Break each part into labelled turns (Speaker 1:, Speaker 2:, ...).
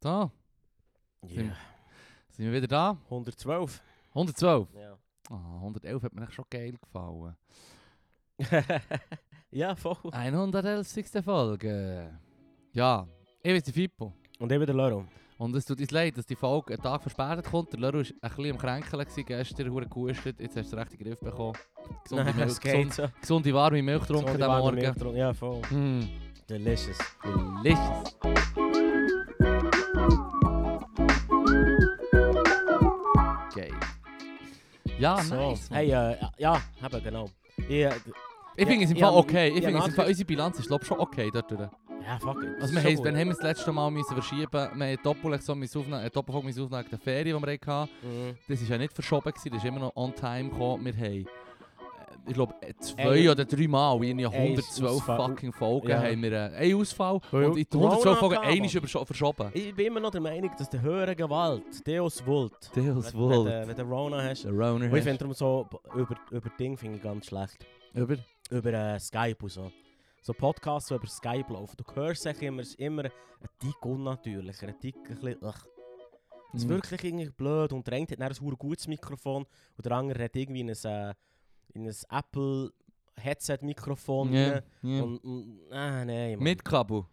Speaker 1: Da,
Speaker 2: Yeah.
Speaker 1: sind wir wieder da.
Speaker 2: 112.
Speaker 1: 112.
Speaker 2: Ja.
Speaker 1: Ah, 111 hat mir echt schon geil gefallen.
Speaker 2: ja, voll.
Speaker 1: 111. Folge. Ja, ich bin der Fippo.
Speaker 2: Und eben der Loro.
Speaker 1: Und es tut uns leid, dass die Folge einen Tag verspätet kommt. Der Leru war ein bisschen am Kränkeln gestern, hure gehustet. Jetzt hast du den rechten Griff bekommen. Gesunde, Milch, gesund,
Speaker 2: so.
Speaker 1: gesunde warme Milch getrunken
Speaker 2: warme
Speaker 1: Morgen.
Speaker 2: Milch. Ja, voll.
Speaker 1: Hm,
Speaker 2: Delicious.
Speaker 1: delicious. Geil. Ja,
Speaker 2: so.
Speaker 1: nice. Mann.
Speaker 2: Hey, äh, ja, eben, genau. Ich, äh,
Speaker 1: ich finde es im
Speaker 2: ja,
Speaker 1: Fall okay. Ich
Speaker 2: ja,
Speaker 1: finde es im Fall, unsere Bilanz ist glaube ich schon okay dort. durch.
Speaker 2: ja, fuck it.
Speaker 1: Also wir haben, wann haben wir das letzte Mal müssen verschieben? Wir haben müssen aufnehmen, eine Doppelfolge aufnehmen wegen der Ferien, die wir hatten.
Speaker 2: Mhm.
Speaker 1: Das ist ja nicht verschoben, gewesen, das ist immer noch on time gekommen. Wir haben, ich glaube, zwei
Speaker 2: Ey,
Speaker 1: oder drei Mal in
Speaker 2: ey,
Speaker 1: 112
Speaker 2: Ausfall.
Speaker 1: fucking Folgen
Speaker 2: Ja.
Speaker 1: haben wir einen Ausfall
Speaker 2: Weil
Speaker 1: und in den
Speaker 2: Corona
Speaker 1: 112 Folgen
Speaker 2: Mann.
Speaker 1: ist verschoben.
Speaker 2: Ich bin immer noch der Meinung, dass der höhere Gewalt, Deus Vult,
Speaker 1: Deus
Speaker 2: wenn, wenn, wenn du Rona hast. Und ich finde darum so, über, über Ding finde ich ganz schlecht.
Speaker 1: Über?
Speaker 2: Über äh, Skype und so. So Podcasts, die über Skype laufen. Du hörst sich immer, es ist immer ein Tick unnatürlicher, ein Tick ein bisschen, ach. Es ist wirklich irgendwie blöd und der eine hat dann ein gutes Mikrofon und der andere hat irgendwie in ein, äh, in ein Apple Headset-Mikrofon
Speaker 1: Ja,
Speaker 2: rein.
Speaker 1: ja.
Speaker 2: Und, und, ah, nein, Mann.
Speaker 1: Mit Kabel.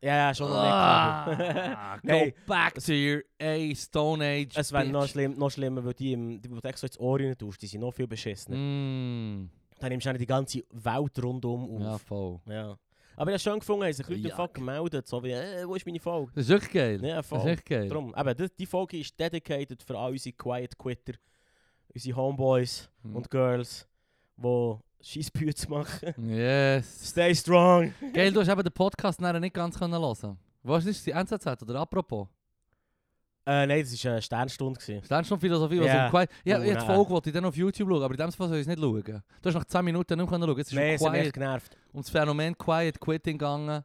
Speaker 2: Ja, ja, schon noch
Speaker 1: Ah,
Speaker 2: Nein.
Speaker 1: Go back to your A Stone Age.
Speaker 2: Es wäre noch, schlimm, noch schlimmer, weil die, im- die, die du extra ins Ohr rein tust, die sind noch viel beschissener.
Speaker 1: Mm.
Speaker 2: Dann nimmst du die ganze Welt rundum
Speaker 1: Ja,
Speaker 2: auf.
Speaker 1: voll.
Speaker 2: Ja. Aber ich habe schön gefunden, haben sich Leute
Speaker 1: Ja.
Speaker 2: fuck gemeldet, so wie, äh, wo ist meine Folge?
Speaker 1: Das ist wirklich geil.
Speaker 2: Ja,
Speaker 1: das ist
Speaker 2: voll.
Speaker 1: echt geil.
Speaker 2: Darum, eben, die, die Folge ist dedicated für all unsere Quiet Quitter, unsere Homeboys
Speaker 1: Mhm.
Speaker 2: und Girls, die Scheissbüts machen.
Speaker 1: Yes.
Speaker 2: Stay strong!
Speaker 1: Geil, du hast eben den Podcast nachher nicht ganz können hören. Was ist die NZZ oder apropos?
Speaker 2: Äh, nein, das war eine Sternstunde. gewesen.
Speaker 1: Schon Philosophie, um Quiet... Ja,
Speaker 2: Oh, nein.
Speaker 1: Folge wollte ich dann auf YouTube schauen, aber in dem Fall soll ich es nicht schauen. Du hast nach 10 Minuten nicht mehr schauen. Es ist um
Speaker 2: es
Speaker 1: Quiet,
Speaker 2: genervt.
Speaker 1: um das Phänomen Quiet Quitting gegangen.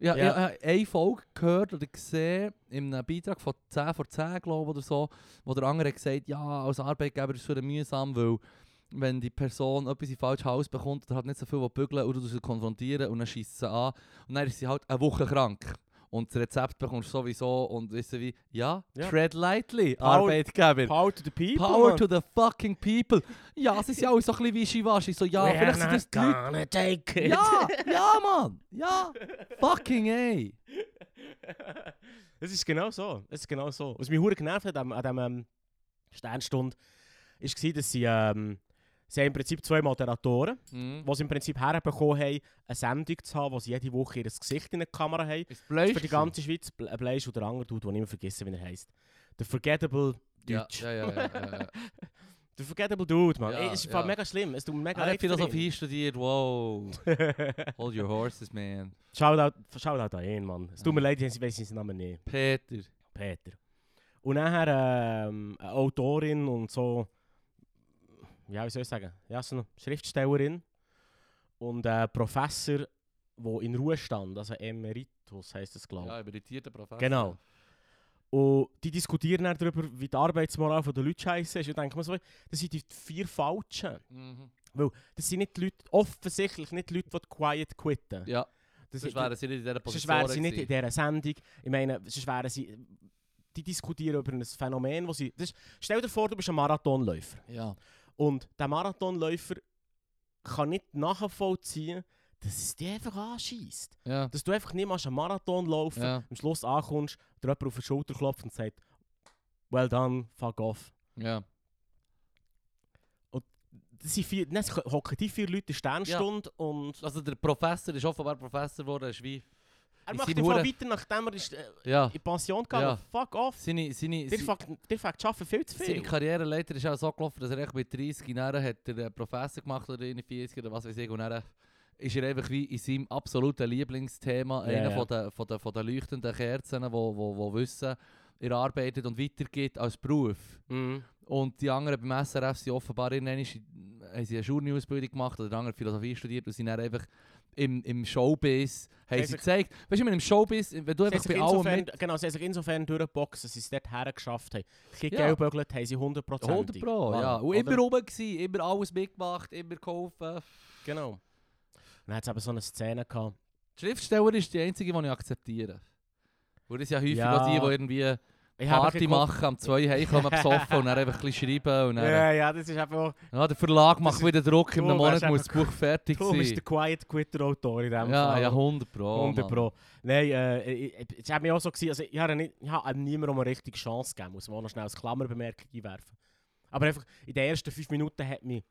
Speaker 1: Ja,
Speaker 2: Ja.
Speaker 1: Ich habe eine Folge gehört oder gesehen, in einem Beitrag von 10 vor 10, glaube oder so, wo der andere gesagt hat, ja, als Arbeitgeber ist es für mühsam, weil wenn die Person etwas in falsch Haus bekommt oder hat nicht so viel bügeln oder du sie konfrontieren und dann schießt sie an und dann ist sie halt eine Woche krank. Und das Rezept bekommst du sowieso und wissen wie, ja,
Speaker 2: Ja.
Speaker 1: tread lightly,
Speaker 2: Power-
Speaker 1: Arbeitgeber.
Speaker 2: Power to the people,
Speaker 1: Power
Speaker 2: man.
Speaker 1: to the fucking people. Ja, sie sind ja auch so ein bisschen wischiwaschi. So, ja,
Speaker 2: We're
Speaker 1: vielleicht sind das die Leute.
Speaker 2: gonna take it.
Speaker 1: Ja, ja, Mann. Ja. Fucking ey.
Speaker 2: Es ist genau so. Es ist genau so. Was mich hure genervt hat an, an diesem ähm, Sternstunde, war, dass sie, ähm, sie haben im Prinzip zwei Moderatoren,
Speaker 1: Mhm.
Speaker 2: die im Prinzip herbekommen haben, eine Sendung zu haben, wo sie jede Woche ihr Gesicht in der Kamera haben.
Speaker 1: Ist.
Speaker 2: Für die ganze Schweiz, Ble- Bleisch oder der andere Dude, den ich immer vergesse, wie er heisst. Der Forgettable Deutsch.
Speaker 1: ja, ja, ja, ja, ja.
Speaker 2: Der Forgettable Dude, man.
Speaker 1: Ja,
Speaker 2: Ey, es ist
Speaker 1: ja.
Speaker 2: mega schlimm. Es tut mega leid.
Speaker 1: Philosophie studiert. Wow. Hold your horses, man.
Speaker 2: Shoutout, Shoutout an ihn, Mann. Es tut mir leid, ich weiss seinen Namen nicht.
Speaker 1: Peter.
Speaker 2: Peter. Und nachher ähm, eine Autorin und so, ja, wie soll ich sagen, ja, so eine Schriftstellerin und ein Professor, der in Ruhestand, also Emeritus heisst das, glaube ich.
Speaker 1: Ja, emeritierter Professor.
Speaker 2: Genau. Und die diskutieren dann darüber, wie die Arbeitsmoral der Leute scheiße ist. Und denke mir so, das sind die vier Falschen.
Speaker 1: Mhm.
Speaker 2: Das sind nicht die Leute, offensichtlich nicht die Leute, die quiet quitten.
Speaker 1: Ja,
Speaker 2: das
Speaker 1: sonst wären sie nicht in dieser Position.
Speaker 2: Sonst wären sie nicht in dieser Sendung. Ich meine, sonst wären sie... Die diskutieren über ein Phänomen, wo sie... Das, stell dir vor, du bist ein Marathonläufer.
Speaker 1: Ja.
Speaker 2: Und der Marathonläufer kann nicht nachvollziehen, dass es dich einfach anschießt.
Speaker 1: Ja.
Speaker 2: Dass du einfach nicht mal einen Marathon laufen,
Speaker 1: Ja.
Speaker 2: am Schluss ankommst, dir jemand auf die Schulter klopft und sagt, well done, fuck off.
Speaker 1: Ja.
Speaker 2: Das sind vier, dann hocken die vier Leute in Sternstunde und
Speaker 1: Also der Professor ist offenbar Professor geworden. Ist wie...
Speaker 2: er
Speaker 1: in
Speaker 2: macht Fall
Speaker 1: Hure-
Speaker 2: weiter, nachdem er ist, äh,
Speaker 1: Ja.
Speaker 2: in Pension gegangen
Speaker 1: Ja.
Speaker 2: Fuck off.
Speaker 1: Seine, seine, seine,
Speaker 2: fängt arbeiten viel zu
Speaker 1: seine
Speaker 2: viel.
Speaker 1: Karriereleiter ist auch so gelaufen, dass er echt mit 30 Jahren hat er Professor gemacht oder in 40 oder was weiß ich. Und dann ist er einfach wie in seinem absoluten Lieblingsthema
Speaker 2: Ja,
Speaker 1: einer
Speaker 2: ja.
Speaker 1: Von, den, von, den, von den leuchtenden Kerzen, die wo, wo, wo wissen, er arbeitet und weitergeht als Beruf.
Speaker 2: Mhm.
Speaker 1: Und die anderen beim SRF sind offenbar irgendwann haben sie eine Journey-Ausbildung gemacht oder die anderen Philosophie studiert und sind dann einfach im, im Showbiz haben
Speaker 2: Sie
Speaker 1: gezeigt, weißt du, mit dem Showbiz, wenn du einfach bei allem
Speaker 2: insofern,
Speaker 1: mit...
Speaker 2: genau, sie haben sich insofern durchgeboxt, dass sie es dort hergeschafft haben. Ein
Speaker 1: Ja.
Speaker 2: Gelbögelt haben sie 100%.
Speaker 1: 100 Pro, ja. Und
Speaker 2: Oder?
Speaker 1: immer oben gewesen, immer alles mitgemacht, immer geholfen.
Speaker 2: Genau. Und dann hat es eben so eine Szene gehabt.
Speaker 1: Die Schriftsteller ist die einzige, die ich akzeptiere. Und das ja häufig
Speaker 2: Ja.
Speaker 1: die, die irgendwie Party machen, am 2 heimkommen besoffen und dann einfach ein bisschen schreiben. Und dann,
Speaker 2: Ja, ja, das ist einfach...
Speaker 1: ja, der Verlag macht wieder Druck, in einem Monat muss das Buch fertig
Speaker 2: Du bist
Speaker 1: sein.
Speaker 2: der Quiet Quitter-Autor in diesem
Speaker 1: Ja,
Speaker 2: Fall.
Speaker 1: ja, 100 Pro.
Speaker 2: 100
Speaker 1: Mann.
Speaker 2: Pro. Nein, äh, es hat mir auch so gewesen, also ich habe, nicht, ich habe niemandem eine richtige Chance gegeben, muss man auch noch schnell als Klammerbemerkung einwerfen. Aber einfach in den ersten fünf Minuten hat mich,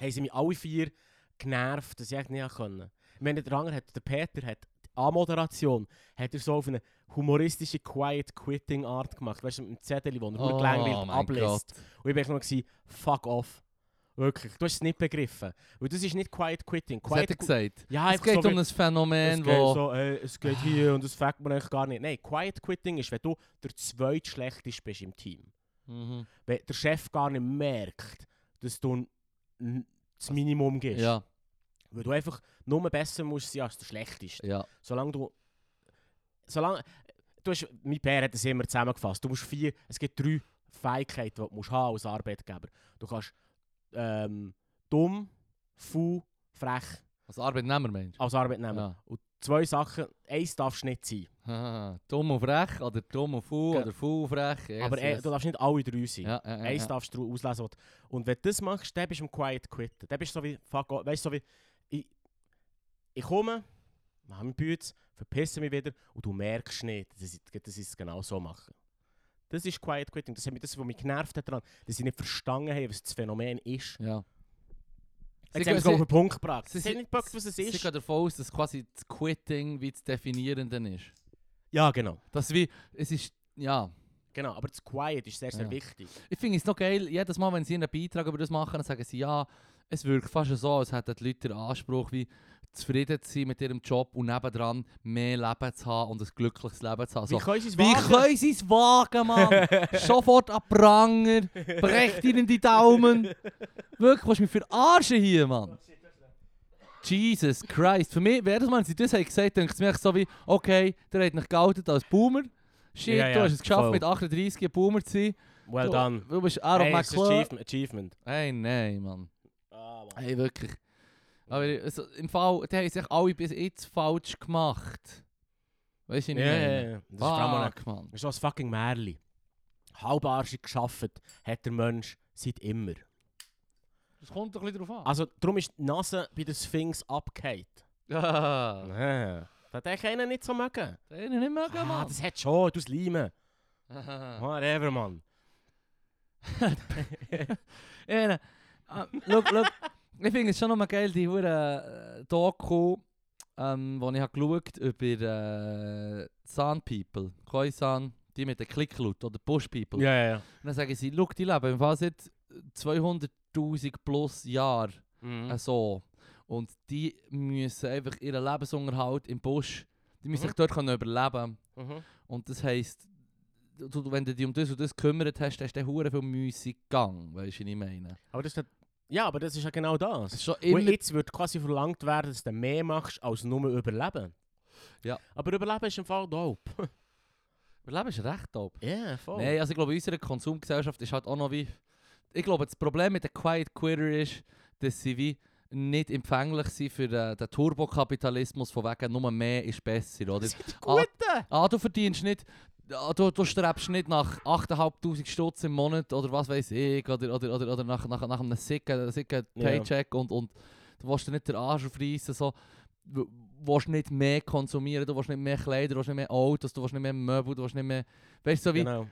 Speaker 2: haben sie mich alle vier genervt, dass ich nicht konnte. Ich meine, der andere hat, der Peter hat die Anmoderation, hat er so auf eine humoristische Quiet Quitting Art gemacht, weißt du, mit dem Zettel, wo er
Speaker 1: Oh,
Speaker 2: gelangweilt ablässt. Und ich war nur gewesen, fuck off. Wirklich, du hast es nicht begriffen. Weil das ist nicht Quiet Quitting.
Speaker 1: Was hat er
Speaker 2: Quiet
Speaker 1: gesagt?
Speaker 2: ja,
Speaker 1: Es geht
Speaker 2: so
Speaker 1: um ein Phänomen,
Speaker 2: es
Speaker 1: wo...
Speaker 2: so, äh, es geht hier und das fängt man eigentlich gar nicht. Nein, Quiet Quitting ist, wenn du der zweitschlechteste bist im Team.
Speaker 1: Mhm.
Speaker 2: Wenn der Chef gar nicht merkt, dass du das Minimum gibst.
Speaker 1: Ja,
Speaker 2: Weil du einfach nur besser musst sein als der Schlechteste.
Speaker 1: ja.
Speaker 2: Solange du... Solange... Du hast, mein Bär hat es immer zusammengefasst. Du musst vier... Es gibt drei Fähigkeiten, die du musst haben als Arbeitgeber. Du kannst ähm, dumm, faul, frech
Speaker 1: Als Arbeitnehmer, Mensch.
Speaker 2: als Arbeitnehmer.
Speaker 1: Ja.
Speaker 2: Und zwei Sachen, eins darfst du nicht sein.
Speaker 1: Dumm und frech, oder dumm und faul,
Speaker 2: Ge-
Speaker 1: oder faul und frech. Yes,
Speaker 2: aber äh,
Speaker 1: yes.
Speaker 2: du darfst nicht alle drei sein.
Speaker 1: Ja, ja, ja,
Speaker 2: Eins
Speaker 1: ja.
Speaker 2: darfst du auslesen. du- Und wenn du das machst, dann bist du im Quiet Quitten. Dann bist du so wie, fuck off. Weißt du, so wie, ich, ich komme, mache meinen Bütz, verpisse mich wieder und du merkst nicht, dass ich, dass ich es genau so mache. Das ist Quiet Quitting. Das, hat mich, das was mich genervt hat daran, dass ich nicht verstanden habe, was das Phänomen ist.
Speaker 1: Ja.
Speaker 2: Jetzt
Speaker 1: Sie-
Speaker 2: haben wir es auf
Speaker 1: sie-
Speaker 2: den Punkt gebracht.
Speaker 1: sie-
Speaker 2: Sie nicht gepackt, was es
Speaker 1: Sie
Speaker 2: ist.
Speaker 1: gehen davon aus, dass quasi das Quitting wie das Definierende ist.
Speaker 2: Ja, genau.
Speaker 1: Das wie, es ist, ja.
Speaker 2: genau. Aber das Quiet ist sehr, sehr
Speaker 1: Ja.
Speaker 2: wichtig.
Speaker 1: Ich finde es noch geil, jedes Mal, wenn sie einen Beitrag über das machen, dann sagen sie, ja, es wirkt fast so, als hätten die Leute den Anspruch, wie zufrieden zu sein mit ihrem Job und nebendran mehr Leben zu haben und ein glückliches Leben zu haben.
Speaker 2: Wie
Speaker 1: So,
Speaker 2: können sie es
Speaker 1: wie
Speaker 2: wagen?
Speaker 1: können sie es wagen, Mann? Sofort an den Pranger, brecht ihnen die Daumen. Wirklich, was mich verarschen hier, Mann? Jesus Christ. Für mich, jedes Mal, wenn sie das haben gesagt denke ich mir so wie, okay, der hat nicht geoutet als Boomer. Shit,
Speaker 2: Ja,
Speaker 1: du
Speaker 2: ja,
Speaker 1: hast es geschafft,
Speaker 2: voll.
Speaker 1: mit 38 ein Boomer zu sein.
Speaker 2: Well
Speaker 1: du,
Speaker 2: done.
Speaker 1: Du bist out of
Speaker 2: Hey,
Speaker 1: my club.
Speaker 2: Achievement. Achievement.
Speaker 1: Hey, nein, Mann.
Speaker 2: Ah,
Speaker 1: Hey, wirklich. Aber also, im Fall, die haben sich alle bis jetzt falsch gemacht. Weißt du,
Speaker 2: Ja,
Speaker 1: nicht
Speaker 2: ja,
Speaker 1: mehr?
Speaker 2: ja. Das ist
Speaker 1: Fuck, Mann.
Speaker 2: Das ist so ein fucking Märli. Halbarschig geschafft hat der Mensch seit immer.
Speaker 1: Das kommt doch ein bisschen drauf an.
Speaker 2: Also darum ist die Nase bei den Sphinx abgehakt.
Speaker 1: Ah,
Speaker 2: Ja. Das hätte ich einen nicht so mögen.
Speaker 1: das hätte ich nicht mögen,
Speaker 2: Ah,
Speaker 1: Mann.
Speaker 2: das hat schon, du Slime.
Speaker 1: Ah.
Speaker 2: Whatever, Mann.
Speaker 1: Ja, ah, look, look. Ich finde es schon noch mal geil, die hure äh, Doku, ähm, die ich habe geschaut über äh, Sun People, Koi-San, die mit den Klicklut oder Bush People.
Speaker 2: Ja, ja, ja.
Speaker 1: Und dann sagen sie, look, die leben im Fall seit 200'000 plus Jahren
Speaker 2: Mhm.
Speaker 1: äh, so. Und die müssen einfach ihren Lebensunterhalt im Busch, die müssen
Speaker 2: Mhm.
Speaker 1: sich dort können überleben
Speaker 2: Mhm.
Speaker 1: Und das heisst, du, wenn du dich um das und das gekümmert hast, hast du hure viel Müsse gegangen, weißt du, was ich meine?
Speaker 2: Aber das ist ja, aber das ist ja genau
Speaker 1: Das
Speaker 2: das. Und
Speaker 1: immer...
Speaker 2: jetzt wird quasi verlangt werden, dass du mehr machst, als nur überleben.
Speaker 1: Ja.
Speaker 2: Aber überleben ist im Fall dope.
Speaker 1: Überleben ist recht top.
Speaker 2: Ja, voll.
Speaker 1: Nein, also ich glaube, in unserer Konsumgesellschaft ist halt auch noch wie... Ich glaube, das Problem mit den Quiet Quitter ist, dass sie wie nicht empfänglich sind für den, den Turbokapitalismus von wegen nur mehr ist besser, oder?
Speaker 2: Das sind Gute!
Speaker 1: Ah, du verdienst nicht... Du, du strebst nicht nach 8'500 Stutz im Monat oder was weiß ich, oder, oder, oder, oder nach, nach, nach einem sicken, sicken. Paycheck und, und du willst dir nicht den Arsch aufreißen, so... Du willst nicht mehr konsumieren, du willst nicht mehr Kleider, du willst nicht mehr Autos, du willst nicht mehr Möbel, du willst nicht mehr... Weißt du, so wie...
Speaker 2: Genau.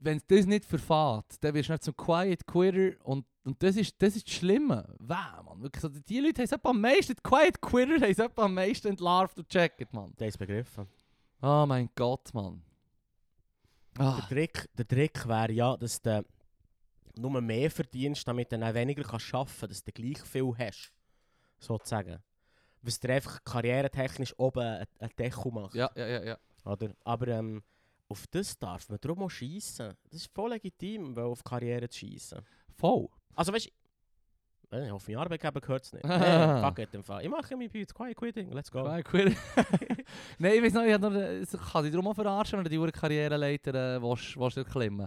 Speaker 1: wenn es das nicht verfahrt, dann wirst du nicht zum Quiet Quitter und, und das, ist, das ist das Schlimme. Wow. Wirklich, so, die Leute haben es am meisten, die Quiet Quitter haben es am meisten entlarvt und checkt, Mann.
Speaker 2: Der ist begriffen.
Speaker 1: Oh mein Gott, Mann. Ah,
Speaker 2: Der Trick, der Trick wäre ja, dass du nur mehr verdienst, damit du dann weniger kannst arbeiten kannst, dass du gleich viel hast. Sozusagen. Was dir einfach karrieretechnisch oben einen Deckel macht.
Speaker 1: ja, ja, ja, ja.
Speaker 2: Oder? Aber ähm, auf das darf man darum auch schiessen. Das ist voll legitim, weil auf Karriere zu schiessen.
Speaker 1: Voll.
Speaker 2: Also weißt du, ich hoffe, mein Arbeitgeber gehört es nicht. nee, fuck it, im Fall. Ich mache mich bei Quiet Quitting, let's go.
Speaker 1: Quiet Quitter. Nein, ich weiß noch, ich, noch, ich kann dich darum auch verarschen, wenn du die Karriereleiter äh, willst, willst erklimmen.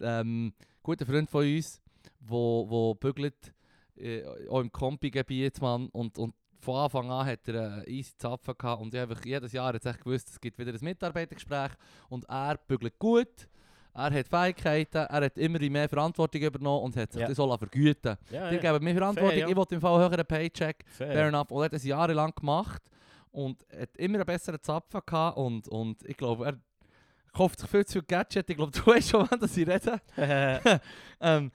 Speaker 1: Ähm, guter Freund von uns, wo, wo bügelt, äh, auch im Kompi-Gebiet, Mann, und, und von Anfang an hat er einen easy Zapfen gehabt und ich einfach jedes Jahr jetzt echt gewusst, es gibt wieder ein Mitarbeitergespräch und er bügelt gut. Er hat Fähigkeiten, er hat immer mehr Verantwortung übernommen und hat sich
Speaker 2: Ja.
Speaker 1: das auch vergüten
Speaker 2: Ja,
Speaker 1: Die
Speaker 2: ja.
Speaker 1: geben mir Verantwortung,
Speaker 2: Fair, ja.
Speaker 1: ich will im Fall höheren Paycheck.
Speaker 2: Fair.
Speaker 1: Fair enough. Und er hat es jahrelang gemacht und hat immer einen besseren Zapfen gehabt und, und ich glaube, er kauft sich viel zu viel Gadget. Ich glaube, du weißt schon, wann das ich rede. ähm,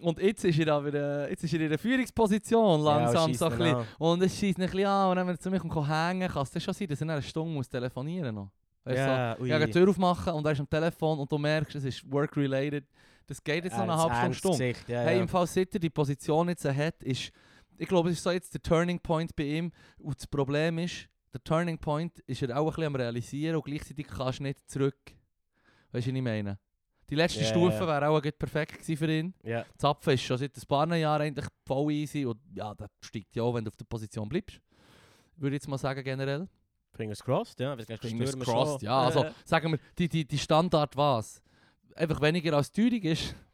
Speaker 1: und jetzt ist er aber jetzt ist er in einer Führungsposition langsam
Speaker 2: Ja,
Speaker 1: so ein bisschen.
Speaker 2: an.
Speaker 1: Und es schießt ein bisschen an und wenn er zu mir kommt, hängen kann es dann schon sein, dass er einer Stunde muss telefonieren muss. Weißt du, so,
Speaker 2: Ja,
Speaker 1: ich kann die Tür aufmachen und er ist am Telefon und du merkst, es ist work-related. Das geht jetzt noch eine
Speaker 2: Ja,
Speaker 1: halbe Stunde.
Speaker 2: Ernstgesicht, Ja,
Speaker 1: Hey,
Speaker 2: ja.
Speaker 1: im Fall, seit er die Position jetzt hat, ist, ich glaube, es ist so jetzt der Turning Point bei ihm. Und das Problem ist, der Turning Point ist er auch ein bisschen am realisieren und gleichzeitig kannst du nicht zurück. Weißt du, was ich meine? Die letzte
Speaker 2: Ja,
Speaker 1: Stufe
Speaker 2: ja.
Speaker 1: wäre auch perfekt gewesen für ihn.
Speaker 2: ja.
Speaker 1: Zapfen ist schon seit ein paar Jahren eigentlich voll easy und ja, das steigt ja auch, wenn du auf der Position bleibst. Würde ich jetzt mal sagen generell.
Speaker 2: Fingers crossed, ja.
Speaker 1: Fingers crossed,
Speaker 2: schon.
Speaker 1: ja. Also sagen wir, die, die, die Standard was? Einfach weniger als Teuerung ist.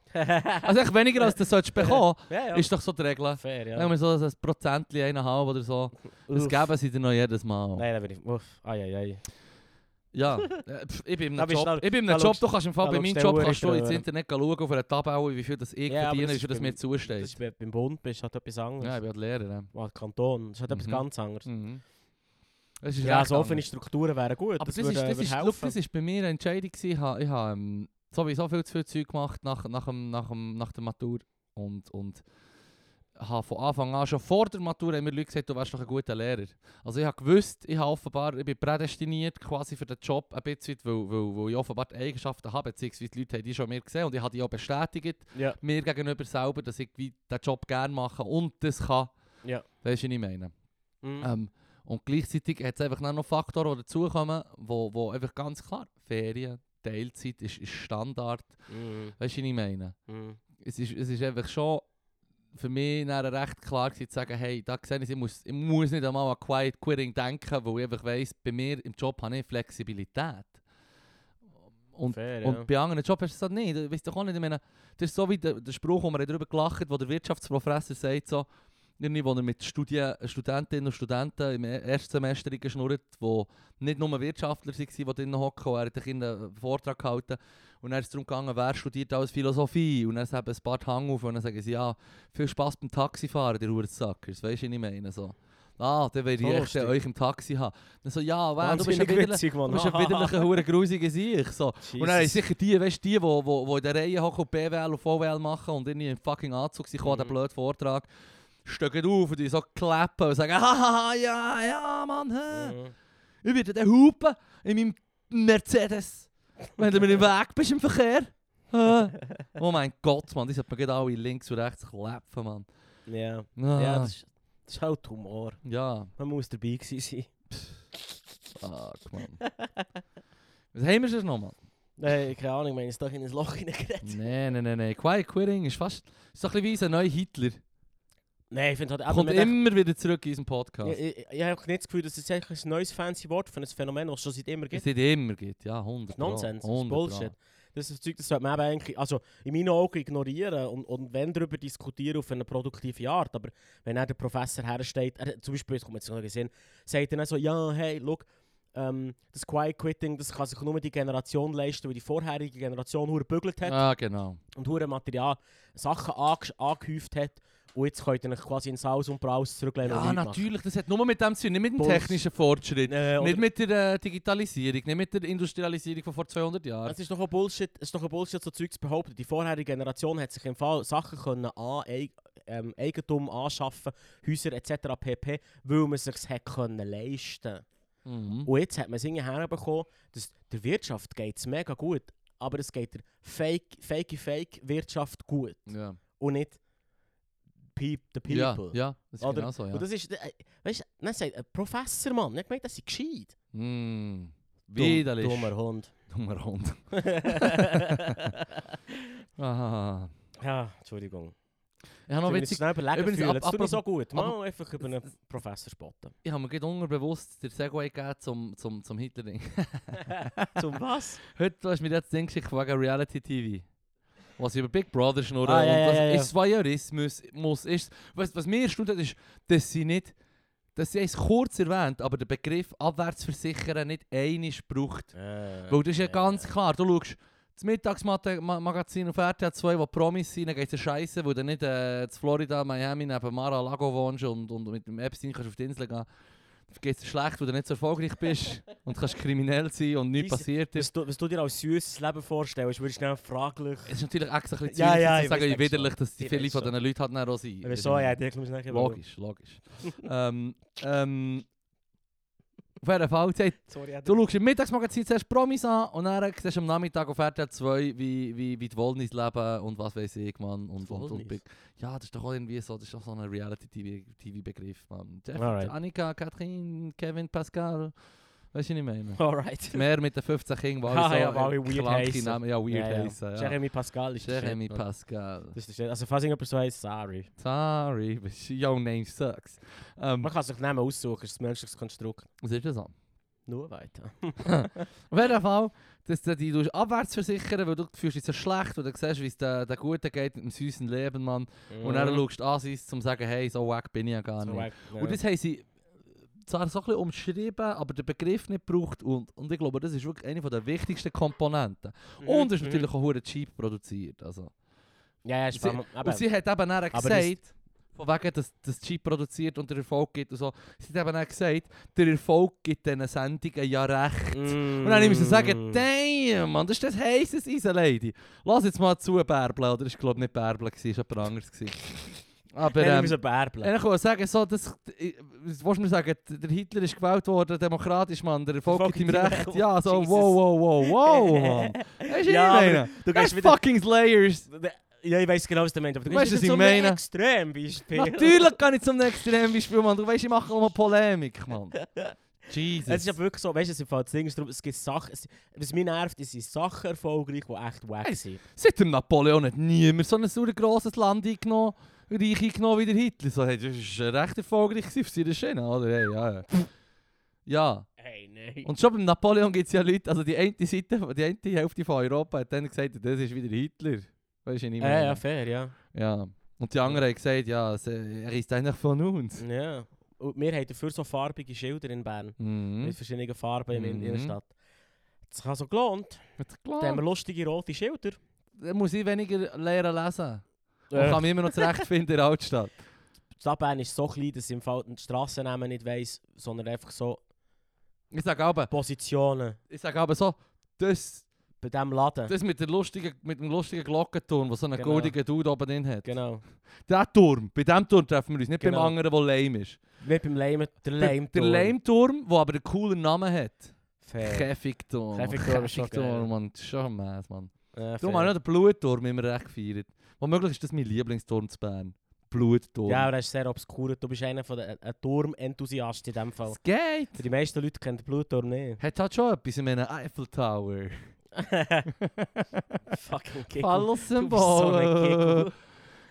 Speaker 1: Also echt weniger als du solltest bekommen,
Speaker 2: ja, ja.
Speaker 1: ist doch so die Regel.
Speaker 2: fair, ja.
Speaker 1: Sagen wir so ein Prozentli, eineinhalb oder so. Das
Speaker 2: Uff.
Speaker 1: geben sie dir noch jedes Mal.
Speaker 2: Nein, da bin ich. Uff, ai, ai, ai.
Speaker 1: Ja, äh, ich bin
Speaker 2: bist
Speaker 1: Job. Ich bin einem Job, du kannst im Fall bei meinem Job kannst du ins. Internet schauen auf einer Tabelle, wie viel das ich
Speaker 2: Ja,
Speaker 1: verdiene, wie viel das mir
Speaker 2: beim- Das
Speaker 1: zusteht.
Speaker 2: ist bei- beim Bund bist halt etwas anderes.
Speaker 1: Ja, ich bin halt Lehrer. ja.
Speaker 2: Oh, Kanton, das ist halt etwas
Speaker 1: Mhm.
Speaker 2: ganz anderes.
Speaker 1: Ist
Speaker 2: Ja, so offene. Strukturen wären gut.
Speaker 1: Aber das,
Speaker 2: würde,
Speaker 1: ist, das, ist, look, das ist bei mir eine Entscheidung gewesen. Ich habe, ich habe ähm, sowieso viel zu viel Zeug gemacht nach, nach, dem, nach, dem, nach der Matur und, und habe von Anfang an, schon vor der Matur, haben mir Leute gesagt, du wärst doch ein guter Lehrer. Also ich habe gewusst, ich habe offenbar, ich bin prädestiniert quasi für den Job ein bisschen, weil, weil, weil ich offenbar die Eigenschaften habe, beziehungsweise die Leute haben die schon mir gesehen und ich habe die auch bestätigt,
Speaker 2: Ja,
Speaker 1: mir gegenüber selber, dass ich wie den Job gerne mache und das kann.
Speaker 2: ja.
Speaker 1: Weißt du, was ich meine?
Speaker 2: Mhm.
Speaker 1: Ähm, und gleichzeitig hat es einfach noch Faktoren, die dazukommen, wo, wo einfach ganz klar, Ferien, Teilzeit ist, ist Standard.
Speaker 2: Mhm.
Speaker 1: Weißt du, was ich meine?
Speaker 2: Mhm.
Speaker 1: Es ist, es ist einfach schon für mich dann recht klar gewesen, zu sagen, hey, da sehe ich, ich muss, ich muss nicht einmal an Quiet Quitting denken, weil ich einfach weiss, bei mir im Job habe ich Flexibilität. Und,
Speaker 2: Fair,
Speaker 1: und
Speaker 2: ja.
Speaker 1: bei anderen Jobs hast du das nicht. Du weißt doch auch nicht, ich meine, das ist so wie der, der Spruch, wo wir darüber gelacht haben, wo der Wirtschaftsprofessor sagt, so, irgendwie, wo er mit Studien, Studentinnen und Studenten im Erstsemester geschnurrt, die nicht nur Wirtschaftler waren, die drinnen hocken, er hat einen Vortrag gehalten. Und dann ist es darum gegangen, wer studiert alles Philosophie. Und dann haben ein paar Hang auf und dann sagen sie, ja, viel Spass beim Taxifahren, der Hurensackers. Weißt du, was ich meine? So. Ah, dann will ich
Speaker 2: So
Speaker 1: euch im Taxi haben. Dann so, ja, wow, du bist ein
Speaker 2: Wahnsinnig
Speaker 1: widerlich-
Speaker 2: witzig,
Speaker 1: du bist ein widerlicher, hure grusiger Sieg. So. Und dann
Speaker 2: Jesus.
Speaker 1: sicher die, weißt die, die, die, die in der Reihe hocken und BWL und VWL machen und irgendwie im fucking Anzug sind, mhm. Den blöden Vortrag, stehen auf und die so klappen und sagen, haha, ja, ja, Mann, hä?
Speaker 2: Mhm.
Speaker 1: ich werde den hupen in meinem Mercedes, wenn du mir im Weg bist im Verkehr. Oh mein Gott, Mann, die sollte man gerade alle links und rechts klappen, Mann.
Speaker 2: Ja,
Speaker 1: Ah,
Speaker 2: ja das, ist, das ist halt Humor.
Speaker 1: ja,
Speaker 2: Man muss dabei gewesen sein.
Speaker 1: fuck, Mann. Was haben wir noch, Mann?
Speaker 2: Nein, keine Ahnung, ich meine, es doch in ein Loch hineingeredet.
Speaker 1: Nein, nein, nein, nein. Quiet Quitting ist fast ist doch ein bisschen wie ein neuer Hitler.
Speaker 2: Nein, ich finde halt...
Speaker 1: Kommt
Speaker 2: denkt-
Speaker 1: immer wieder zurück in unseren Podcast.
Speaker 2: Ich, ich, ich habe nicht das Gefühl, dass es eigentlich ein neues fancy Wort für ein Phänomen, das es schon seit immer
Speaker 1: Es
Speaker 2: gibt.
Speaker 1: nicht immer gibt, ja, 100 Pro.
Speaker 2: Nonsens, das ist
Speaker 1: 100
Speaker 2: Bullshit. Das ist Zeug, das sollte man eben eigentlich, also in meinen Augen ignorieren und, und wenn darüber diskutieren auf eine produktive Art. Aber wenn er der Professor hersteht, er, zum Beispiel, das kommt jetzt noch gesehen, sagt er dann so, ja, hey, look, ähm, das Quiet Quitting, das kann sich nur die Generation leisten, die die vorherige Generation hure bügelt hat
Speaker 1: Ja, genau.
Speaker 2: und hure Material, Sachen ange angehäuft hat und jetzt könnt ihr euch quasi in Saus und Braus zurücklehnen
Speaker 1: Ja, natürlich, das hat nur mit dem zu tun, nicht mit dem
Speaker 2: Bulls.
Speaker 1: technischen Fortschritt.
Speaker 2: Äh,
Speaker 1: Nicht mit der äh, Digitalisierung, nicht mit der Industrialisierung von vor 200 Jahren.
Speaker 2: Es ist doch ein Bullshit, es ist doch ein Bullshit, so Zeug zu behaupten. Die vorherige Generation hat sich im Fall Sachen können an, ähm, Eigentum anschaffen, Häuser etc. pp, weil man sich hat können leisten.
Speaker 1: Mhm.
Speaker 2: Und jetzt hat man es irgendwie herbekommen, dass der Wirtschaft geht es mega gut, aber es geht der Fake, Fake, Fake Wirtschaft gut
Speaker 1: Ja.
Speaker 2: und nicht peop, the
Speaker 1: ja,
Speaker 2: people.
Speaker 1: ja, das ist
Speaker 2: Oder-
Speaker 1: genau so, ja.
Speaker 2: Und das ist, äh, weißt du, dann sagt ein Professor, Mann, nicht gemeint, das ist gescheit.
Speaker 1: Mm.
Speaker 2: Dumm-
Speaker 1: Widerlich.
Speaker 2: Dummer Hund.
Speaker 1: Dummer Hund. Ah.
Speaker 2: ja, Entschuldigung.
Speaker 1: Ich habe noch
Speaker 2: ich
Speaker 1: witzig,
Speaker 2: schnell überlegen
Speaker 1: Übrigens,
Speaker 2: fühle,
Speaker 1: ab-
Speaker 2: mir
Speaker 1: apropos-
Speaker 2: so gut. Mal einfach über einen Professor spotten.
Speaker 1: ich habe mir gerade unterbewusst den Segway gegeben zum, zum, zum Hitler-Ding.
Speaker 2: Zum was?
Speaker 1: Heute hast du mir jetzt das Ding geschickt wegen Reality TV. Was über Big Brother schnurren
Speaker 2: Ah, ja,
Speaker 1: und
Speaker 2: ja,
Speaker 1: was
Speaker 2: ja, ja.
Speaker 1: ist Voyeurismus muss ist. Was, was mir erstaunt hat, ist, dass sie nicht dass sie es kurz erwähnt, aber der Begriff Abwärtsversichern nicht einisch braucht.
Speaker 2: Äh,
Speaker 1: Weil das ist ja
Speaker 2: äh,
Speaker 1: ganz klar, du schaust das Mittagsmagazin auf RTL 2, wo Promis sind, dann geht es scheiße, wo du nicht äh, in Florida, Miami neben Mar-a-Lago wohnst und, und mit dem Epstein kannst auf die Insel gehen. Geht es schlecht, weil du nicht so erfolgreich bist und kannst kriminell sein und nichts passiert
Speaker 2: Was
Speaker 1: ist.
Speaker 2: du, was du dir als süßes Leben vorstellst, würdest du schnell fraglich.
Speaker 1: Es ist natürlich extra ein bisschen
Speaker 2: Ja,
Speaker 1: zynisch,
Speaker 2: ja,
Speaker 1: zu sagen, wie widerlich dass die viele von diesen Leuten halt dann auch sind.
Speaker 2: Wieso? Ja, ich nachher
Speaker 1: Logisch, logisch. ähm, ähm, auf jeden Fall, hat
Speaker 2: Sorry,
Speaker 1: Du schaust im Mittagsmagazin zuerst Promis an und dann siehst du am Nachmittag auf RTL 2, wie, wie, wie die Wollnis leben und was weiß ich, Mann. Und, und, und,
Speaker 2: Wollnis?
Speaker 1: ja, das ist doch auch irgendwie so, das ist doch so ein Reality-TV-Begriff, Mann. Jeff,
Speaker 2: Alright.
Speaker 1: Annika, Katrin, Kevin, Pascal, weißt du, was ich meine?
Speaker 2: Alright.
Speaker 1: Mehr mit den 15 Kindern, weil
Speaker 2: Ah,
Speaker 1: so
Speaker 2: ja, alle weird heissen.
Speaker 1: Namen, ja, weird
Speaker 2: Ja, ja.
Speaker 1: heissen, ja.
Speaker 2: Jeremy Pascal ist
Speaker 1: Jeremy
Speaker 2: Mann.
Speaker 1: Pascal.
Speaker 2: Das ist der. Also falls irgendjemand so heisst, sorry.
Speaker 1: Sorry, your name sucks. Ähm,
Speaker 2: Man kann sich Namen aussuchen, das ist ein menschliches Konstrukt.
Speaker 1: was ist das so?
Speaker 2: Nur weiter.
Speaker 1: Auf jeden Fall, dass du dich abwärts versichern, weil du fühlst dich so schlecht und du siehst, wie es der, der Gute geht mit dem süßen Leben, Mann. Und dann schaust du an, um zu sagen, hey, so wack bin ich ja gar
Speaker 2: Mhm. So
Speaker 1: nicht.
Speaker 2: wack.
Speaker 1: Und das haben sie zwar so ein bisschen umschrieben, aber den Begriff nicht gebraucht. Und, und ich glaube, das ist wirklich eine der wichtigsten Komponenten.
Speaker 2: Mhm,
Speaker 1: Und es ist
Speaker 2: mhm.
Speaker 1: natürlich auch hure cheap produziert. Also.
Speaker 2: Ja, ja,
Speaker 1: Sie-
Speaker 2: allem-
Speaker 1: Und
Speaker 2: aber-
Speaker 1: sie hat eben dann
Speaker 2: Aber
Speaker 1: gesagt, von wegen, dass das cheap produziert und der Erfolg gibt und so, sie hat eben dann gesagt, der Erfolg gibt diesen Sendungen ja recht.
Speaker 2: Mm.
Speaker 1: Und dann musste ich sagen, damn, Mann, das ist das heißes Eisen, Lady. Lass jetzt mal zu, Bärbel. Oder ist glaube ich nicht Bärbel, gewesen, ist jemand anderes. Aber
Speaker 2: Ja,
Speaker 1: ähm,
Speaker 2: ähm, so Bärbel.
Speaker 1: ich kann sagen, so, das, willst mir sagen, der Hitler ist gewählt worden, demokratisch, Mann, der Erfolg gibt ihm recht. Ja, so,
Speaker 2: Jesus.
Speaker 1: wow, wow, wow, wow, Mann. Weißt du,
Speaker 2: Ja, aber? Du
Speaker 1: Das
Speaker 2: gehst wieder...
Speaker 1: fucking Slayers.
Speaker 2: Ja, ich weiss genau, was du meinst, aber du
Speaker 1: Weißt
Speaker 2: gehst
Speaker 1: was ich meine?
Speaker 2: Extrembeispiel.
Speaker 1: Natürlich kann ich zum Extrembeispiel, Mann. Du weißt, ich mache immer Polemik, Mann. Jesus.
Speaker 2: Es ist aber wirklich so, weißt du, es, das Ding ist darum, es gibt Sachen, es, was mich nervt, es sind Sachen erfolgreich, die echt wack sind.
Speaker 1: Seit dem Napoleon hat niemand so ein sauer grosses Land eingenommen, reich eingenommen wie der Hitler. So, hey, das war recht erfolgreich gewesen für seine Schiene, oder? Hey, ja, ja. ja.
Speaker 2: Hey, nein.
Speaker 1: Und schon beim Napoleon gibt es ja Leute, also die eine Seite, die eine Hälfte von Europa hat dann gesagt, das ist wieder Hitler. Weißt du, nicht
Speaker 2: Ja,
Speaker 1: mehr.
Speaker 2: ja, fair, ja.
Speaker 1: ja. Und die anderen haben gesagt, ja, er ist einer von uns.
Speaker 2: Ja. Und wir haben dafür so farbige Schilder in Bern.
Speaker 1: Mhm.
Speaker 2: Mit verschiedenen Farben in der
Speaker 1: Mhm.
Speaker 2: Innenstadt. Das hat so gelohnt.
Speaker 1: Hat
Speaker 2: Da haben wir lustige rote Schilder.
Speaker 1: Dann muss ich weniger lernen lesen. Und
Speaker 2: Äh,
Speaker 1: kann mich immer noch zurechtfinden in der Altstadt.
Speaker 2: die Stadt Bern ist so klein, dass ich im Fall die Strassennamen nicht weiss, sondern einfach so
Speaker 1: Ich sage aber,
Speaker 2: Positionen
Speaker 1: ich sage aber so, das,
Speaker 2: bei diesem Laden.
Speaker 1: das mit, der lustigen, mit dem lustigen Glockenturm, der so einen
Speaker 2: Genau.
Speaker 1: goldigen Dude oben drin hat.
Speaker 2: Genau.
Speaker 1: Der Turm, bei dem Turm treffen wir uns, nicht
Speaker 2: Genau.
Speaker 1: beim anderen, der lame ist.
Speaker 2: Nicht beim Lame, der
Speaker 1: Der-
Speaker 2: Lame.
Speaker 1: Der Lame-Turm, der aber einen coolen Namen hat.
Speaker 2: Fair.
Speaker 1: Käfigturm.
Speaker 2: Käfigturm ist schon geil.
Speaker 1: Käfigturm, Mann. Das ist schon Mess, Mann. Darum
Speaker 2: fair.
Speaker 1: habe ich noch den Blutturm immer recht gefeiert. Womöglich ist das mein Lieblingsturm zu Bern. Blutturm.
Speaker 2: Ja, aber das ist sehr obskur. Du bist einer von den ein Turm-Enthusiast in dem Fall.
Speaker 1: es geht.
Speaker 2: Die meisten Leute kennen den Blutturm nicht.
Speaker 1: Hat halt schon etwas in einem Eiffel Tower.
Speaker 2: Fucking Kick. Kick.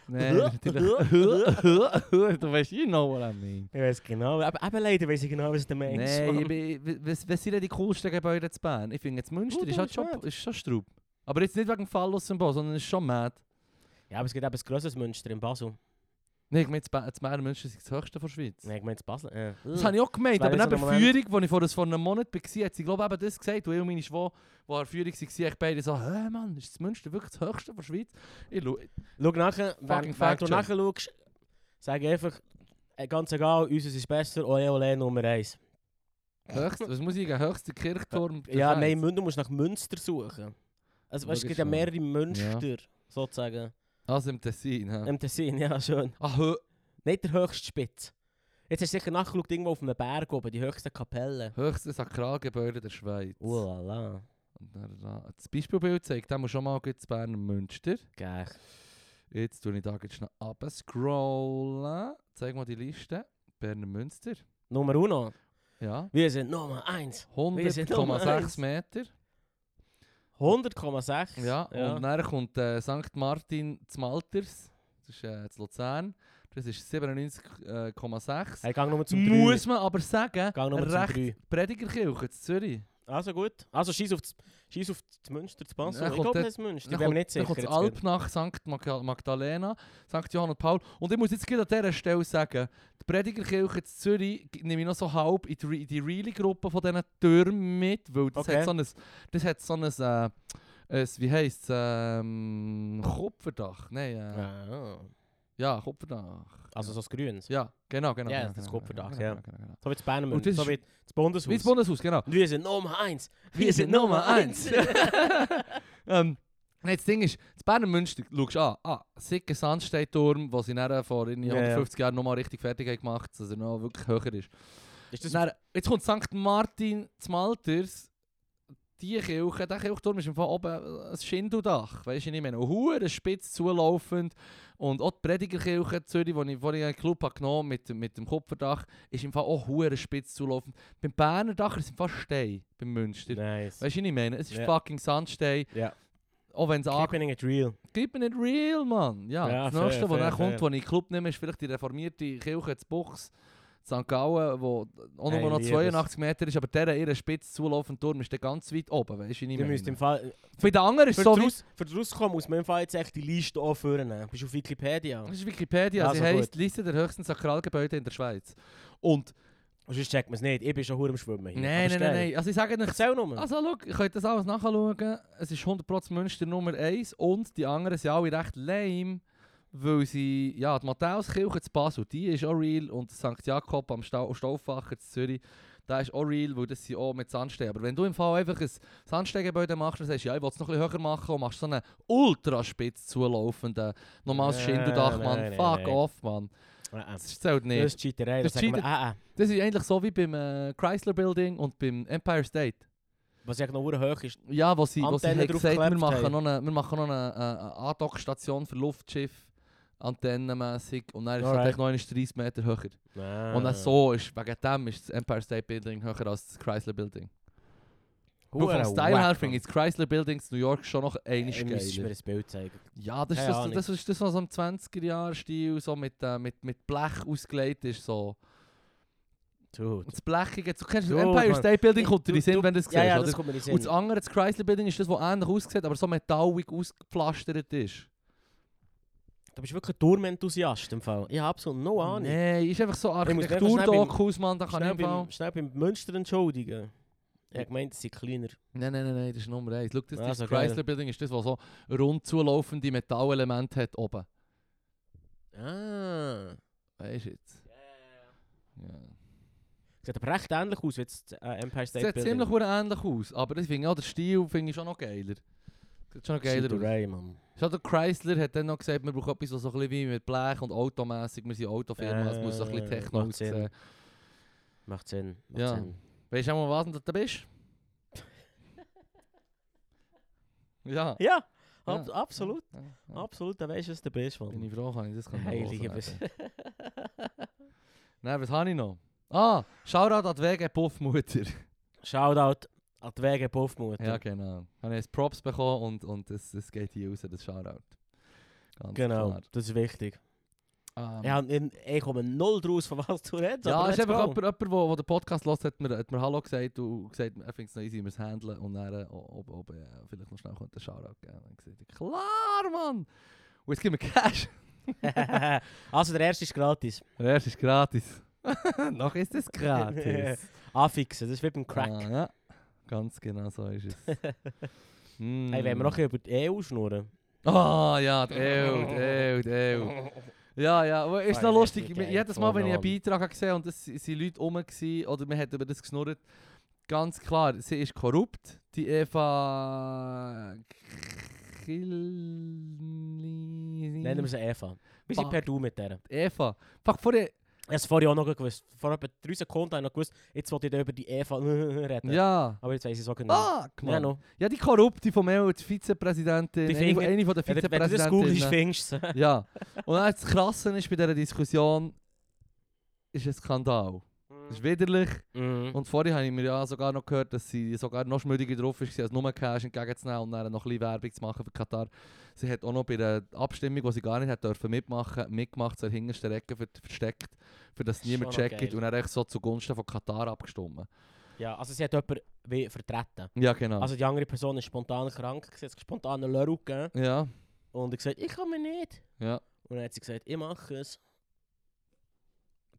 Speaker 1: Nein, natürlich. du weißt, you know what I mean.
Speaker 2: Ich weiß genau. Aber eben leider weiß ich genau, was du meinst.
Speaker 1: Bin- was, was sind denn die coolsten Gebäude zu Bern? Ich finde jetzt Münster
Speaker 2: Gut,
Speaker 1: ist halt schon, ist schon Straub. Aber jetzt nicht wegen dem Phallus-Symbol, sondern es ist schon mad.
Speaker 2: Ja, aber es gibt eben ein grosses Münster in Basel.
Speaker 1: Nein, ich meine, das das Bern Münster ist das höchste der Schweiz.
Speaker 2: Nein, ich meine Basel. Ja.
Speaker 1: Das habe ich auch gemeint,
Speaker 2: Das
Speaker 1: aber neben der Führung, als ich vor, das vor einem Monat war, hat sie glaube ich eben das gesagt, wo ich und meine Schwester, die an der Führung waren, ich beide so, hä Mann, ist das Münster wirklich das höchste der Schweiz? Ich schau,
Speaker 2: Schau nachher, wenn, wenn du nachher schaust, sag einfach, äh, ganz egal, unseres ist besser, ole ole Nummer 1.
Speaker 1: höchst, was muss ich geben? Höchster Kirchturm
Speaker 2: Ja, nein, Mün- du musst nach Münster suchen. Also weißt, es gibt ja. mehrere Münster, sozusagen.
Speaker 1: Also im Tessin, hä?
Speaker 2: Im Tessin, ja, schön.
Speaker 1: Ah, hö
Speaker 2: Nicht der höchste Spitz. Jetzt hast du sicher nachgeschaut, irgendwo auf einem Berg oben, die höchste Kapelle.
Speaker 1: höchste Sakralgebäude der Schweiz. Dann da- Das Beispielbild zeigt dem schon mal das Berner Münster.
Speaker 2: Geil.
Speaker 1: Jetzt tue ich da jetzt noch abscrollen. Zeig mal die Liste. Berner Münster.
Speaker 2: Nummer uno.
Speaker 1: Ja.
Speaker 2: Wir sind Nummer 1. Wir sind Nummer
Speaker 1: 100,6
Speaker 2: eins.
Speaker 1: Meter.
Speaker 2: 100,6.
Speaker 1: Ja. Und dann kommt äh, St. Martin zu Malters. Das ist äh, zu Luzern. Das ist 97,6.
Speaker 2: Hey, gang Nummer zum 3.
Speaker 1: Muss man aber sagen,
Speaker 2: Gang Nummer zum
Speaker 1: recht
Speaker 2: 3.
Speaker 1: Predigerkirche zu Zürich.
Speaker 2: Also gut. Also schieß auf das, schieß auf das Münster, das Basel.
Speaker 1: Dann
Speaker 2: ich
Speaker 1: kommt
Speaker 2: glaube,
Speaker 1: der-
Speaker 2: das Münster. Ich
Speaker 1: Dann
Speaker 2: bin mir
Speaker 1: kommt,
Speaker 2: nicht
Speaker 1: dann
Speaker 2: sicher.
Speaker 1: kommt das
Speaker 2: jetzt
Speaker 1: Alp nach St. Mag Magdalena, St. Johann und Paul. Und ich muss jetzt gerade an dieser Stelle sagen, die Predigerkirche in Zürich nehme ich noch so halb in die, die Reilly-Gruppe von diesen Türmen mit, weil das
Speaker 2: Okay.
Speaker 1: hat so ein, das hat so ein, äh, ein wie heisst es, ähm, Kupferdach. Nein, äh,
Speaker 2: Ah.
Speaker 1: ja, Kupferdach.
Speaker 2: Also so das Grünes.
Speaker 1: Ja, genau, genau.
Speaker 2: Ja,
Speaker 1: genau,
Speaker 2: das
Speaker 1: genau,
Speaker 2: Kupferdach,
Speaker 1: genau,
Speaker 2: ja.
Speaker 1: Genau, genau.
Speaker 2: So wie das Berner
Speaker 1: Und
Speaker 2: Münster.
Speaker 1: das
Speaker 2: So
Speaker 1: ist-
Speaker 2: wie das Bundeshaus.
Speaker 1: Wie das Bundeshaus, genau.
Speaker 2: Und wir sind Nummer eins.
Speaker 1: Wir sind Nummer eins. ähm, nein, das Ding ist, das Berner Münster, schaust du an, ah, sicker Sandsteinturm, den sie dann vor irgendwie
Speaker 2: Ja, ja.
Speaker 1: 150 Jahren nochmal richtig fertig haben gemacht dass er noch wirklich höher ist.
Speaker 2: Ist das
Speaker 1: Dann, jetzt kommt St. Martin zu Malters, die Kirche, der Kirchturm ist im Fall oben ein Schindeldach, weißt du, ich meine, hure spitz zulaufend und auch die Predigerkirche Zürich, die ich vorhin in einen Club habe genommen mit, mit dem Kupferdach, ist im Fall auch hure spitz zulaufend. Beim Berner Dach ist es Fall Stein, beim Münster.
Speaker 2: nice?
Speaker 1: Weißt du, ich meine? Es ist
Speaker 2: Ja.
Speaker 1: fucking Sandstein.
Speaker 2: Ja.
Speaker 1: Auch wenn es.
Speaker 2: Keeping it real.
Speaker 1: Keep it real, Mann. Ja,
Speaker 2: Ja,
Speaker 1: das
Speaker 2: fair,
Speaker 1: nächste, was dann kommt, wo ich in Club nehme, ist vielleicht die reformierte Kirche zu Buchs. St. Gallen, wo auch
Speaker 2: Hey,
Speaker 1: nur noch
Speaker 2: liebes.
Speaker 1: 82 Meter ist, aber der ihre spitz zulaufende Turm ist dann ganz weit oben, weißt du,
Speaker 2: Du
Speaker 1: meine?
Speaker 2: müsst im Fall...
Speaker 1: Für den anderen ist es so
Speaker 2: draus, für draus kommen muss man im Fall jetzt echt die Liste auch führen. Bist du auf Wikipedia?
Speaker 1: Das ist Wikipedia,
Speaker 2: Also
Speaker 1: sie heisst
Speaker 2: gut.
Speaker 1: Liste der höchsten Sakralgebäude in der Schweiz. Und...
Speaker 2: Und sonst checkt man es nicht. Ich bin schon hure am Schwimmen hier.
Speaker 1: Nein, nein, nein, nein. Also ich sage nicht...
Speaker 2: Erzähl nur.
Speaker 1: Also schau, ihr könnt das alles nachschauen. Es ist 100% Münster Nummer 1 und die anderen sind alle recht lame, weil sie, ja, die Matthäuskirche zu Basel, die ist auch real und St. Jakob am Stau Stauffacher in Zürich, der ist auch real, weil das sind auch mit Sandstein. Aber wenn du im Fall einfach ein Sandsteingebäude machst und sagst, ja, ich will es noch ein bisschen höher machen und machst so einen ultra spitz zulaufenden, normales
Speaker 2: nein,
Speaker 1: Mann,
Speaker 2: nein,
Speaker 1: fuck
Speaker 2: nein.
Speaker 1: off, Mann. Das zählt nicht.
Speaker 2: Das ist Cheaterei.
Speaker 1: Das
Speaker 2: Das
Speaker 1: ist
Speaker 2: sagen wir, ah, ah.
Speaker 1: Das ist eigentlich so wie beim äh, Chrysler Building und beim Empire State.
Speaker 2: Was ja noch hoch ist.
Speaker 1: Ja, wo sie, wo sie
Speaker 2: Antennen
Speaker 1: haben gesagt wir machen noch eine, wir machen noch eine, äh, eine Andockstation für Luftschiff, antennenmässig, und dann ist es noch einmal 30 Meter höher.
Speaker 2: Ah.
Speaker 1: Und dann so ist, wegen dem ist das Empire State Building höher als das Chrysler Building.
Speaker 2: Hure
Speaker 1: vom Style her finde ich das Chrysler Building in New York schon noch
Speaker 2: Ey, müsstest du mir
Speaker 1: geiler.
Speaker 2: ein Bild zeigen.
Speaker 1: Ja, das ist das, das, ist das, was so im 20er-Jahr-Stil so mit, äh, mit, mit Blech ausgelegt ist. So.
Speaker 2: Dude.
Speaker 1: Und das Blechige, du kennst das
Speaker 2: Dude,
Speaker 1: Empire
Speaker 2: Mann.
Speaker 1: State Building,
Speaker 2: Du-
Speaker 1: kommt dir in den Sinn, wenn du es siehst,
Speaker 2: Ja, ja,
Speaker 1: oder?
Speaker 2: das kommt mir in den
Speaker 1: Und das
Speaker 2: Sinn.
Speaker 1: andere, das Chrysler Building, ist das, was ähnlich aussieht, aber so metallig ausgepflastert ist.
Speaker 2: Du bist wirklich ein Turmenthusiast im Fall. Ich habe absolut no Ahnung.
Speaker 1: Nein, ist einfach so Architekturdokus, Mann, da kann ich im Fall...
Speaker 2: schnell beim Münster entschuldigen. Ich habe gemeint, sie sind kleiner.
Speaker 1: Nein, nein, nein, nein, das ist Nummer 1. Schau, das, das
Speaker 2: Also, geil.
Speaker 1: Chrysler Building ist das, was so rund zulaufende Metallelemente hat oben.
Speaker 2: Ah.
Speaker 1: Weißt du jetzt? Ja.
Speaker 2: Sieht aber recht ähnlich aus wie das äh, Empire State
Speaker 1: Sieht
Speaker 2: Building.
Speaker 1: ziemlich verdammt ähnlich aus, aber ich finde auch der Stil finde ich schon noch geiler. Sieht schon noch geiler aus.
Speaker 2: Cheaterei, Mann.
Speaker 1: Schau, der Chrysler hat dann noch gesagt, wir brauchen etwas, was so ein bisschen wie mit Blech und automässig, wir sind Autofirma, es muss so ein bisschen
Speaker 2: Äh,
Speaker 1: Techno
Speaker 2: macht Sinn.
Speaker 1: aussehen.
Speaker 2: Macht Sinn. Macht
Speaker 1: Ja.
Speaker 2: Sinn.
Speaker 1: Weißt du auch mal, was du bist? ja.
Speaker 2: Ja,
Speaker 1: Ja.
Speaker 2: ab absolut.
Speaker 1: Ja, ja.
Speaker 2: Absolut, dann weisst du, was du bist,
Speaker 1: Bin
Speaker 2: Mann.
Speaker 1: ich froh, kann ich das kann eben. Nein, was habe ich noch? Ah, Shoutout an die WG Puffmutter.
Speaker 2: Shoutout an die Wege Puffmutter.
Speaker 1: ja, genau. Habe ich jetzt Props bekommen und, und das, das geht hier raus, das Shoutout. Ganz
Speaker 2: Genau,
Speaker 1: klar.
Speaker 2: das ist wichtig.
Speaker 1: Ähm,
Speaker 2: Ich, hab in- ich komme null draus, von was du redest.
Speaker 1: ja,
Speaker 2: aber
Speaker 1: ist einfach jemand, wo den Podcast hört, hat mir, hat mir Hallo gesagt und gesagt, er findet es noch easy, wir es handeln und dann, äh, ob, ob äh, vielleicht noch schnell einen Shoutout geben. Und ich gesagt, klar, Mann! Und jetzt gib mir Cash.
Speaker 2: also der erste ist gratis.
Speaker 1: Der erste ist gratis. noch ist es gratis.
Speaker 2: Anfixen, das ist wie beim Crack.
Speaker 1: Ah, ja, ganz genau so ist es. mm.
Speaker 2: Hey, wenn wir noch über die EU schnurren.
Speaker 1: Ah ja, die EU, die EU, die EU. Ja, ja, aber ist noch lustig. Jedes Mal, wenn ich einen Beitrag habe gesehen und es waren Leute rum gewesen, oder man hat über das geschnurrt, ganz klar, sie ist korrupt. Die Eva Kili...
Speaker 2: Nennen wir sie Eva. Wir sind per Du mit der.
Speaker 1: Eva. Fuck, vorher...
Speaker 2: Ich habe es vorher auch noch gewusst. Vor etwa drei Sekunden habe ich noch gewusst, jetzt wollte ich über die Eva reden.
Speaker 1: Ja.
Speaker 2: Aber jetzt weiss ich es auch genau.
Speaker 1: Ah,
Speaker 2: ja,
Speaker 1: ja,
Speaker 2: noch.
Speaker 1: ja, die Korrupte von mir, die Vizepräsidentin,
Speaker 2: Die
Speaker 1: eine,
Speaker 2: finden-
Speaker 1: eine von der
Speaker 2: Ja, wenn du das googelst,
Speaker 1: Vizepräsidentinnen.
Speaker 2: findest du.
Speaker 1: Ja. Und das Krasse ist bei dieser Diskussion, ist ein Skandal. Das ist widerlich.
Speaker 2: Mhm.
Speaker 1: Und vorher habe ich mir ja sogar noch gehört, dass sie sogar noch schmüdiger drauf ist, als nur Cash entgegenzunehmen und dann noch ein bisschen Werbung zu machen für Katar. Sie hat auch noch bei der Abstimmung, die sie gar nicht hat dürfen mitmachen, mitgemacht, zur hintersten Ecke ver versteckt, für das niemand checkt
Speaker 2: geil.
Speaker 1: und dann echt so zugunsten von Katar abgestimmt.
Speaker 2: Ja, also sie hat jemanden wie vertreten.
Speaker 1: Ja, genau.
Speaker 2: Also die andere Person ist spontan krank, sie hat spontan einen Lörru gegeben
Speaker 1: ja,
Speaker 2: und ich gesagt, ich kann mir nicht.
Speaker 1: ja.
Speaker 2: Und dann hat sie gesagt, ich mache es.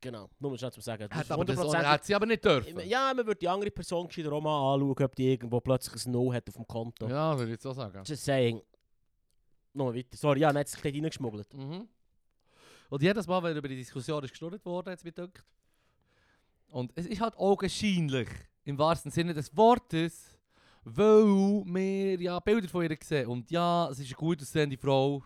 Speaker 2: Genau, nur schnell zu sagen.
Speaker 1: Hat, aber das,
Speaker 2: 100%.
Speaker 1: hat sie aber nicht dürfen.
Speaker 2: Ja, man würde die andere Person gescheiter auch mal anschauen, ob die irgendwo plötzlich ein No hat auf dem Konto.
Speaker 1: Ja, würde ich jetzt so sagen.
Speaker 2: Just saying. Noch weiter. Sorry, ja, dann hat sich gleich reingeschmuggelt.
Speaker 1: Mhm. Und jedes Mal, wenn über die Diskussion ist geschnurrt worden, hat es mir gedacht. Und es ist halt augenscheinlich, im wahrsten Sinne des Wortes, weil wir ja Bilder von ihr sehen. Und ja, es ist eine gut aussehende Frau.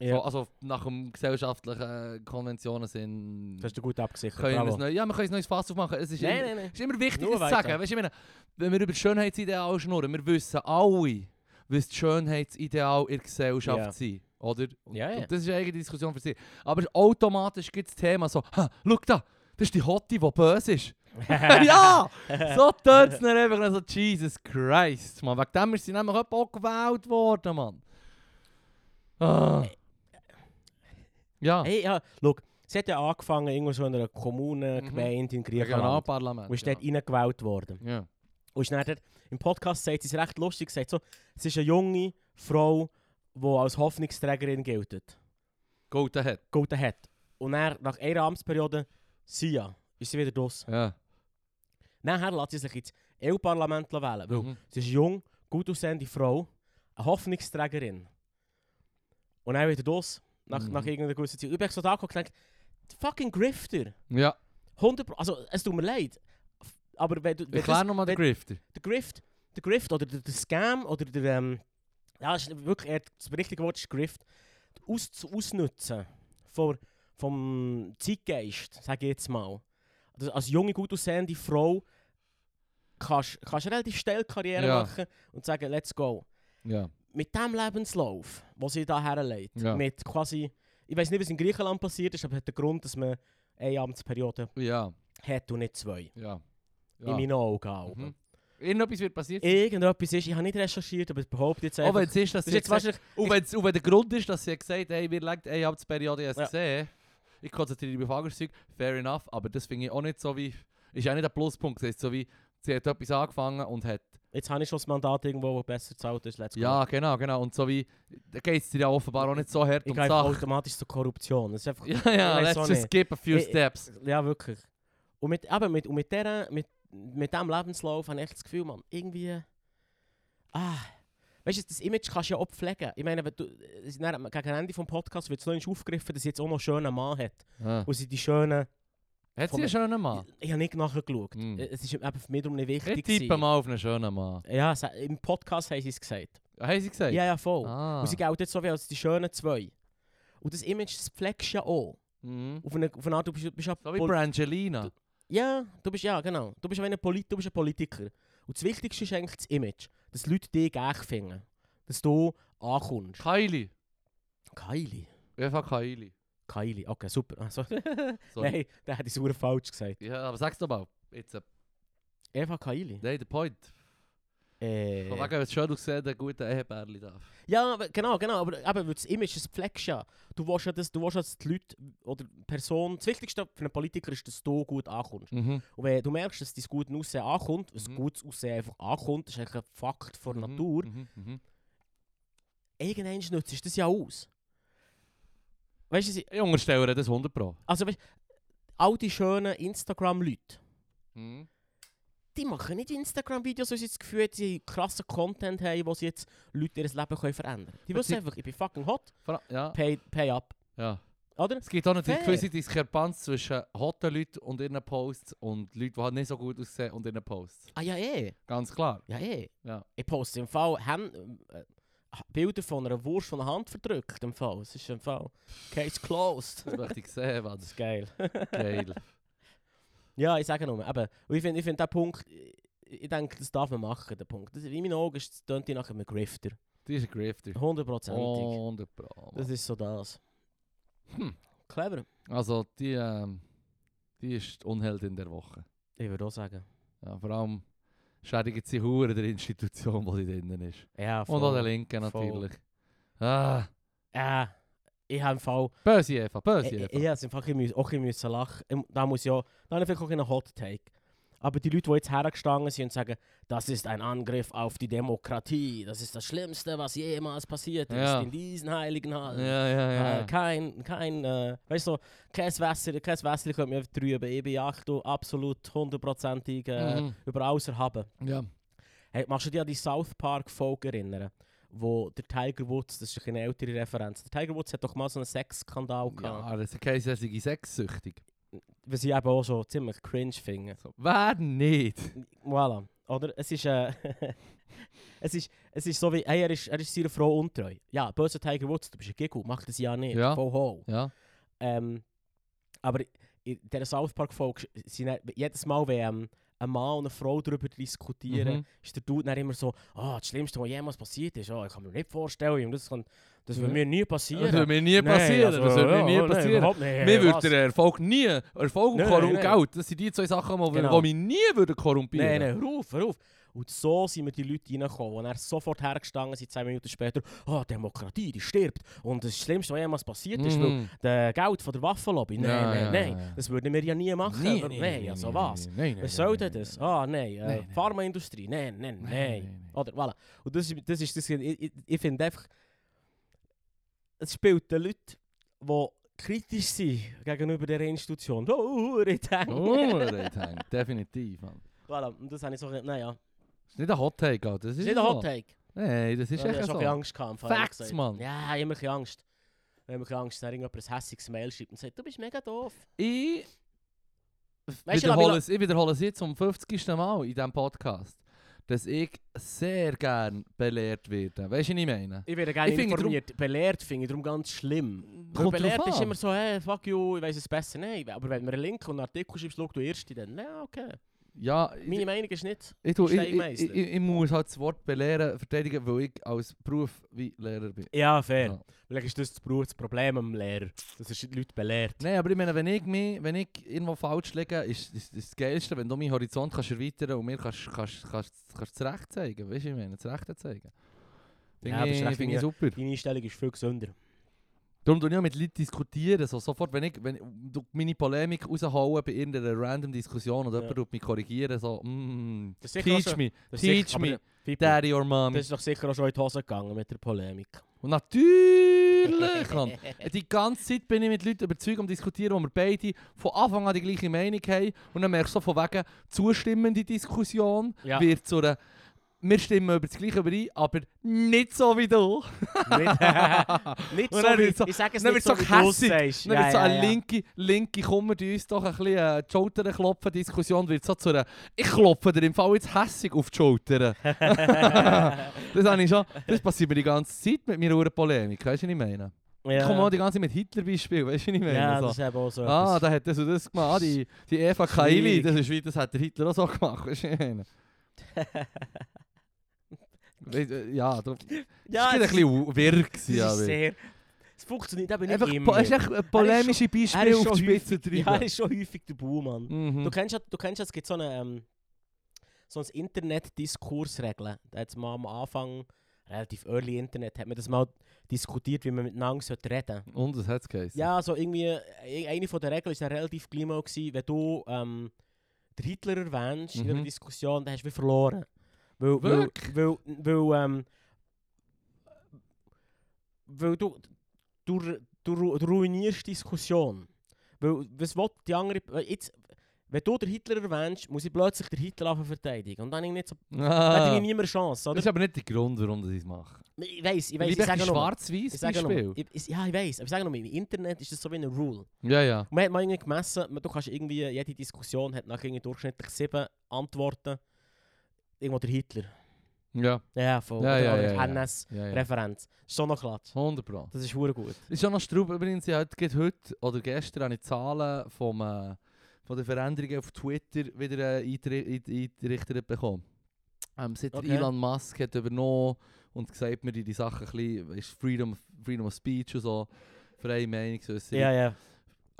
Speaker 1: So, also nach dem gesellschaftlichen Konventionen sind...
Speaker 2: Das hast du gut abgesichert.
Speaker 1: können wir
Speaker 2: Bravo.
Speaker 1: es neu, ja, wir können ein neues Fass aufmachen. Es ist,
Speaker 2: Nein,
Speaker 1: immer,
Speaker 2: nein, nein.
Speaker 1: es ist immer wichtig,
Speaker 2: Nur
Speaker 1: das zu sagen. Weißt, du, ich meine, wenn wir über Schönheitsideal schnurren, wir wissen alle, was das Schönheitsideal in der Gesellschaft
Speaker 2: Ja.
Speaker 1: sind. Oder? Und,
Speaker 2: Ja, ja.
Speaker 1: und das ist eine eigene Diskussion für sich. Aber automatisch gibt es das Thema so, ha, schau da, das ist die Hottie, die böse ist. ja! So tönt es einfach so, Jesus Christ, man. Wegen dem ist sie nämlich etwa auch gewählt worden, Mann. Ah. Ja,
Speaker 2: Hey, ja, schau, sie hat ja angefangen irgendwo so in einer Kommune,
Speaker 1: Mhm.
Speaker 2: Gemeinde in Griechenland.
Speaker 1: Regionalparlament.
Speaker 2: Und ist
Speaker 1: ja.
Speaker 2: dort reingewählt worden.
Speaker 1: Ja.
Speaker 2: Und ist dann dort, im Podcast sagt sie es recht lustig, sie sagt so, es ist eine junge Frau, die als Hoffnungsträgerin gilt.
Speaker 1: Gut, der hat.
Speaker 2: Gilt hat. Und dann, nach einer Amtsperiode, sie ja, ist sie wieder draus.
Speaker 1: Ja.
Speaker 2: Nachher lässt sie sich ins EU-Parlament wählen, weil
Speaker 1: Mhm.
Speaker 2: sie ist eine jung, gut aussehende Frau, eine Hoffnungsträgerin. Und dann wieder draus, nach,
Speaker 1: Mhm.
Speaker 2: nach irgendeiner gewissen Zeit. Ich bin so da geguckt und gedacht, fucking Grifter.
Speaker 1: Ja.
Speaker 2: 100 Pro- also es tut mir leid. Aber wenn du... Wenn
Speaker 1: Erklär nochmal den Grifter.
Speaker 2: der Grift, der Grift oder der, der Scam oder der, ähm, ja, ist wirklich eher, das richtige Wort ist Grift, Aus, zu Ausnutzen vor, vom Zeitgeist, sage ich jetzt mal. Also als junge, gut aussehende Frau kannst du relativ schnell Karriere
Speaker 1: Ja.
Speaker 2: machen und sagen, let's go.
Speaker 1: Ja.
Speaker 2: Mit dem Lebenslauf, den sie da herlegt,
Speaker 1: Ja.
Speaker 2: mit quasi, ich weiß nicht, was in Griechenland passiert ist, aber hat den Grund, dass man eine Amtsperiode
Speaker 1: Ja.
Speaker 2: hat und nicht zwei.
Speaker 1: Ja.
Speaker 2: In
Speaker 1: ja.
Speaker 2: meinen Augen auch.
Speaker 1: Mhm. Irgendetwas wird passiert.
Speaker 2: Irgendetwas ist, ich habe nicht recherchiert, aber ich behaupte jetzt einfach...
Speaker 1: wenn es ist, dass
Speaker 2: Das jetzt wahrscheinlich...
Speaker 1: und, wenn's, und wenn der Grund ist, dass sie hat gesagt hey, wir legen eine Amtsperiode jetzt
Speaker 2: Ja.
Speaker 1: gesehen, ich konzentriere mich auf anderes Zeug, fair enough, aber das finde ich auch nicht so wie, ist auch nicht ein Pluspunkt, es ist so wie, sie hat etwas angefangen und hat,
Speaker 2: Jetzt habe ich schon das Mandat irgendwo, das besser gezahlt ist. Let's go.
Speaker 1: ja genau, genau, und so wie, da geht es dir ja offenbar auch nicht so hart
Speaker 2: Ich
Speaker 1: um
Speaker 2: gehe
Speaker 1: die
Speaker 2: einfach
Speaker 1: Sache.
Speaker 2: automatisch zur Korruption. Das ist einfach...
Speaker 1: Ja, ja, let's just skip a few
Speaker 2: Ich-
Speaker 1: steps.
Speaker 2: Ja, wirklich. Und mit, aber mit, und mit, der, mit, mit diesem Lebenslauf habe ich echt das Gefühl, man, irgendwie... Ah... Weißt du, das Image kannst du ja auch pflegen. Ich meine, wenn du, gegen Ende des Podcasts wird es noch aufgegriffen, dass sie jetzt auch noch einen schönen Mann hat.
Speaker 1: Ja.
Speaker 2: Und sie die schönen...
Speaker 1: Hat sie einen schönen Mann?
Speaker 2: Ich, ich habe nicht nachgeschaut.
Speaker 1: Hm.
Speaker 2: Es ist eben für mich darum nicht wichtig.
Speaker 1: Ich tippe mal auf einen schönen Mann.
Speaker 2: Ja, im Podcast haben sie es gesagt.
Speaker 1: Haben sie gesagt?
Speaker 2: Ja, ja, voll.
Speaker 1: Ah.
Speaker 2: Und sie gelten so wie als die schönen zwei. Und das Image, das pflegst du ja auch.
Speaker 1: Mhm.
Speaker 2: Auf eine, auf eine Art, du bist, du bist ja...
Speaker 1: So wie Brangelina.
Speaker 2: Ja, du bist ja, genau. Du bist ja ein, Polit du bist ein Politiker. Und das Wichtigste ist eigentlich das Image. Dass Leute dich geil finden. Dass du ankommst.
Speaker 1: Kylie.
Speaker 2: Kylie.
Speaker 1: Eva Kylie.
Speaker 2: Kylie, okay, super.
Speaker 1: Sorry.
Speaker 2: Nein, der hat es super falsch gesagt.
Speaker 1: Ja, aber sag's doch mal. Jetzt, äh,
Speaker 2: Eva Kylie.
Speaker 1: nein, der Point.
Speaker 2: Äh,
Speaker 1: Von wegen, es schön aussieht, ein guter Ehebärli darf.
Speaker 2: ja, aber- genau, genau. Aber, aber weil das Image, das pflegst du ja. Du willst ja, dass, du willst, ja, dass die Leute oder die Person... Das Wichtigste für einen Politiker ist, dass du gut ankommst.
Speaker 1: Mhm.
Speaker 2: Und wenn du merkst, dass dein gutes Aussehen ankommt, ein
Speaker 1: Mhm.
Speaker 2: gutes Aussehen einfach ankommt, das ist eigentlich ein Fakt von
Speaker 1: Mhm,
Speaker 2: Natur,
Speaker 1: Mhm. Mhm.
Speaker 2: irgendwann nutzt du das ja aus. Weißt du,
Speaker 1: Ich unterstelle das 100 Pro.
Speaker 2: also weißt, all die schönen Instagram-Leute,
Speaker 1: Mhm.
Speaker 2: die machen nicht Instagram-Videos, weil sie das Gefühl haben, sie krassen Content haben, wo sie jetzt Leute ihr Leben können verändern können. Die wissen einfach, ich bin fucking hot,
Speaker 1: Ja,
Speaker 2: pay, pay up.
Speaker 1: ja.
Speaker 2: Oder?
Speaker 1: Es gibt auch natürlich
Speaker 2: Fair.
Speaker 1: gewisse Diskrepanz zwischen hotten Leuten und ihren Posts und Leuten, die halt nicht so gut aussehen und ihren Posts.
Speaker 2: Ah ja, eh.
Speaker 1: Ganz klar.
Speaker 2: Ja, eh.
Speaker 1: Ja.
Speaker 2: Ich poste im Fall Hand, äh, Bilder von einer Wurst von der Hand verdrückt. Im Fall. Es ist im Fall. Case closed.
Speaker 1: Das möchte ich sehen, was
Speaker 2: Das ist geil.
Speaker 1: geil.
Speaker 2: Ja, ich sage nur. Aber ich finde, ich find den Punkt, ich, ich denke, das darf man machen, der Punkt. Das, in meinen Augen ist es tönt nach einem Grifter.
Speaker 1: Die ist ein Grifter.
Speaker 2: Hundertprozentig.
Speaker 1: 100 Pro.
Speaker 2: Das ist so das.
Speaker 1: Hm.
Speaker 2: Clever.
Speaker 1: Also, die, ähm, die ist die Unheldin der Woche.
Speaker 2: Ich würde auch sagen.
Speaker 1: Ja, vor allem schädigt sie Hure der Institution, sie drinnen ist.
Speaker 2: Ja,
Speaker 1: Und auch der Linken
Speaker 2: Voll.
Speaker 1: natürlich. Ah,
Speaker 2: Ja, ich habe im Fall.
Speaker 1: böse Eva, böse
Speaker 2: Ich,
Speaker 1: Eva.
Speaker 2: ich, ich einfach ein bisschen- auch ein bisschen lachen. Ich- Da muss ich auch. Da habe ich vielleicht auch einen Hot Take. Aber die Leute, die jetzt hergestanden sind und sagen, das ist ein Angriff auf die Demokratie, das ist das Schlimmste, was jemals passiert ist
Speaker 1: Ja.
Speaker 2: in diesen heiligen Hallen.
Speaker 1: Ja, ja, ja.
Speaker 2: Äh, kein, kein, äh, weißt du, so, kein Wässer, kein Wässer könnte mich drüben. Ich bin Achtung, absolut hundertprozentig äh,
Speaker 1: Mhm.
Speaker 2: über alles erhaben.
Speaker 1: ja.
Speaker 2: Hey, machst du dich an die South Park-Folge erinnern? Wo der Tiger Woods, das ist eine ältere Referenz, der Tiger Woods hat doch mal so einen Sexskandal gehabt.
Speaker 1: Ja, das heisst, er sei sexsüchtig.
Speaker 2: Was ich eben auch so ziemlich cringe finde.
Speaker 1: So. Wer nicht?
Speaker 2: Voilà. Oder? Es ist, äh, es ist, es ist so wie, hey, er ist, er ist seiner Frau untreu. Ja, böser Tiger Woods, du bist ein Giggle, mach das ja nicht.
Speaker 1: Ja.
Speaker 2: Voll ho.
Speaker 1: Ja.
Speaker 2: Ähm, aber in dieser South Park-Folge, jedes Mal, wenn ähm, ein Mann und eine Frau darüber diskutieren,
Speaker 1: Mhm.
Speaker 2: ist der Dude dann immer so, ah, das Schlimmste, was jemals passiert ist, ah, ich kann mir nicht vorstellen, das, kann, das wird
Speaker 1: Ja.
Speaker 2: mir nie
Speaker 1: Das
Speaker 2: passieren.
Speaker 1: würde mir nie
Speaker 2: Nein,
Speaker 1: passieren.
Speaker 2: also,
Speaker 1: das würde
Speaker 2: ja,
Speaker 1: mir nie
Speaker 2: nein,
Speaker 1: passieren.
Speaker 2: nicht.
Speaker 1: mir würde der Erfolg nie, Erfolg und
Speaker 2: Nein,
Speaker 1: Korru-
Speaker 2: nein.
Speaker 1: Geld, das sind die zwei Sachen, die
Speaker 2: Genau.
Speaker 1: mich nie würden korrumpieren
Speaker 2: Nein, nein, auf, hör auf. Und so sind wir die Leute reingekommen, und er sofort hergestanden sind, zwei Minuten später, ah, Demokratie, die stirbt. Und das Schlimmste, was jemals passiert ist, weil
Speaker 1: Mhm.
Speaker 2: der Geld von der Waffenlobby, nein,
Speaker 1: Ja,
Speaker 2: nein,
Speaker 1: ja,
Speaker 2: nein,
Speaker 1: ja.
Speaker 2: das würden wir ja nie machen.
Speaker 1: Nee,
Speaker 2: oder?
Speaker 1: nee,
Speaker 2: nein,
Speaker 1: nee,
Speaker 2: also
Speaker 1: nee,
Speaker 2: was?
Speaker 1: nee, nee,
Speaker 2: Was soll denn das? Ah, nein, äh,
Speaker 1: Nein, nein.
Speaker 2: Pharmaindustrie, nein, nein,
Speaker 1: Nein,
Speaker 2: nein.
Speaker 1: nein, nein.
Speaker 2: Oder, voilà. Und das ist, das ist, das ich, ich, ich finde einfach, es spielt den Leuten, die kritisch sind gegenüber der Institution. Oh, Rethang.
Speaker 1: Oh, der hängt. Definitiv.
Speaker 2: Voilà. Und das habe ich so, naja,
Speaker 1: Das ist nicht ein Hot Take, Alter. Das ist
Speaker 2: nicht ein. Hot Take.
Speaker 1: Nein, das ist
Speaker 2: Ja, ich
Speaker 1: echt so.
Speaker 2: Angst gehabt.
Speaker 1: Facts,
Speaker 2: gesagt.
Speaker 1: Mann.
Speaker 2: Ja, ich habe ein Angst. Ich habe ein Angst, dass irgendjemand ein hässiges Mail schreibt und sagt, du bist mega doof.
Speaker 1: Ich
Speaker 2: Weißt
Speaker 1: wiederhole, es, ich wiederhole es jetzt zum 50. Mal in diesem Podcast, dass ich sehr gern belehrt werde. Weißt du, was ich meine?
Speaker 2: Ich werde gerne
Speaker 1: Ich
Speaker 2: informiert. Belehrt finde ich darum ganz schlimm.
Speaker 1: Kommt
Speaker 2: belehrt ist immer so, hey, fuck you, ich weiß es besser. Nein, aber wenn mir einen Link und einen Artikel schreibst, schau du erst dann. Ja, okay.
Speaker 1: Ja,
Speaker 2: Meine Meinung ist nicht.
Speaker 1: ich, tu- ich, ich, ich, ich, ich muss halt das Wort belehren verteidigen, weil ich als Beruf wie Lehrer bin.
Speaker 2: Ja, fair.
Speaker 1: Ja.
Speaker 2: Vielleicht ist das das Beruf- das Problem am Lehrer. Das ist die Leute belehrt.
Speaker 1: Nein, aber ich meine, wenn ich, mich, wenn ich irgendwo falsch liege, ist, ist, ist das Geilste, wenn du meinen Horizont kannst erweitern und mir kannst, kannst, kannst, kannst das Recht zeigen. Weißt du, ich meine, das Recht zeigen. Finde
Speaker 2: Ja, aber das
Speaker 1: ich,
Speaker 2: ist recht
Speaker 1: find ich super.
Speaker 2: Deine Einstellung ist viel gesünder.
Speaker 1: Darum tue ich auch mit Leuten diskutieren. So, sofort, wenn ich, wenn ich meine Polemik raushauen bei irgendeiner random Diskussion oder
Speaker 2: Ja.
Speaker 1: jemand mich korrigieren, so, mm, teach me,
Speaker 2: Das ist
Speaker 1: teach me, daddy or mommy.
Speaker 2: Das ist doch sicher auch schon in die Hose gegangen mit der Polemik.
Speaker 1: Und natürlich, Mann. Die ganze Zeit bin ich mit Leuten überzeugt am Diskutieren, wo wir beide von Anfang an die gleiche Meinung haben. Und dann merkst du so von wegen, zustimmende Diskussion
Speaker 2: Ja.
Speaker 1: wird zu einer, wir stimmen über das Gleiche überein, aber nicht so wie du.
Speaker 2: nicht nicht so, wie,
Speaker 1: wird so-
Speaker 2: ich sage es nicht so,
Speaker 1: so
Speaker 2: wie du
Speaker 1: hässig.
Speaker 2: sagst.
Speaker 1: Dann
Speaker 2: Ja,
Speaker 1: wird so
Speaker 2: ja,
Speaker 1: eine
Speaker 2: ja.
Speaker 1: linke, linke, kommen die uns doch ein bisschen äh, die Schultern klopfen Diskussion, wird so zu einer, ich klopfe dir im Fall jetzt hässig auf die Schultern. das, habe ich schon, das passiert mir die ganze Zeit mit meiner Uhrenpolemik, weißt du, was ich meine?
Speaker 2: ja.
Speaker 1: Ich komme auch die ganze Zeit mit Hitler-Beispiel, weißt du, was ich meine?
Speaker 2: Ja,
Speaker 1: so.
Speaker 2: das ist eben auch so
Speaker 1: Ah, da hat das und das gemacht. Ah, die, die Eva Kaili, das ist wie, das hat der Hitler auch so gemacht, weißt du, was ich meine? Weißt du, Ja, du,
Speaker 2: ja,
Speaker 1: das war ein bisschen wirr.
Speaker 2: es
Speaker 1: aber-
Speaker 2: sehr... Es funktioniert eben nicht
Speaker 1: Einfach,
Speaker 2: immer.
Speaker 1: es ist echt ein polemische Beispiel
Speaker 2: ist
Speaker 1: auf die Spitze treiben.
Speaker 2: Ja, er ist schon häufig der Buhmann.
Speaker 1: Mhm.
Speaker 2: Du kennst ja, du kennst ja, es gibt so eine, ähm, so ein Internet-Diskursregeln. Da hat's mal am Anfang, relativ early Internet, hat man das mal diskutiert, wie man miteinander sollte reden
Speaker 1: Und das hat es geheißen.
Speaker 2: Ja, so irgendwie, äh, eine von der Regeln war ja relativ gleich mal, gewesen, wenn du ähm, den Hitler erwähnst in einer
Speaker 1: Mhm.
Speaker 2: Diskussion, dann hast du wie verloren. Weil,
Speaker 1: Wirklich?
Speaker 2: weil, weil, ähm, weil du, du, du, du ruinierst Diskussion. Weil, was will die andere... Jetzt, wenn du den Hitler erwähnst, muss ich plötzlich den Hitler verteidigen. Und dann habe ich nicht so,
Speaker 1: Ah,
Speaker 2: hätte ich nie mehr Chance,
Speaker 1: das
Speaker 2: oder?
Speaker 1: ist aber nicht der Grund, warum ich es mache.
Speaker 2: Ich weiss, ich weiss,
Speaker 1: ich
Speaker 2: ich sage Ich sage nur,
Speaker 1: Spiel.
Speaker 2: ich, ich, ja, ich weiss, aber ich sage nur, im Internet ist das so wie eine Rule.
Speaker 1: Ja, ja.
Speaker 2: Man hat mal irgendwie gemessen, man- du kannst irgendwie, jede Diskussion hat nach irgendwie durchschnittlich sieben Antworten. Irgendwo der Hitler.
Speaker 1: Ja,
Speaker 2: Ja, von
Speaker 1: Ja,
Speaker 2: oder,
Speaker 1: ja, ja.
Speaker 2: NS-Referenz. Ist schon noch klatsch.
Speaker 1: 100 Pro.
Speaker 2: Das ist hure gut.
Speaker 1: Ist schon noch Straub übrigens, ich gerade heute oder gestern habe ich Zahlen vom, äh, von den Veränderungen auf Twitter wieder äh, eingerichtet bekommen. Ähm, seit
Speaker 2: Okay.
Speaker 1: Elon Musk hat übernommen und gesagt mir die, die Sachen ein bisschen, ist Freedom, Freedom of Speech und so, freie Meinung, so ist
Speaker 2: Ja, ja.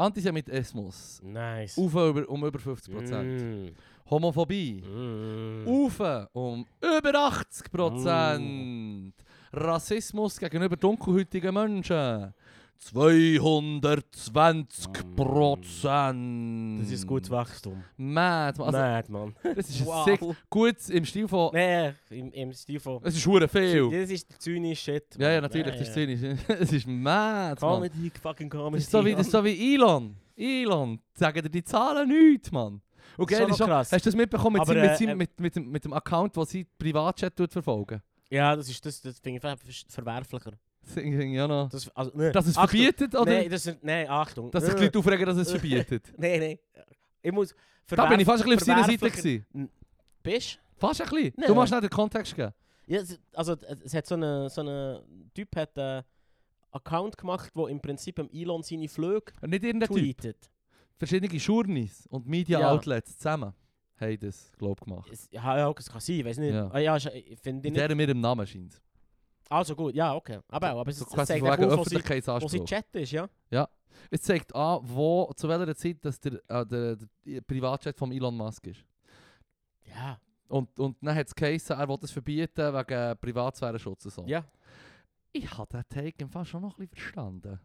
Speaker 1: Antisemitismus,
Speaker 2: Nice.
Speaker 1: auf über, um über 50%.
Speaker 2: Mm.
Speaker 1: Homophobie,
Speaker 2: Mm.
Speaker 1: auf um über 80%. Rassismus gegenüber dunkelhäutigen Menschen. 220 Prozent.
Speaker 2: Das ist gutes Wachstum.
Speaker 1: Mad, also,
Speaker 2: Mad, Mann.
Speaker 1: das ist
Speaker 2: Wow.
Speaker 1: sick. Gut im Stil von...
Speaker 2: Nee, im, im Stil von...
Speaker 1: Es ist hure viel.
Speaker 2: Das ist der zynische Shit.
Speaker 1: Ja, ja,
Speaker 2: Mann.
Speaker 1: natürlich, das ist zynisch. Es ist mad, Mann.
Speaker 2: Comedy, fucking Comedy.
Speaker 1: Das ist so wie, das ist so wie Elon. Elon, sagen dir die Zahlen nichts, Mann. Und
Speaker 2: Das ist schon krass.
Speaker 1: hast du das mitbekommen mit,
Speaker 2: Aber,
Speaker 1: seinem, mit,
Speaker 2: äh,
Speaker 1: seinem,
Speaker 2: äh,
Speaker 1: mit, mit, dem, mit dem Account, den sie Privatchat tut verfolgen?
Speaker 2: Ja, das ist das, das finde ich verwerflicher.
Speaker 1: Das finde ich ja noch.
Speaker 2: Das, also, nee.
Speaker 1: Dass es
Speaker 2: Achtung.
Speaker 1: verbietet, oder?
Speaker 2: Nee, das ist, nee, Achtung.
Speaker 1: Dass sich die Leute aufregen, dass es verbietet.
Speaker 2: Nee, nee. Ich muss...
Speaker 1: Da bin ich fast ein bisschen auf seiner Seite gewesen.
Speaker 2: Bist
Speaker 1: Fast ein bisschen.
Speaker 2: Nee.
Speaker 1: Du musst nicht den Kontext geben.
Speaker 2: Ja, also es hat so einen so eine Typ hat einen Account gemacht, wo im Prinzip am Elon seine Flüge
Speaker 1: nicht irgendein Typ.
Speaker 2: tweetet.
Speaker 1: Verschiedene Journeys und Media
Speaker 2: Ja.
Speaker 1: Outlets zusammen haben das, glaube ich, gemacht.
Speaker 2: Es, ja, ja, das kann sein, ich weiß nicht.
Speaker 1: Ja.
Speaker 2: Ah, ja, ich finde
Speaker 1: In
Speaker 2: nicht.
Speaker 1: der mit dem Namen scheint
Speaker 2: Also gut, ja, okay. Aber, aber es,
Speaker 1: So
Speaker 2: es zeigt auch wo sie, wo sie. Chat ist, ja?
Speaker 1: Es zeigt an, wo, zu welcher Zeit dass der, äh, der, der Privatchat von Elon Musk ist.
Speaker 2: Ja.
Speaker 1: Und, und dann hat es geheißen, er will das verbieten wegen Privatsphärenschutz und so.
Speaker 2: Ja.
Speaker 1: Ich habe den Take im Fall schon noch ein bisschen verstanden.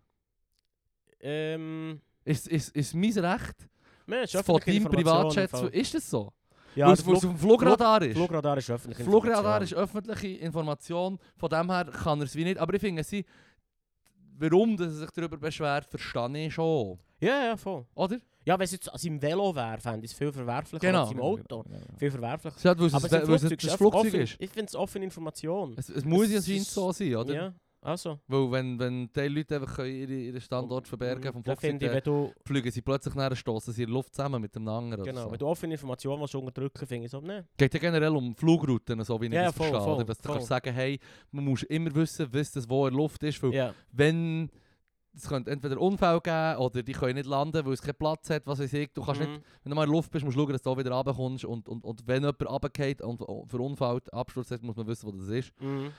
Speaker 2: Ähm...
Speaker 1: Ist, ist, ist mein Recht, das von deinem Privatchat zu... Ist das so?
Speaker 2: Ja,
Speaker 1: Weil es es
Speaker 2: Flug,
Speaker 1: dem Flugradar ist.
Speaker 2: Flugradar ist öffentliche
Speaker 1: Flugradar ist
Speaker 2: Information.
Speaker 1: öffentliche Information, von dem her kann er es wie nicht. Aber ich finde, sie, warum dass er sich darüber beschwert, verstehe ich schon.
Speaker 2: Ja, ja, voll.
Speaker 1: Oder?
Speaker 2: Ja, wenn es jetzt an seinem Velo wäre, fände ich es viel verwerflicher
Speaker 1: Genau.
Speaker 2: als im Auto. Viel verwerflicher.
Speaker 1: Ja, weil es,
Speaker 2: Aber sein
Speaker 1: es
Speaker 2: Flugzeug ist
Speaker 1: Flugzeug
Speaker 2: offen,
Speaker 1: ist.
Speaker 2: Ich finde es offene Information.
Speaker 1: Es, es muss
Speaker 2: Es
Speaker 1: ja anscheinend
Speaker 2: ist-
Speaker 1: so sein, oder?
Speaker 2: Ja, also.
Speaker 1: Weil wenn, wenn die Leute einfach ihre, ihren Standort verbergen vom
Speaker 2: Da
Speaker 1: Flugzeug, dann fliegen sie plötzlich nachher stoßen sie in der Luft zusammen mit dem anderen.
Speaker 2: genau,
Speaker 1: oder
Speaker 2: wenn
Speaker 1: so.
Speaker 2: du offene Informationen willst unterdrücken finde ich so, ne.
Speaker 1: geht ja generell um Flugrouten, so wie ich
Speaker 2: Ja,
Speaker 1: das
Speaker 2: voll,
Speaker 1: verstehe.
Speaker 2: voll?
Speaker 1: Dass du
Speaker 2: voll.
Speaker 1: kannst sagen, hey, man muss immer wissen, das wo in der Luft ist. Weil
Speaker 2: Ja,
Speaker 1: wenn es könnte entweder Unfall geben oder die können nicht landen, weil es keinen Platz hat, was weiß ich. Du kannst nicht,
Speaker 2: mhm.
Speaker 1: wenn du mal in der Luft bist, musst du schauen, dass du auch wieder runterkommst. Und, und, und wenn jemand runterfällt und verunfallt, Absturz hat, muss man wissen, wo das ist.
Speaker 2: Mhm.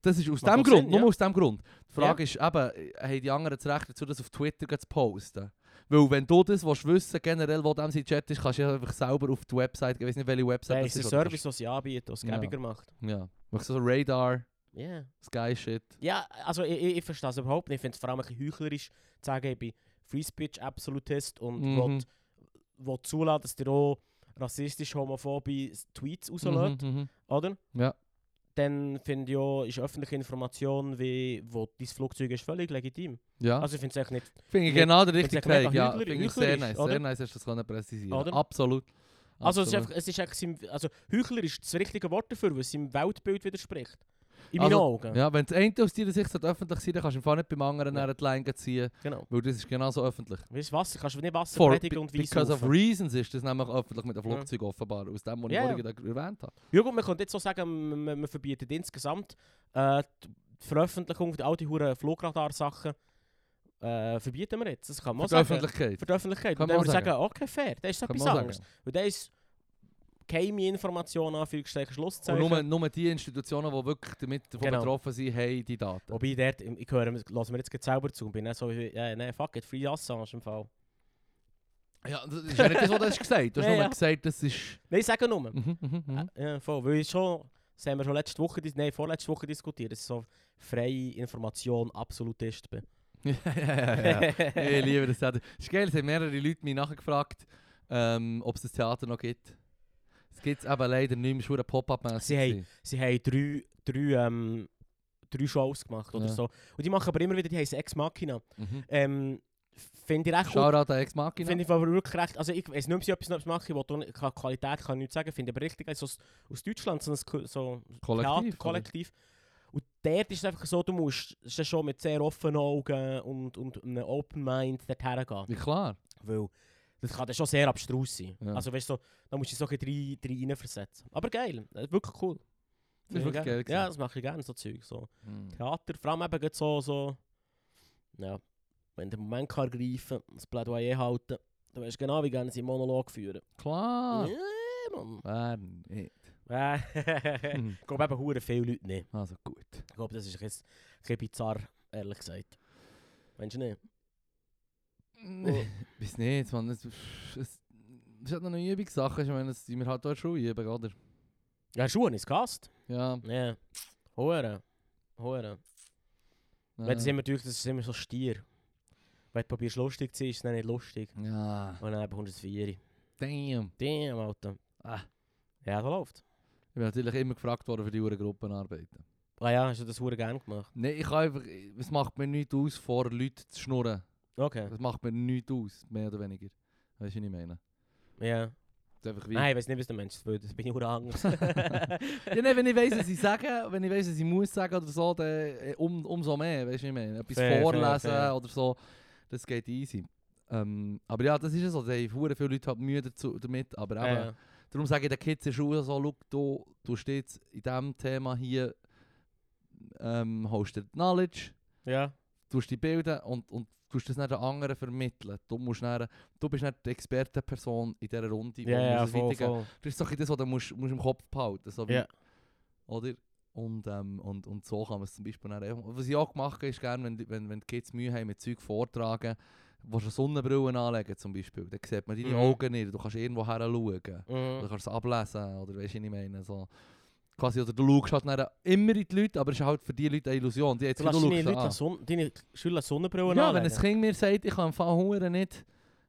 Speaker 1: Das ist aus
Speaker 2: Macht
Speaker 1: dem Grund,
Speaker 2: Sinn,
Speaker 1: nur
Speaker 2: ja.
Speaker 1: aus dem Grund. Die Frage ist eben, haben die anderen das Recht dazu, das auf Twitter zu posten? Weil wenn du das willst wissen generell, wo dem sein Chat ist, kannst du ja einfach selber auf die Website, ich weiß nicht, welche Website
Speaker 2: Ja,
Speaker 1: das
Speaker 2: ist ein
Speaker 1: ist. oder
Speaker 2: Service, den sie anbieten, was es
Speaker 1: Ja.
Speaker 2: gäbiger macht.
Speaker 1: kannst- Ja, machst du so Radar,
Speaker 2: Ja.
Speaker 1: Sky-Shit.
Speaker 2: Ja, also ich, ich, ich verstehe das überhaupt nicht. Ich finde es vor allem ein bisschen heuchlerisch zu sagen, ich bin Free Speech Absolutist und
Speaker 1: Mhm.
Speaker 2: will, will zulassen, dass der auch rassistisch, homophobe Tweets rauslässt,
Speaker 1: Mhm, mhm.
Speaker 2: oder?
Speaker 1: Ja.
Speaker 2: Dann finde ich auch, ist öffentliche Information, wie wo dein Flugzeug ist, völlig legitim.
Speaker 1: Ja,
Speaker 2: Also ich finde es echt nicht...
Speaker 1: finde ich
Speaker 2: nicht-
Speaker 1: genau der richtige Take. Ja, finde ich sehr nice.
Speaker 2: oder?
Speaker 1: Sehr nice, hast du das können präzisieren.
Speaker 2: Oder?
Speaker 1: Absolut.
Speaker 2: Also es ist, einfach, es ist sein, also Heuchler ist das richtige Wort dafür, weil es seinem Weltbild widerspricht. In meinen
Speaker 1: Also,
Speaker 2: Augen.
Speaker 1: Ja, wenn das eine aus deiner Sicht öffentlich sein dann kannst du Fall nicht beim anderen
Speaker 2: Ja.
Speaker 1: ja. die Line ziehen,
Speaker 2: Genau.
Speaker 1: weil das ist genauso öffentlich.
Speaker 2: Weißt du Wasser, kannst du nicht Wasser
Speaker 1: For,
Speaker 2: und Wein
Speaker 1: because of
Speaker 2: saufen.
Speaker 1: reasons ist das nämlich öffentlich mit dem
Speaker 2: Ja.
Speaker 1: Flugzeug offenbar, aus dem, was
Speaker 2: Ja,
Speaker 1: ich
Speaker 2: ja.
Speaker 1: vorhin erwähnt habe.
Speaker 2: Ja gut, man könnte jetzt so sagen, man, man, verbietet insgesamt äh, die Veröffentlichung von all die huren Flugradar-Sachen äh, verbieten wir jetzt. Das kann man
Speaker 1: Für die
Speaker 2: sagen.
Speaker 1: Öffentlichkeit.
Speaker 2: Für die Öffentlichkeit.
Speaker 1: Kann
Speaker 2: Und dann würde
Speaker 1: sagen.
Speaker 2: okay, fair, das ist etwas anderes. Weil das ist geheime Informationen, Anführungsstrichen,
Speaker 1: Und
Speaker 2: Schlusszeichen.
Speaker 1: nur, nur die Institutionen, die wirklich damit davon
Speaker 2: Genau.
Speaker 1: betroffen sind, haben die Daten.
Speaker 2: Wobei dort, ich höre, lassen wir jetzt selber zu und bin so, wie, ja, nein, fuck it, Free Assange im Fall.
Speaker 1: Ja, das ist ja nicht das, was du hast gesagt Du hast
Speaker 2: Ja,
Speaker 1: nur
Speaker 2: ja.
Speaker 1: gesagt, das ist...
Speaker 2: Nein, ich sage nur.
Speaker 1: Mhm, mhm, mhm.
Speaker 2: Äh, Ja, voll. Weil ich schon, das haben wir schon letzte Woche, nein, vorletzte Woche diskutiert, dass so freie Information Absolutist bin.
Speaker 1: ja, ja, ja, ja. ich liebe das Theater. Es ist geil, es haben mehrere Leute mich nachgefragt, ähm, ob es das Theater noch gibt. Es gibt es eben leider nicht mehr, ein Pop-Up-mässig.
Speaker 2: Sie haben-. Sie haben drei, drei, ähm, drei Shows gemacht oder
Speaker 1: Ja.
Speaker 2: so. Und die machen aber immer wieder, die heißen Ex Machina.
Speaker 1: Mhm.
Speaker 2: Ähm, Finde ich recht gut.
Speaker 1: Shoutout an Ex Machina.
Speaker 2: Finde ich aber wirklich recht. Also ich weiß nicht, ob sie etwas Neues machen. Nicht- kann Qualität kann ich nicht sagen. Finde ich aber richtig geil. So aus, aus Deutschland, so ein Ko- so
Speaker 1: Kollektiv,
Speaker 2: Theater, Kollektiv. Und dort ist es einfach so, du musst es ist schon mit sehr offenen Augen und, und einem Open Mind dorthin gehen.
Speaker 1: Ja, klar.
Speaker 2: Weil das kann dann schon sehr abstrus sein.
Speaker 1: Ja.
Speaker 2: Also weißt du, so, da musst du dich so ein bisschen rein, rein versetzen. Aber geil, äh, wirklich cool.
Speaker 1: Das wirklich
Speaker 2: ich
Speaker 1: geil.
Speaker 2: geil. Ja, das mache ich gerne, so Zeug. So.
Speaker 1: Mhm.
Speaker 2: Theater, vor allem eben so, so, ja, wenn der Moment kann ergreifen kann, das Plädoyer halten, dann weißt du genau, wie gerne sie einen Monolog führen.
Speaker 1: Klar.
Speaker 2: Ja, Mann.
Speaker 1: Wer nicht?
Speaker 2: Äh,
Speaker 1: Mhm.
Speaker 2: ich glaube eben hure viele Leute nicht.
Speaker 1: Also gut.
Speaker 2: Ich glaube, das ist ein bisschen bizarr, ehrlich gesagt. Meinst du nicht?
Speaker 1: Weiß nicht, man. Es, es, es ist halt noch eine Übungssache. Ich meine, das wir halt dort schon üben, oder?
Speaker 2: Ja, Schuhe ist Gast.
Speaker 1: Ja.
Speaker 2: Ja. Hure. Hure. Wenn das immer durch, das ist immer so Stier. Wenn du probierst lustig zu sein, ist es dann nicht lustig.
Speaker 1: Ja,
Speaker 2: Und dann bekommst du ein
Speaker 1: damn.
Speaker 2: Damn, Alter.
Speaker 1: Ah.
Speaker 2: Ja, so läuft.
Speaker 1: Ich bin natürlich immer gefragt worden für die Gruppenarbeiten.
Speaker 2: Ah ja, hast du das hure gerne gemacht?
Speaker 1: Nein, ich kann einfach, es macht mir nichts aus, vor Leuten zu schnurren.
Speaker 2: Okay.
Speaker 1: Das macht mir nichts aus, mehr oder weniger. Weißt du, was ich meine?
Speaker 2: Ja.
Speaker 1: Das ist einfach wie...
Speaker 2: Nein, ich weiß nicht, was der Mensch will. Das bin ich hure Angst.
Speaker 1: ja, nein, wenn ich weiss, was ich sage, wenn ich weiss, was ich muss sagen oder so, dann äh, um, umso mehr, weißt du, was ich meine? Etwas
Speaker 2: Fair, fair,
Speaker 1: vorlesen
Speaker 2: fair.
Speaker 1: oder so, das geht easy. Ähm, aber ja, das ist ja so, da haben verdammt viele Leute halt Mühe dazu, damit, aber eben,
Speaker 2: ja.
Speaker 1: darum sage ich den Kids in der Schule so, schau, du, du stehst in diesem Thema hier, ähm, holst dir Knowledge,
Speaker 2: ja.
Speaker 1: tust dich bilden und, und tust das nicht den anderen vermitteln. Du, musst dann, du bist nicht die Expertenperson in dieser Runde,
Speaker 2: Ja, ja,
Speaker 1: muss es
Speaker 2: voll, voll.
Speaker 1: Das ist so das, was du musst, musst im Kopf behalten so wie,
Speaker 2: Ja.
Speaker 1: oder? Und, ähm, und, und so kann man es zum Beispiel dann Was ich auch gemacht habe, ist gerne, wenn, wenn, wenn die Kids Mühe haben mit Zeug vortragen, willst du Sonnenbrillen anlegen zum Beispiel, dann sieht man deine
Speaker 2: Mhm.
Speaker 1: Augen nicht, du kannst irgendwo her schauen. Du
Speaker 2: Mhm.
Speaker 1: kannst es ablesen, oder weißt du, was ich meine? So. Quasi, oder du schaust halt dann immer in die Leute, aber es ist halt für die Leute eine Illusion. Die jetzt
Speaker 2: Du lässt deine, Leute
Speaker 1: an.
Speaker 2: Sonne, deine Schüler Sonnenbrillen
Speaker 1: Ja,
Speaker 2: anlegen.
Speaker 1: wenn ein Kind mir sagt, ich kann Fall Huren nicht,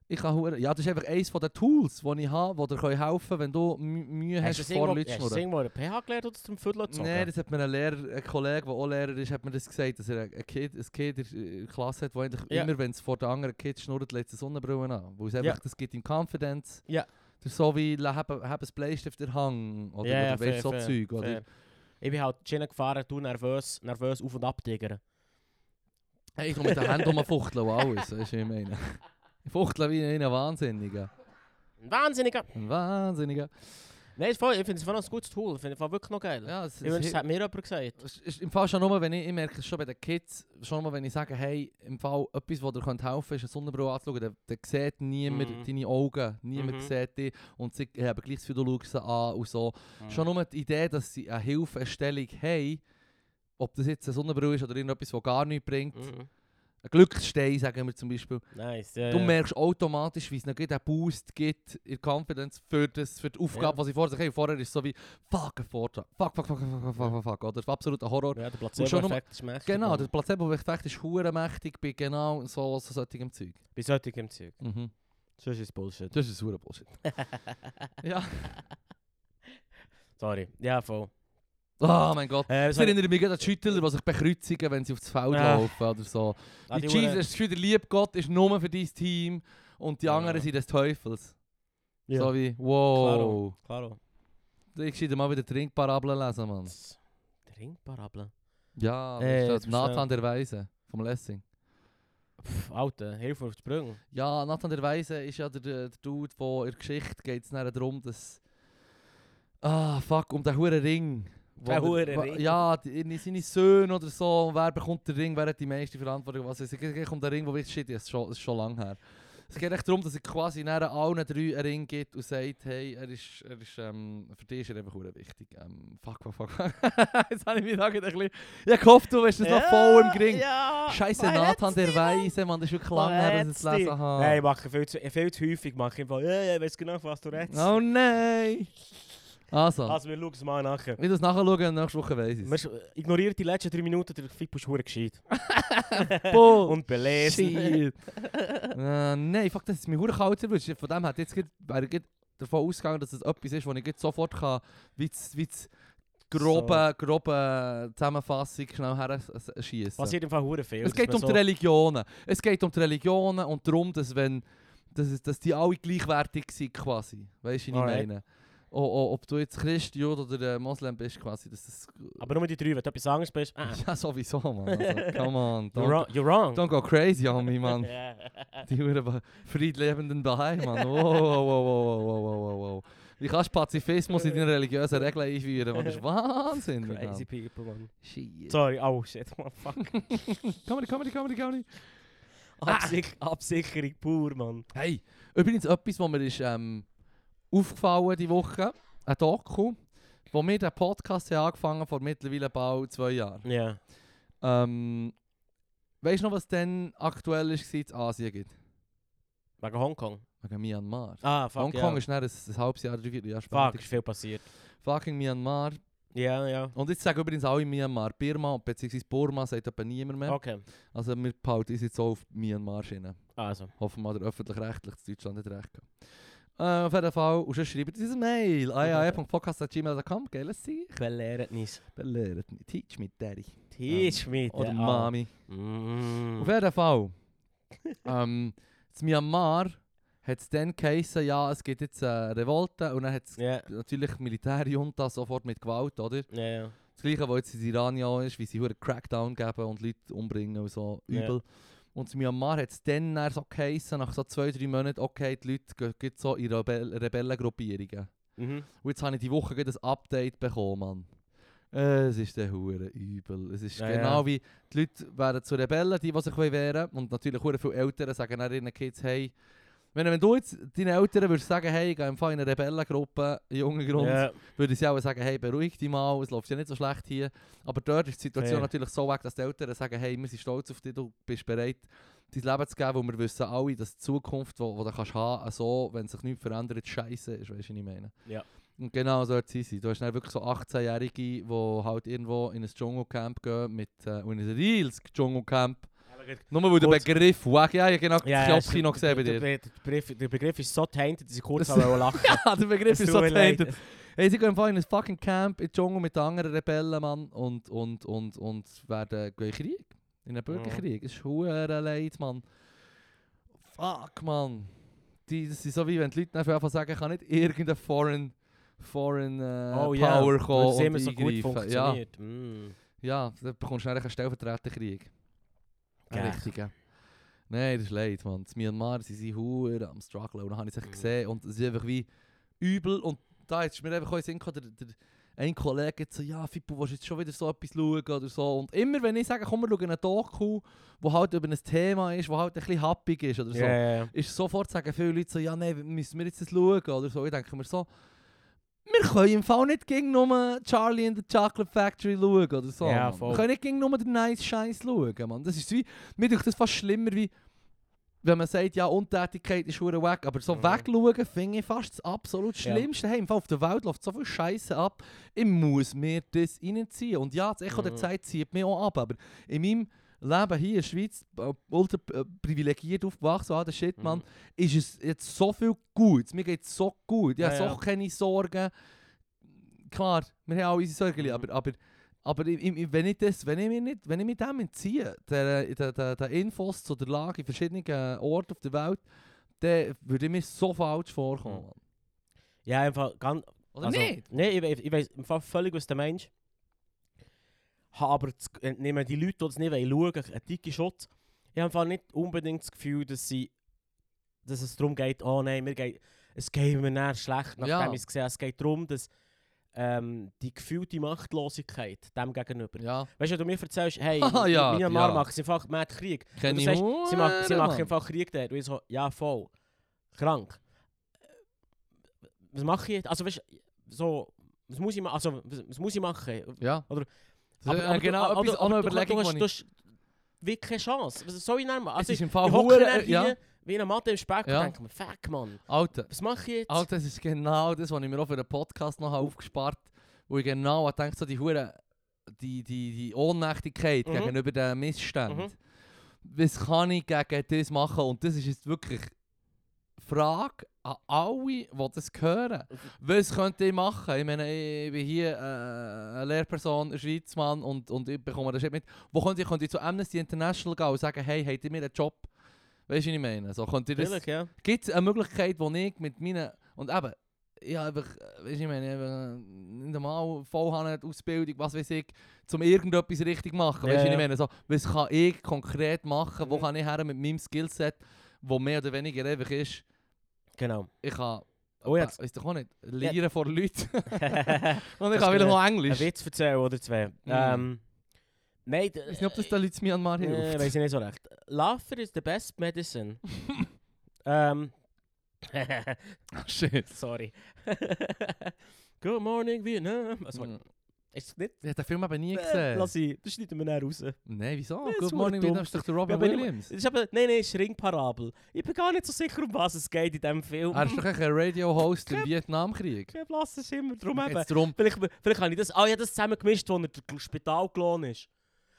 Speaker 1: ich kann Huren, ja, das ist einfach eines der Tools, die ich habe, die dir helfen können, wenn du Mü- Mühe
Speaker 2: Hast
Speaker 1: hast, vor Leuten zu
Speaker 2: hast du
Speaker 1: schnurren.
Speaker 2: irgendwo in der PH gelernt oder zum Viertel gezogen?
Speaker 1: Nein, das hat mir ein Lehrer, ein Kollege, der auch Lehrer ist, hat mir das gesagt, dass er ein Kind, ein kind in der Klasse hat, der eigentlich
Speaker 2: Ja.
Speaker 1: immer, wenn es vor den anderen Kids schnurrt, legt es Sonnenbrillen an. Weil es
Speaker 2: Ja.
Speaker 1: einfach, das gibt ihm Confidence.
Speaker 2: Ja.
Speaker 1: Ist so wie, la- hab, hab ein Bleistift in der Hang, oder,
Speaker 2: ja,
Speaker 1: oder weißt,
Speaker 2: fair,
Speaker 1: so
Speaker 2: fair,
Speaker 1: Zeug, oder?
Speaker 2: fair. Ich bin halt Schiene gefahren, du nervös, nervös auf und ab tigern.
Speaker 1: Hey, ich kann mit den Händen rumfuchteln und alles, weißt du, ich meine? Ich fuchtle wie ein Wahnsinniger.
Speaker 2: Ein Wahnsinniger!
Speaker 1: Ein Wahnsinniger.
Speaker 2: Nein, voll- ich finde es voll ein gutes Tool. Ich finde es wirklich noch geil.
Speaker 1: Ja, es,
Speaker 2: ich wünsche, es hat mir jemand gesagt.
Speaker 1: es ist im Fall schon nur, wenn ich, ich merke es schon bei den Kids, schon nur, wenn ich sage, hey, im Fall etwas, was dir helfen könnte, ist eine Sonnenbrille anzuschauen, dann, dann sieht niemand
Speaker 2: Mhm.
Speaker 1: deine Augen, niemand
Speaker 2: Mhm.
Speaker 1: sieht dich und sie haben gleich das Gefühl, du schaust sie an und so. Schon nur die Idee, dass sie eine Hilfestellung haben, ob das jetzt eine Sonnenbrille ist oder irgendetwas, das gar nichts bringt.
Speaker 2: Mhm
Speaker 1: ein Glücksstein, sagen wir zum Beispiel.
Speaker 2: Nice, yeah,
Speaker 1: du merkst automatisch, wie es noch einen Boost gibt in Confidence für, das, für die Aufgabe,
Speaker 2: yeah.
Speaker 1: die sie vor sich haben. Vorher ist es so wie, fuck, ein Vortrag. Fuck, fuck, fuck, fuck, fuck, fuck, fuck, Oder es ist absoluter Horror.
Speaker 2: Ja, der Placebo-Effekt ist mächtig.
Speaker 1: Genau, der Placebo-Effekt ist hure mächtig bei genau so, so solchem Zeug.
Speaker 2: Bei solchem Zeug.
Speaker 1: Mhm.
Speaker 2: Das ist Bullshit.
Speaker 1: Das ist hure Bullshit. ja.
Speaker 2: Sorry. Ja, voll.
Speaker 1: Oh mein Gott.
Speaker 2: Äh,
Speaker 1: Das erinnert mich an die Schüttler, die sich bekreuzigen, wenn sie aufs Feld
Speaker 2: Ja.
Speaker 1: laufen oder so.
Speaker 2: Ah,
Speaker 1: Die
Speaker 2: die
Speaker 1: Jesus, das Gefühl, der liebe Gott ist nur für dein Team und die
Speaker 2: Ja.
Speaker 1: anderen sind des Teufels.
Speaker 2: Ja.
Speaker 1: So wie, wow.
Speaker 2: Klaro.
Speaker 1: Ich gescheite mal wieder Trinkparabeln lesen, Mann.
Speaker 2: Trinkparabel.
Speaker 1: Ja,
Speaker 2: Äh,
Speaker 1: das ist Nathan der Weise vom Lessing.
Speaker 2: Pff, Alter, hilf mir auf die Sprünge.
Speaker 1: Ja, Nathan der Weise ist ja der, der Dude, wo in der Geschichte geht es darum, dass... Ah, fuck, um den huren Ring.
Speaker 2: Ring.
Speaker 1: Ja, die, in seine Söhne oder so, wer bekommt den Ring, wer hat die meiste Verantwortung, was ist. Es um den Ring, wo wirklich shit ist, ist schon, ist schon lange her. Es geht echt darum, dass er quasi nachher allen drei einen Ring gibt und sagt, hey, er ist, er ist ähm, für dich ist er einfach wichtig. Ähm, fuck, fuck, fuck. Jetzt habe ich mich da ein bisschen... Ich gehofft, du wärst das noch voll im Gring.
Speaker 2: Ja,
Speaker 1: Scheiße,
Speaker 2: man
Speaker 1: Nathan der. Weise, Mann, das ist wirklich
Speaker 2: Man
Speaker 1: lange her, dass ich es gelesen habe.
Speaker 2: Nein, ich mache viel zu, viel zu häufig. Mache ich einfach, ja, ja, ich weiß genau, was du redest.
Speaker 1: Oh nein! Also,
Speaker 2: Also, wir schauen es mal nachher.
Speaker 1: wie das nachschauen, nächste Woche weiss ich
Speaker 2: Wir ignorieren die letzten drei Minuten, der Fippo ist hure gescheit. Und belesen.
Speaker 1: Shit! äh, nein, fuck, das ist mir hure kalt erwischt. Von dem hat jetzt wäre davon ausgegangen, dass es etwas ist, wo ich sofort kann, wie das, wie das grobe, grobe Zusammenfassung schnell her schießen.
Speaker 2: Passiert im Fall hure viel.
Speaker 1: Es geht um
Speaker 2: so,
Speaker 1: die Religionen. Es geht um die Religionen und darum, dass wenn dass, es- dass die alle gleichwertig sind quasi. Weißt du, was ich
Speaker 2: Alright.
Speaker 1: meine? O, o, ob du jetzt Christ, Jude oder äh, Moslem bist quasi, das...
Speaker 2: Aber nur die drei, wenn du etwas anderes bist. Ah,
Speaker 1: Ja, sowieso, man. Also, come on.
Speaker 2: you're,
Speaker 1: Don't,
Speaker 2: wrong, you're wrong.
Speaker 1: don't go crazy on me, man. Die huren friedlebenden Bahai, man. Wow, wow, wow, wow, wow, wow, wow, wow. Wie kannst du Pazifismus in deine religiösen Regeln einführen? Man, das ist Wahnsinn.
Speaker 2: Crazy
Speaker 1: man.
Speaker 2: people, man.
Speaker 1: Shit.
Speaker 2: Sorry, oh shit, man, fuck.
Speaker 1: Comedy, Comedy, Comedy, Comedy.
Speaker 2: Absich Absicherung pur, man.
Speaker 1: Hey, übrigens etwas, was mir ist ähm, aufgefallen die Woche, ein Doku, wo wir den Podcast haben angefangen vor mittlerweile bald zwei Jahren.
Speaker 2: Ja.
Speaker 1: Ähm, weißt du noch, was denn aktuell ist, in Asien gibt?
Speaker 2: Wegen Hongkong.
Speaker 1: Wegen Myanmar.
Speaker 2: Ah, fuck,
Speaker 1: Hongkong
Speaker 2: ja.
Speaker 1: ist dann ein, ein halbes Jahr, drei, vier Jahre
Speaker 2: Fuck,
Speaker 1: später.
Speaker 2: ist viel passiert.
Speaker 1: Fucking Myanmar.
Speaker 2: Ja, ja.
Speaker 1: Und jetzt sagen übrigens alle Myanmar. Birma bzw. Burma sagt etwa niemand mehr.
Speaker 2: Okay.
Speaker 1: Also wir behalten uns jetzt auch auf Myanmar-Schiene.
Speaker 2: Also.
Speaker 1: Hoffen wir mal, der öffentlich-rechtlich in Deutschland nicht recht gehabt. Äh, auf jeden Fall, und sonst schreibt dieses Mail. aya.podcast.gmail.com, geiles Sieg.
Speaker 2: Belehrt nicht.
Speaker 1: Belehrt mich. Teach me, Daddy.
Speaker 2: Teach me.
Speaker 1: Oder Mami.
Speaker 2: Mm.
Speaker 1: Auf jeden Fall. ähm, in Myanmar hat es dann geheißen, ja, es gibt jetzt eine Revolte und dann hat es
Speaker 2: Ja,
Speaker 1: natürlich Militärjunta sofort mit Gewalt, oder?
Speaker 2: ja, ja.
Speaker 1: Das gleiche, was jetzt in Iran ja ist, wie sie einen Crackdown geben und Leute umbringen und so, übel. Und in Myanmar hat es dann, dann so geheißen, nach so zwei, drei Monaten, okay, die Leute gehen, gehen so in Rebell Rebellengruppierungen.
Speaker 2: Mhm.
Speaker 1: Und jetzt habe ich die Woche ein Update bekommen, Mann. Äh, Es ist der hure übel. Es ist
Speaker 2: Ja,
Speaker 1: genau
Speaker 2: ja.
Speaker 1: wie die Leute werden zu Rebellen, die, die sich wehren wollen. Und natürlich viele Eltern sagen ihren Kids, hey, wenn, wenn du jetzt deinen Eltern würdest sagen, hey, ich gehe in eine Rebellengruppe, in jungen Grund,
Speaker 2: Ja.
Speaker 1: würde sie auch sagen, hey, beruhig dich mal, es läuft ja nicht so schlecht hier. Aber dort ist die Situation
Speaker 2: Ja.
Speaker 1: natürlich so weg, dass die Eltern sagen, hey, wir sind stolz auf dich, du bist bereit, dein Leben zu geben, weil wir wissen alle, dass die Zukunft, die du kannst haben so, wenn sich nichts verändert, scheiße ist, weißt du, was ich meine?
Speaker 2: Ja.
Speaker 1: Und genau so sind sie. Du hast dann wirklich so 18-Jährige, die halt irgendwo in ein Dschungelcamp gehen, mit, äh, in ein reales Dschungelcamp. Nur weil der
Speaker 2: Kurz-
Speaker 1: Begriff wack, ja, ich genau
Speaker 2: Ja,
Speaker 1: das
Speaker 2: ja,
Speaker 1: Kopfkino gesehen bei dir.
Speaker 2: der, Begriff, der Begriff ist so tainted, dass ich kurz
Speaker 1: Das-
Speaker 2: lachen
Speaker 1: Ja, der Begriff ist so tainted. Hey, sie gehen einfach in ein fucking Camp in den Dschungel mit anderen Rebellen, Mann, und, und, und, und werden gehen Krieg. In einen Bürgerkrieg. Es ist hure leid, Mann. Fuck, Mann. Die, das ist so wie wenn die Leute einfach sagen, kann nicht irgendein foreign, foreign äh,
Speaker 2: Oh ja,
Speaker 1: Power
Speaker 2: weil
Speaker 1: kommen und
Speaker 2: immer so gut
Speaker 1: eingreifen. Ja,
Speaker 2: funktioniert. Mm.
Speaker 1: ja, dann bekommst du einen Stellvertreterkrieg. Ein
Speaker 2: Gell.
Speaker 1: richtiger. Nein, das ist leid, Mann. In Myanmar sie sind hure am struggeln und dann habe ich es
Speaker 2: Mhm.
Speaker 1: gesehen und es ist einfach wie übel und da ist mir einfach auch Sinn der, der, ein Kollege hat so, ja, Fippo, willst du jetzt schon wieder so etwas schauen oder so und immer wenn ich sage, komm, wir schauen einen Doku, wo halt über ein Thema ist, wo halt ein bisschen happig ist oder so,
Speaker 2: ja.
Speaker 1: ist sofort sagen viele Leute so, ja, nein, müssen wir jetzt das schauen oder so. Ich denke mir so, wir können im Fall nicht gegen nur Charlie in the Chocolate Factory schauen oder so.
Speaker 2: Ja, voll.
Speaker 1: Wir können nicht gegen nur den nice Scheiß schauen, Mann. Das ist wie, mir das fast schlimmer wie, wenn man sagt, ja, Untätigkeit ist hure weg, aber so
Speaker 2: Mhm.
Speaker 1: wegschauen finde ich fast das absolut
Speaker 2: Ja.
Speaker 1: Schlimmste. Hey, im Fall auf der Welt läuft so viel Scheiße ab, ich muss mir das reinziehen. Und ja, das Echo der
Speaker 2: Mhm.
Speaker 1: Zeit zieht mich auch ab, aber in meinem Leben hier in der Schweiz, äh, ultra äh, privilegiert aufgewachsen, ah, der Shit, Mann,
Speaker 2: Mhm.
Speaker 1: ist es jetzt so viel gut. Mir geht es so gut. Ich
Speaker 2: Ja,
Speaker 1: habe
Speaker 2: ja.
Speaker 1: so keine Sorgen. Klar, wir haben auch unsere Sorgen,
Speaker 2: Mhm.
Speaker 1: aber, aber, aber ich, ich, wenn, ich das, wenn, ich mich nicht, wenn ich mich dem entziehe, der, der, der, der Infos zu der Lage in verschiedenen äh, Orten auf der Welt, dann würde ich mir so falsch vorkommen.
Speaker 2: Mhm. Ja, einfach ganz.
Speaker 1: Oder
Speaker 2: also,
Speaker 1: nicht?
Speaker 2: Nein, ich, ich, ich weiß völlig, was der Mensch. Habe aber das, nehmen die Leute, die das nicht schauen wollen, einen dicken Schutz. Ich habe nicht unbedingt das Gefühl, dass, sie, dass es darum geht, oh nein, mir geht, es geht mir näher schlecht, nachdem
Speaker 1: Ja.
Speaker 2: ich es gesehen habe. Es geht darum, dass ähm, die gefühlte Machtlosigkeit dem gegenüber.
Speaker 1: Ja,
Speaker 2: Weißt du, wenn du mir erzählst, hey,
Speaker 1: Haha, ja,
Speaker 2: Myanmar
Speaker 1: ja.
Speaker 2: macht es einfach mehr Krieg. Und
Speaker 1: kenne
Speaker 2: du sagst, sie, mach, sie machen einfach Krieg dort. Und ich so, ja voll. Krank. Was mache ich jetzt? Also weißt du, so, was muss ich? Also, was, was muss ich machen?
Speaker 1: Ja.
Speaker 2: Oder-
Speaker 1: Das ist äh, genau auch eine
Speaker 2: du-
Speaker 1: Überlegung,
Speaker 2: du, du hast wirklich keine Chance. Was soll ich?
Speaker 1: Es
Speaker 2: Also,
Speaker 1: ist im Fall
Speaker 2: ich hocke
Speaker 1: äh, ja.
Speaker 2: wie ein Mathe im Speck
Speaker 1: Ja.
Speaker 2: und denke mir, fuck man,
Speaker 1: Alter,
Speaker 2: was mache ich jetzt?
Speaker 1: Alter, das ist genau das, was ich mir auch für den Podcast noch habe aufgespart wo ich genau denke, so die Hure, die, die, die Ohnmächtigkeit
Speaker 2: Mhm.
Speaker 1: gegenüber den Missständen.
Speaker 2: Mhm.
Speaker 1: Was kann ich gegen das machen? Und das ist jetzt wirklich Frage an alle, die das hören. Was könnte ich machen? Ich meine, ich bin hier äh, eine Lehrperson in der Schweiz, Mann, und, und ich bekomme das mit. Wo könnte ich, könnte ich zu Amnesty International gehen und sagen, hey, habt ihr mir einen Job? Weißt du, was ich meine? So, könnt ihr das,
Speaker 2: ja.
Speaker 1: Gibt es eine Möglichkeit, wo ich mit meinen... Und eben, ich habe einfach, weißt du, ich meine, ich einmal voll Ausbildung, was weiß ich, um irgendetwas richtig machen.
Speaker 2: Ja,
Speaker 1: weißt du, was
Speaker 2: ja.
Speaker 1: ich meine? So, was kann ich konkret machen? Wo
Speaker 2: Mhm.
Speaker 1: kann ich her mit meinem Skillset, wo mehr oder weniger einfach ist,
Speaker 2: Genau.
Speaker 1: ich kann...
Speaker 2: Oh, jetzt.
Speaker 1: Äh, Ist doch auch nicht. Lieren vor Leuten.
Speaker 2: Ein
Speaker 1: Und ich kann wieder noch Englisch.
Speaker 2: Witz erzählen oder zwei.
Speaker 1: Mhm.
Speaker 2: Ähm, nein,
Speaker 1: Ich weiß nicht, ob das den Leuten Myanmar hilft.
Speaker 2: weiß ich nicht so recht. Laughter is the best medicine. ähm.
Speaker 1: Shit.
Speaker 2: Sorry. Good morning, Vietnam. Also,
Speaker 1: Mm.
Speaker 2: Ist es nicht?
Speaker 1: Ich habe den Film eben nie gesehen.
Speaker 2: Lass ich, das schneiden wir dann raus.
Speaker 1: Nein, wieso?
Speaker 2: Ja,
Speaker 1: Good Morning. Vietnam ist doch der Robin
Speaker 2: Ja, aber ich-
Speaker 1: Williams.
Speaker 2: Das ist eben, nein, nein, es ist Ringparabel. Ich bin gar nicht so sicher, um was es geht in diesem Film.
Speaker 1: Er ist doch ein Radio-Host im Vietnamkrieg.
Speaker 2: Kein blasser Schimmer, drum eben.
Speaker 1: Drum.
Speaker 2: Vielleicht, vielleicht habe ich das, ah, ja, das zusammen gemischt, als er der Spital gelohnt ist.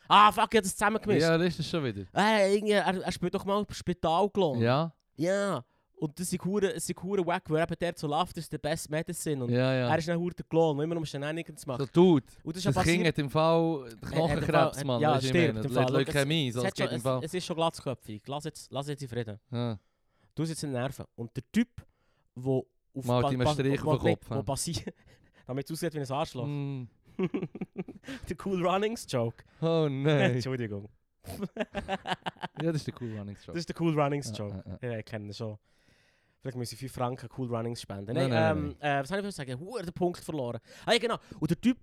Speaker 2: Ah, fuck, ich habe das zusammen gemischt.
Speaker 1: Ja, das ist es schon wieder.
Speaker 2: Äh, er, er spielt doch mal Spital gelohnt.
Speaker 1: Ja,
Speaker 2: Ja. Und das ist hure, es ist hure wack, weil eben der so läuft, ist der best medicine. Und
Speaker 1: ja, ja.
Speaker 2: er ist dann hure der Klon, immer um Shenanigans zu
Speaker 1: So,
Speaker 2: machen.
Speaker 1: Dude,
Speaker 2: Und das
Speaker 1: das Kind
Speaker 2: passiert.
Speaker 1: hat im Fall Knochenkrebs, Mann.
Speaker 2: ja,
Speaker 1: meine,
Speaker 2: im Fall.
Speaker 1: Le- Leukämie, so,
Speaker 2: es, schon,
Speaker 1: im
Speaker 2: es,
Speaker 1: Fall.
Speaker 2: es ist schon glatzköpfig. Lass jetzt, lass jetzt in Frieden.
Speaker 1: Ja.
Speaker 2: Du hast jetzt in den Nerven. Und der Typ, der auf
Speaker 1: ihm einen
Speaker 2: pa-
Speaker 1: Strich auf den Kopf,
Speaker 2: Wo passiert, damit es aussieht wie ein Arschloch.
Speaker 1: Mm.
Speaker 2: der Cool Runnings Joke.
Speaker 1: Oh nein.
Speaker 2: Entschuldigung.
Speaker 1: ja, das ist der cool Running Show.
Speaker 2: Das ist der Cool Runnings
Speaker 1: Ja,
Speaker 2: Joke.
Speaker 1: ja,
Speaker 2: ich kenne schon. Vielleicht muss ich 5 Franken Cool Runnings spenden.
Speaker 1: Nein,
Speaker 2: Nein,
Speaker 1: nein,
Speaker 2: ähm, Äh, was soll ich sagen? Huer den Punkt verloren. Ah ja, genau. Und der Typ,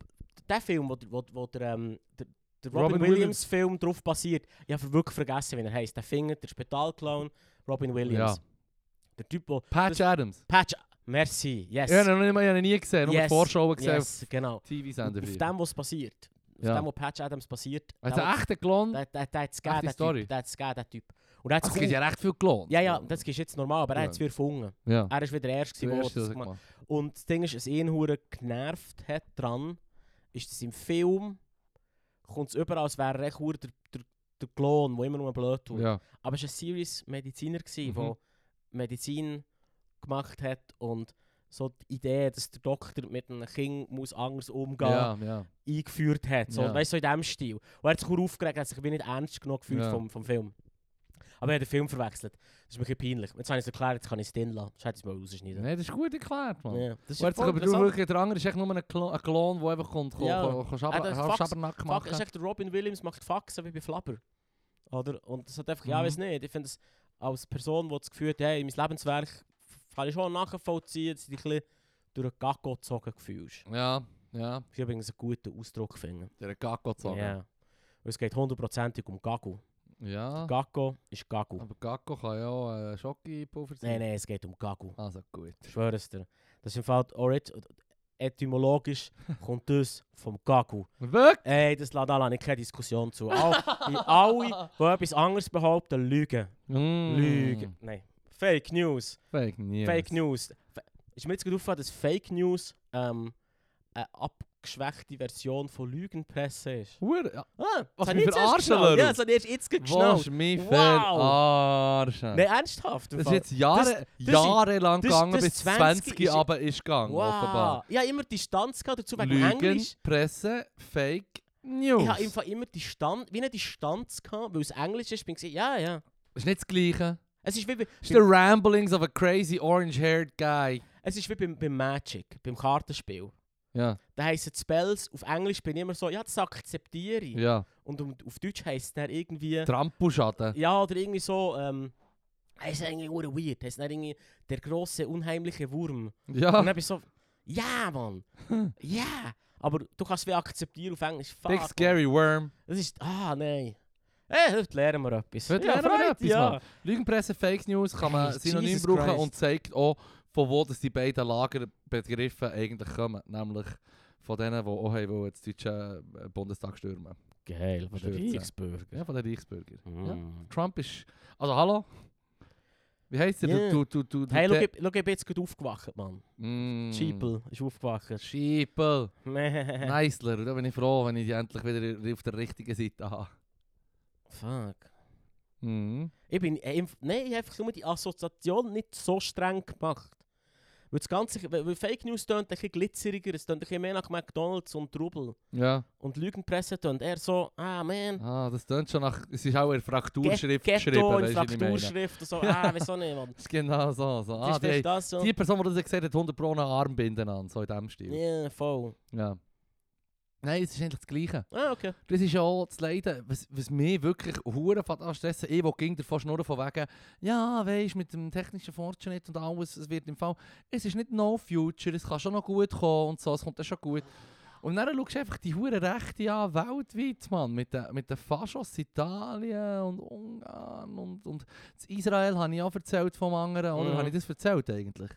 Speaker 2: der Film, wo, der- wo, wo der, ähm, der, der Robin,
Speaker 1: Robin
Speaker 2: Williams,
Speaker 1: Williams.
Speaker 2: Film drauf basiert, ich habe wirklich vergessen, wie er heißt. Der Finger, der Spitalclown, Robin Williams.
Speaker 1: Ja.
Speaker 2: Der Typ, wo...
Speaker 1: Patch
Speaker 2: das-
Speaker 1: Adams.
Speaker 2: Patch... Merci, yes.
Speaker 1: Ja, ich habe ihn nie gesehen, nur
Speaker 2: yes.
Speaker 1: die Vorschau gesehen
Speaker 2: yes, genau.
Speaker 1: auf TV-Sender.
Speaker 2: Auf dem, was passiert. Auf
Speaker 1: Ja.
Speaker 2: dem, wo Patch Adams passiert.
Speaker 1: Also
Speaker 2: der-
Speaker 1: ein echter Klon.
Speaker 2: Der, der, der
Speaker 1: Echte
Speaker 2: der
Speaker 1: Story.
Speaker 2: Typ. Der hat es gegeben, der Typ. Und er hat
Speaker 1: es gibt ja recht viel Klon.
Speaker 2: Ja, ja, das ist jetzt normal, aber er
Speaker 1: Ja.
Speaker 2: hat es wieder gefunden.
Speaker 1: Ja.
Speaker 2: Er war wieder der Erste,
Speaker 1: Der
Speaker 2: das gemacht
Speaker 1: gemacht.
Speaker 2: Und das Ding ist, was ihn hure genervt hat dran, ist, dass im Film kommt es überall, als wäre echt hure der, der, der Klon, der immer nur blöd tut.
Speaker 1: Ja.
Speaker 2: Aber es war ein serious Mediziner, der
Speaker 1: Mhm.
Speaker 2: Medizin gemacht hat und so die Idee, dass der Doktor mit einem Kind muss anders umgehen
Speaker 1: Ja, ja.
Speaker 2: eingeführt hat. So,
Speaker 1: Ja.
Speaker 2: Weißt du, so in diesem Stil. Und er hat sich aufgeregt, er hat sich wie nicht ernst genug gefühlt
Speaker 1: Ja.
Speaker 2: vom, vom Film. Aber er hat den Film verwechselt. Das ist mir ein peinlich. Jetzt habe ich es erklärt, jetzt kann ich es drin lassen. Hätte ich es mal rausschneiden.
Speaker 1: Nein, das ist gut erklärt, Mann.
Speaker 2: Ja, das ist
Speaker 1: jetzt aber du wirklich, der andere ist echt nur ein Klon, der einfach kommt,
Speaker 2: Ja.
Speaker 1: kann, kann,
Speaker 2: Ah,
Speaker 1: Schaber,
Speaker 2: Fax-
Speaker 1: Schabernack machen.
Speaker 2: ist echt Robin Williams macht Faxen wie bei Flabber. Oder? Und das hat einfach, ja,
Speaker 1: Mhm.
Speaker 2: weiß nicht. Ich finde es als Person, die das Gefühl hat, hey, mein Lebenswerk kann ich schon nachvollziehen, dass du dich ein durch den Gacko gezogen fühlst.
Speaker 1: Ja, ja.
Speaker 2: Ich übrigens einen guten Ausdruck finden.
Speaker 1: Der Gacko zu sagen.
Speaker 2: Ja. Und es geht hundertprozentig um Gago.
Speaker 1: Ja.
Speaker 2: Gago ist Gago.
Speaker 1: Aber Gacko kann ja auch äh, Schokipulver sein.
Speaker 2: Nein, nein, es geht um Gago.
Speaker 1: Also gut.
Speaker 2: Ich schwöre es dir. Das ist im Fall orit etymologisch kommt das vom Gago.
Speaker 1: Wirklich?
Speaker 2: Ey, das lässt ich keine Diskussion zu. All, die, alle, die etwas anderes behaupten, lügen.
Speaker 1: Mm.
Speaker 2: Lügen. Nein. Fake News.
Speaker 1: Fake News.
Speaker 2: Fake News. Ist mir jetzt gerade aufgefallen, dass Fake News ähm, eine abgeschwächte Version von Lügenpresse ist.
Speaker 1: Hure, ja.
Speaker 2: Ah,
Speaker 1: Was, mich verarschen,
Speaker 2: geschnallt.
Speaker 1: Leru?
Speaker 2: Ja, das habe ich erst jetzt gerade
Speaker 1: Was
Speaker 2: geschnallt.
Speaker 1: mich
Speaker 2: Wow.
Speaker 1: verarschen.
Speaker 2: Nein, ernsthaft.
Speaker 1: Das ist jetzt Jahre,
Speaker 2: Das- das
Speaker 1: jahrelang
Speaker 2: das-
Speaker 1: gegangen, bis
Speaker 2: 20
Speaker 1: 20
Speaker 2: ist-
Speaker 1: aber ist gegangen, offenbar.
Speaker 2: Wow. Ich habe immer Distanz gehabt dazu wegen Englisch.
Speaker 1: Presse, Fake News.
Speaker 2: Ich habe im Fall immer Distanz, wie eine Distanz gehabt, weil es Englisch ist. Bin ich gesagt, ja, ja.
Speaker 1: Das ist nicht das Gleiche.
Speaker 2: Es ist wie, bei,
Speaker 1: Das ist the ramblings of a crazy orange-haired guy.
Speaker 2: es ist wie beim, beim Magic, beim Kartenspiel.
Speaker 1: Ja,
Speaker 2: Da heissen die Spells auf Englisch bin ich immer so, ja, das akzeptiere ich.
Speaker 1: ja.
Speaker 2: Und auf Deutsch heisst es dann irgendwie.
Speaker 1: Trampelschaden.
Speaker 2: Ja, oder irgendwie so, ähm. Es ist irgendwie hure weird. Heißt dann irgendwie der große unheimliche Wurm. Und
Speaker 1: Ja,
Speaker 2: dann bin ich so, ja, Mann. Ja. Aber du kannst es wie akzeptieren auf Englisch. Fuck,
Speaker 1: big scary worm.
Speaker 2: Das ist. Ah, nein. Hey, heute lernen wir etwas.
Speaker 1: Heute lernen wir etwas,
Speaker 2: ja.
Speaker 1: Lügenpresse, Fake News kann man
Speaker 2: Hey,
Speaker 1: synonym
Speaker 2: Jesus
Speaker 1: brauchen
Speaker 2: Christ.
Speaker 1: und zeigt auch, von wo das die beiden Lagerbegriffe eigentlich kommen. Nämlich von denen, die auch haben, wollen das deutsche äh, Bundestag stürmen.
Speaker 2: Geil, von der
Speaker 1: Stürzen.
Speaker 2: Reichsbürger.
Speaker 1: Ja, von den Reichsbürgern. Ja.
Speaker 2: Mm.
Speaker 1: Trump ist... Also hallo? Wie heisst der?
Speaker 2: Ja.
Speaker 1: Du, du, du, du,
Speaker 2: Hey, schau, ich, schau, ich bin jetzt gerade aufgewacht, Mann.
Speaker 1: Mm.
Speaker 2: Schiepel ist aufgewacht.
Speaker 1: Schiepel.
Speaker 2: Fuck.
Speaker 1: Neisler. Da bin ich froh, wenn ich die endlich wieder auf der richtigen Seite habe. Mhm.
Speaker 2: Ich bin, äh, nein, ich habe einfach nur die Assoziation nicht so streng gemacht. Weil das Ganze, weil Fake News tönt ein bisschen glitzeriger, es tönt ein bisschen mehr nach McDonalds und Trubel.
Speaker 1: Ja.
Speaker 2: Und Lügenpresse tönt eher so, ah man,
Speaker 1: Ah, das tönt schon nach... Es ist auch in Frakturschrift geschrieben,
Speaker 2: Ghetto in. Frakturschrift und so, ah, wieso nicht, man.
Speaker 1: Genau so. so. Ah, die,
Speaker 2: das so.
Speaker 1: die Person, die das gesagt hat, 100 Pro Armbinden an, so in diesem Stil.
Speaker 2: Ja, voll.
Speaker 1: Ja. Nein, es ist eigentlich das Gleiche.
Speaker 2: Ah, okay.
Speaker 1: Das ist ja auch das Leiden, was, was mich wirklich hure anstressen. Ich, wo ging davon schnurren von wegen, ja, weisst mit dem technischen Fortschritt und alles, es wird im Fall, es ist nicht no future, es kann schon noch gut kommen und so, es kommt dann schon gut. Und dann schaust du einfach die hure Rechte an, weltweit, Mann, mit den, mit den Faschos Italien und Ungarn und, und das Israel habe ich auch erzählt vom anderen, oder
Speaker 2: Mhm.
Speaker 1: habe ich das erzählt eigentlich?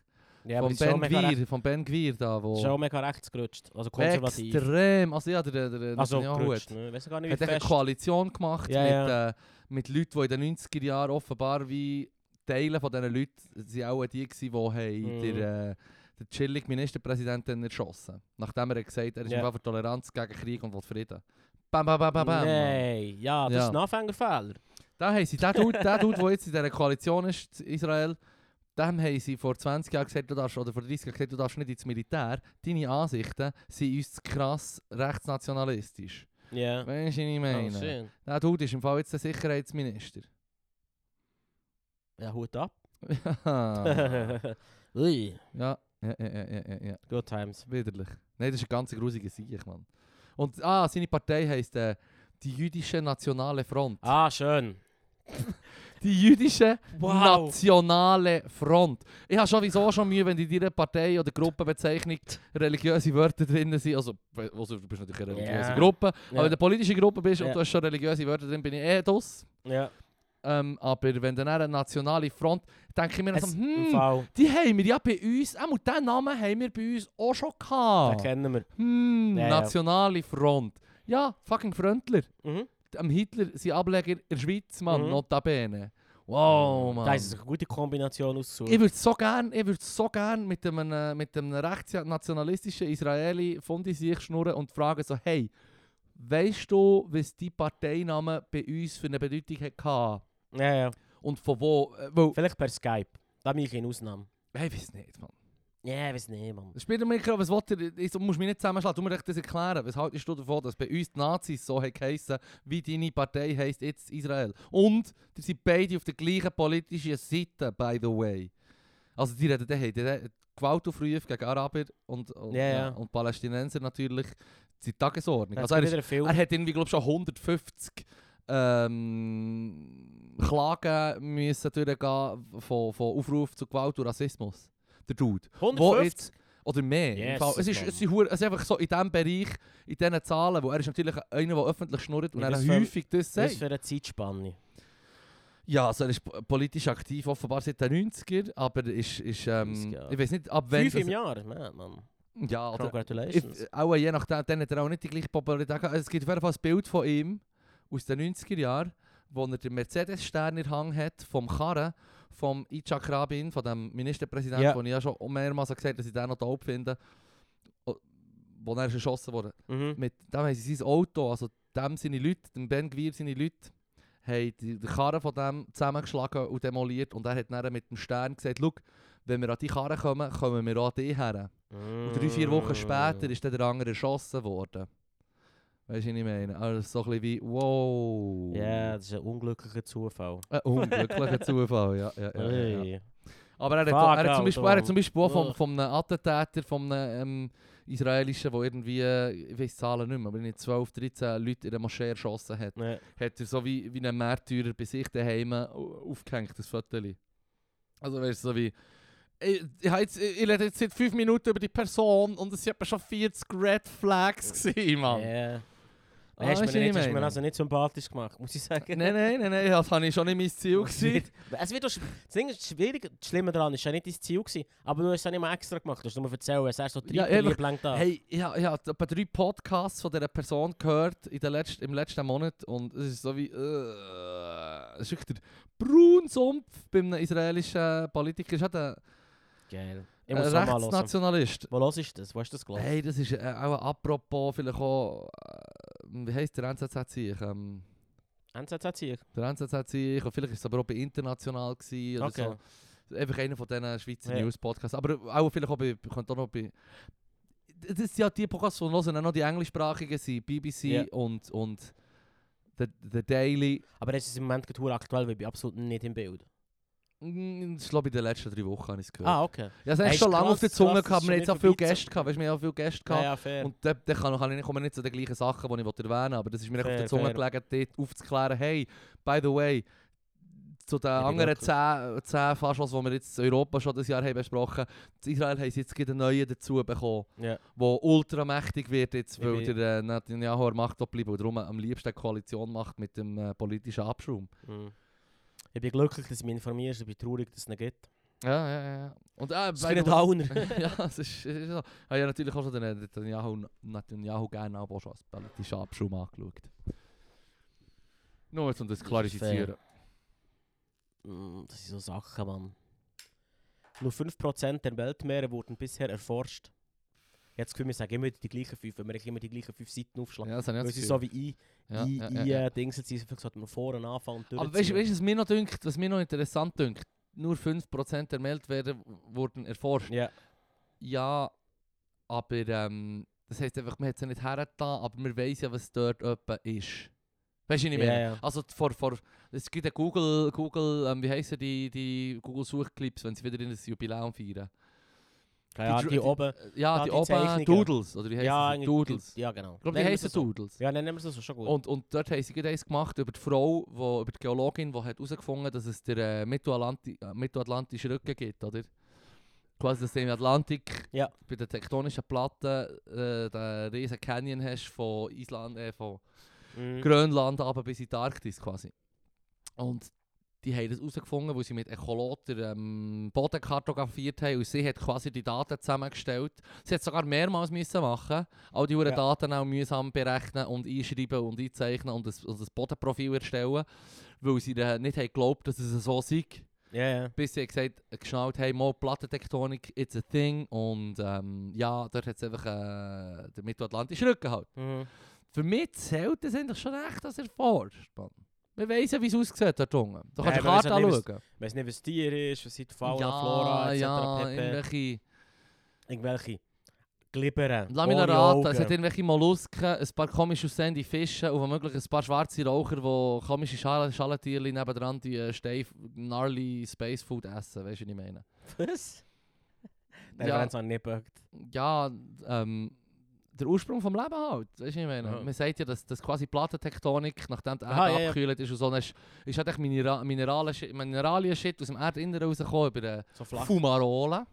Speaker 2: Ja, schon
Speaker 1: Ben Gwir, von Ben Gwir da, wo...
Speaker 2: schon mega rechts gerutscht. Also konservativ.
Speaker 1: Extrem. Also ja, der, der, der
Speaker 2: Also
Speaker 1: Netanyahu
Speaker 2: gerutscht, ne? Weiß gar nicht,
Speaker 1: hat eine. Koalition gemacht
Speaker 2: Ja,
Speaker 1: mit,
Speaker 2: ja.
Speaker 1: Äh, mit Leuten, die in den 90er Jahren offenbar wie Teile von diesen Leuten sind auch die gewesen, die
Speaker 2: Mhm.
Speaker 1: der, äh, den chillig Ministerpräsidenten erschossen. Nachdem er gesagt hat, er ist
Speaker 2: Ja.
Speaker 1: einfach für Toleranz gegen Krieg und will Frieden. Bam, bam, bam, bam, bam.
Speaker 2: Nein, ja, das
Speaker 1: Ja.
Speaker 2: ist ein Anfängerfehler.
Speaker 1: Da haben sie, der Dude, der Dude, der jetzt in dieser Koalition ist, Israel, dem haben sie vor 20 Jahren gesagt, du darfst, oder vor 30 Jahren gesagt, du darfst nicht ins Militär. Deine Ansichten sind uns zu krass rechtsnationalistisch.
Speaker 2: Ja.
Speaker 1: Weißt du, was ich
Speaker 2: Oh,
Speaker 1: meine?
Speaker 2: schön.
Speaker 1: der Dude ist im Fall jetzt der Sicherheitsminister.
Speaker 2: Ja, Hut ab.
Speaker 1: ja,
Speaker 2: Ui,
Speaker 1: ja, ja, ja, ja, ja, ja.
Speaker 2: good times.
Speaker 1: Widerlich. Nein, das ist ein ganz grusiger Sieg, Mann. Und ah, seine Partei heisst äh, die Jüdische Nationale Front.
Speaker 2: Ah, schön.
Speaker 1: Die Jüdische
Speaker 2: Wow.
Speaker 1: Nationale Front. Ich habe sowieso schon Mühe, wenn in deiner Partei oder Gruppenbezeichnung religiöse Wörter drin sind. Also, also du bist natürlich eine religiöse
Speaker 2: Ja.
Speaker 1: Gruppe, aber
Speaker 2: Ja.
Speaker 1: wenn du eine politische Gruppe bist und
Speaker 2: Ja.
Speaker 1: du hast schon religiöse Wörter drin, bin ich eh das. Ähm, aber wenn dann eine nationale Front, denke ich mir
Speaker 2: Es,
Speaker 1: so,
Speaker 2: Im
Speaker 1: hm, die haben wir ja bei uns, auch diesen Namen haben wir bei uns auch schon
Speaker 2: den
Speaker 1: gehabt.
Speaker 2: kennen wir.
Speaker 1: Hm, nationale Front. Ja, fucking Fröntler.
Speaker 2: Mhm.
Speaker 1: Am Hitler sind Ableger in der Schweiz, Mann,
Speaker 2: Mhm.
Speaker 1: notabene. Wow, Mann.
Speaker 2: Da ist eine gute Kombination ausgesucht.
Speaker 1: Ich würde so gern, ich würde so gern mit einem, äh, mit einem rechtsnationalistischen Israeli von sich schnurren und fragen so, hey, weißt du, was die Parteiname bei uns für eine Bedeutung hatte?
Speaker 2: Ja, ja.
Speaker 1: Und von wo? Äh,
Speaker 2: Vielleicht per Skype. Da mache ich eine Ausnahme.
Speaker 1: ich weiß nicht, Mann.
Speaker 2: Ja, ich weiß nicht, Mann.
Speaker 1: Mir klar, was wollt ihr? Ich so, musst mich nicht zusammenschlagen, du musst mir das erklären. Was haltest du davon, dass bei uns die Nazis so heissen, wie deine Partei heisst jetzt Israel? Und die sind beide auf der gleichen politischen Seite, by the way. Also die reden, die haben die Gewaltaufrufe gegen Araber und, und,
Speaker 2: Ja, ja.
Speaker 1: und Palästinenser natürlich sind Tagesordnung.
Speaker 2: Es
Speaker 1: Also er, ist, er hat irgendwie, glaube schon 150 ähm, Klagen müssen durchgehen von, von Aufruf zu Gewalt und Rassismus. Der Dude. Wo
Speaker 2: 150?
Speaker 1: jetzt, oder mehr.
Speaker 2: Yes,
Speaker 1: es, ist, es, hure- es ist einfach so in diesem Bereich, in diesen Zahlen, wo er ist natürlich einer, der öffentlich schnurrt und
Speaker 2: Ja,
Speaker 1: er
Speaker 2: das für-
Speaker 1: häufig das
Speaker 2: Was
Speaker 1: sagt.
Speaker 2: für eine Zeitspanne.
Speaker 1: Ja, also er ist po- politisch aktiv, offenbar seit den 90er, aber ist, ist ähm,
Speaker 2: 30 Jahre.
Speaker 1: ich weiß nicht, ab wann...
Speaker 2: Fünf im
Speaker 1: das-
Speaker 2: Jahr, man, Mann.
Speaker 1: Ja, oder,
Speaker 2: Congratulations.
Speaker 1: ich, auch je nachdem, dann hat er auch nicht die gleiche Popularität gehabt. Es gibt auf jeden Fall ein Bild von ihm aus den 90er Jahren, wo er den Mercedes-Stern in Hand hat, vom Karren, vom Itzhak Rabin, von dem Ministerpräsidenten,
Speaker 2: Ja.
Speaker 1: wo ich ja schon mehrmals gesagt habe, dass ich den noch dope finde, o- wo er erschossen wurde.
Speaker 2: Mhm.
Speaker 1: Mit dem haben sie sein Auto, also dem seine Leute, dem Ben Gwir seine Leute, haben die, Karre von dem zusammengeschlagen und demoliert und er hat dann mit dem Stern gesagt, «Schau, wenn wir an die Karre kommen, kommen wir an die her.» Und drei, vier Wochen später ist dann der andere erschossen worden. Weißt du, was ich meine? Also so ein bisschen wie, wow.
Speaker 2: Ja, das ist ein unglücklicher Zufall.
Speaker 1: Ein unglücklicher Zufall, ja. ja, ja, ja, ja. Aber er hat,
Speaker 2: Fuck,
Speaker 1: er hat, zum. Beispiel, er hat zum Beispiel auch
Speaker 2: Ugh.
Speaker 1: vom einem Attentäter, vom einem ähm, Israelischen, der irgendwie, ich weiß die Zahlen nicht mehr, aber nicht 12, 13 Leute in der Moschee erschossen hat,
Speaker 2: Nee.
Speaker 1: hat er so wie, wie ein Märtyrer bei sich daheim au- aufgehängt, das Foto. Also weißt du, so wie... Ich, ich, jetzt, ich rede jetzt seit 5 Minuten über die Person und es waren schon 40 Red Flags, gewesen, Mann.
Speaker 2: Ja.
Speaker 1: Ah,
Speaker 2: hast, du
Speaker 1: du,
Speaker 2: mir nicht,
Speaker 1: ich
Speaker 2: hast mir also nicht sympathisch gemacht, muss ich sagen.
Speaker 1: Nein, nein, nein, nein, das habe ich schon nicht mein Ziel gewesen.
Speaker 2: Es wird auch das Ding ist schwierig, das Schlimme daran ist ja nicht dein Ziel gewesen, aber du hast es ja nicht mal extra gemacht, du hast nur erzählen, es hast so drei
Speaker 1: Ja,
Speaker 2: Liebling da.
Speaker 1: Hey, ich habe hab etwa drei Podcasts von dieser Person gehört in der letzt, im letzten Monat und es ist so wie... Äh, es ist wirklich der Braunsumpf beim israelischen Politiker. Ist auch der
Speaker 2: Geil. Ich
Speaker 1: äh,
Speaker 2: muss hören.
Speaker 1: Rechtsnationalist.
Speaker 2: Wo los ist das? Wo hast du das gelesen?
Speaker 1: Hey, das ist äh, auch apropos vielleicht auch... Äh, wie heisst der NZZ-Sieg? Ähm,
Speaker 2: NZZ-Sieg?
Speaker 1: der NZZ-Sieg, und vielleicht ist es aber auch bei international gewesen oder
Speaker 2: Okay.
Speaker 1: so. Einfach einer von diesen Schweizer
Speaker 2: Ja.
Speaker 1: News-Podcasts. Aber auch vielleicht auch bei, könnte auch noch bei... Das sind ja die Podcasts, die hören, auch noch die englischsprachigen sind. BBC
Speaker 2: Ja.
Speaker 1: und, und the, the Daily.
Speaker 2: Aber es ist im Moment aktuell, weil ich bin absolut nicht im Bild.
Speaker 1: Mm, ist glaube ich in den letzten drei Wochen habe ich es gehört.
Speaker 2: Ah, okay.
Speaker 1: ja, es
Speaker 2: Hey,
Speaker 1: schon lange auf der Zunge gehabt. Wir haben jetzt auch viele Gäste gehabt. Weißt du, wir haben auch viele Gäste
Speaker 2: Ja,
Speaker 1: gehabt.
Speaker 2: ja, fair.
Speaker 1: Und da, da kann, kann ich, komme ich nicht zu den gleichen Sachen, die ich erwähnen aber das ist mir echt auf
Speaker 2: Fair,
Speaker 1: der Zunge
Speaker 2: fair.
Speaker 1: gelegen, dort aufzuklären, hey, by the way, zu den
Speaker 2: bin
Speaker 1: anderen 10, 10 Faschos, die wir jetzt in Europa schon das Jahr haben besprochen in Israel haben sie jetzt einen neuen dazu bekommen,
Speaker 2: ja.
Speaker 1: der ultramächtig wird jetzt,
Speaker 2: Ich
Speaker 1: weil
Speaker 2: bin-
Speaker 1: der äh, Netanyahu Macht bleibt und darum am liebsten eine Koalition macht mit dem äh, politischen Abschaum.
Speaker 2: Hm. Ich bin glücklich, dass du mich informierst, ich bin traurig, dass es nicht gibt.
Speaker 1: Ja, ja, ja. Und, äh,
Speaker 2: Das ist ein Downer.
Speaker 1: ja, es ist, es ist so. Habe ja natürlich auch schon den Netanyahu, Netanyahu gerne auch schon als politischer Abschaum angeschaut. Nur um das
Speaker 2: Das
Speaker 1: klarifizieren.
Speaker 2: Mm, Das sind so Sachen, Mann. Nur 5% der Weltmeere wurden bisher erforscht. Das Gefühl, wir sagen immer die gleichen fünf, wenn wir immer die gleichen fünf Seiten aufschlagen.
Speaker 1: Ja, das
Speaker 2: Weil sie
Speaker 1: Gefühl.
Speaker 2: so wie ein,
Speaker 1: ja, ja, ja, ja.
Speaker 2: Dings sind, sollten wir vorne anfangen und
Speaker 1: Aber weißt du, was mir noch dünkt, was mir noch interessant dünkt? Nur 5% der Meldwerte wurden erforscht.
Speaker 2: Ja,
Speaker 1: Ja, aber ähm, das heisst einfach, man hat es ja nicht hergetan, aber man weiß ja, was dort etwa ist. Weißt du, ich
Speaker 2: Ja,
Speaker 1: meine?
Speaker 2: ja.
Speaker 1: Also vor, vor, es gibt ja Google, Google ähm, wie heissen die, die Google-Suchclips, wenn sie wieder in das Jubiläum feiern?
Speaker 2: Ja,
Speaker 1: Dr-
Speaker 2: die oben.
Speaker 1: Ja, die,
Speaker 2: die
Speaker 1: oben. Doodles, oder wie heissen
Speaker 2: Ja,
Speaker 1: sie? Doodles.
Speaker 2: Ja, genau.
Speaker 1: Ich glaube, die
Speaker 2: es so.
Speaker 1: Doodles.
Speaker 2: Ja, nennen wir es so, schon gut.
Speaker 1: Und, und dort haben sie gerade eins gemacht über die Frau, wo, über die Geologin, die hat herausgefunden dass es den äh, Mittelatlanti äh, Rücken gibt, oder? Quasi, dass du im Atlantik
Speaker 2: Ja.
Speaker 1: bei den tektonischen Platten äh, den riesen Canyon hast von Island, äh, von
Speaker 2: Mhm.
Speaker 1: Grönland aber bis in die Arktis quasi. Und die haben das herausgefunden, weil sie mit Echolot den ähm, Boden kartografiert haben und sie hat quasi die Daten zusammengestellt. Sie hat sogar mehrmals müssen machen, all die
Speaker 2: Ja.
Speaker 1: Daten auch mühsam berechnen und einschreiben und einzeichnen und das, und das Bodenprofil erstellen, weil sie dann nicht haben geglaubt, dass es so sei.
Speaker 2: Ja, ja.
Speaker 1: Bis sie gesagt, geschnallt haben, mal Plattentektonik, it's a thing und ähm, ja, dort hat es einfach äh, den mittellatlantischen Rücken halt.
Speaker 2: Mhm.
Speaker 1: Für mich zählt das eigentlich schon echt als erforscht. Mann. Wir wissen ja, wie es aussieht dort unten. Du kannst die
Speaker 2: wir
Speaker 1: Karte
Speaker 2: nicht,
Speaker 1: anschauen.
Speaker 2: Ich weiß nicht, was Tier ist, was sind Fauna,
Speaker 1: ja,
Speaker 2: Flora, etc.
Speaker 1: ja,
Speaker 2: pp.
Speaker 1: irgendwelche
Speaker 2: Irgendwelche Glibberen.
Speaker 1: Lass mich raten, es hat irgendwelche Mollusken, ein paar komisch aussehende Fische und womöglich ein paar schwarze Raucher, die komische Schal Schalentierchen nebendran die äh, steif, gnarly Space Food essen. Weißt du, was ich meine?
Speaker 2: Was? Der
Speaker 1: Ja.
Speaker 2: ja. es nicht gebückt.
Speaker 1: Ja, ähm, der Ursprung vom Leben halt. Weißt du, ich meine?
Speaker 2: Ja.
Speaker 1: Man sagt ja, dass, dass quasi Plattentektonik, nachdem die Erde
Speaker 2: Aha, ja, ja.
Speaker 1: abgekühlt ist und so, ist, ist halt echt Minera Mineralien-Shit aus dem Erdinneren rausgekommen über
Speaker 2: So.
Speaker 1: Fumarole,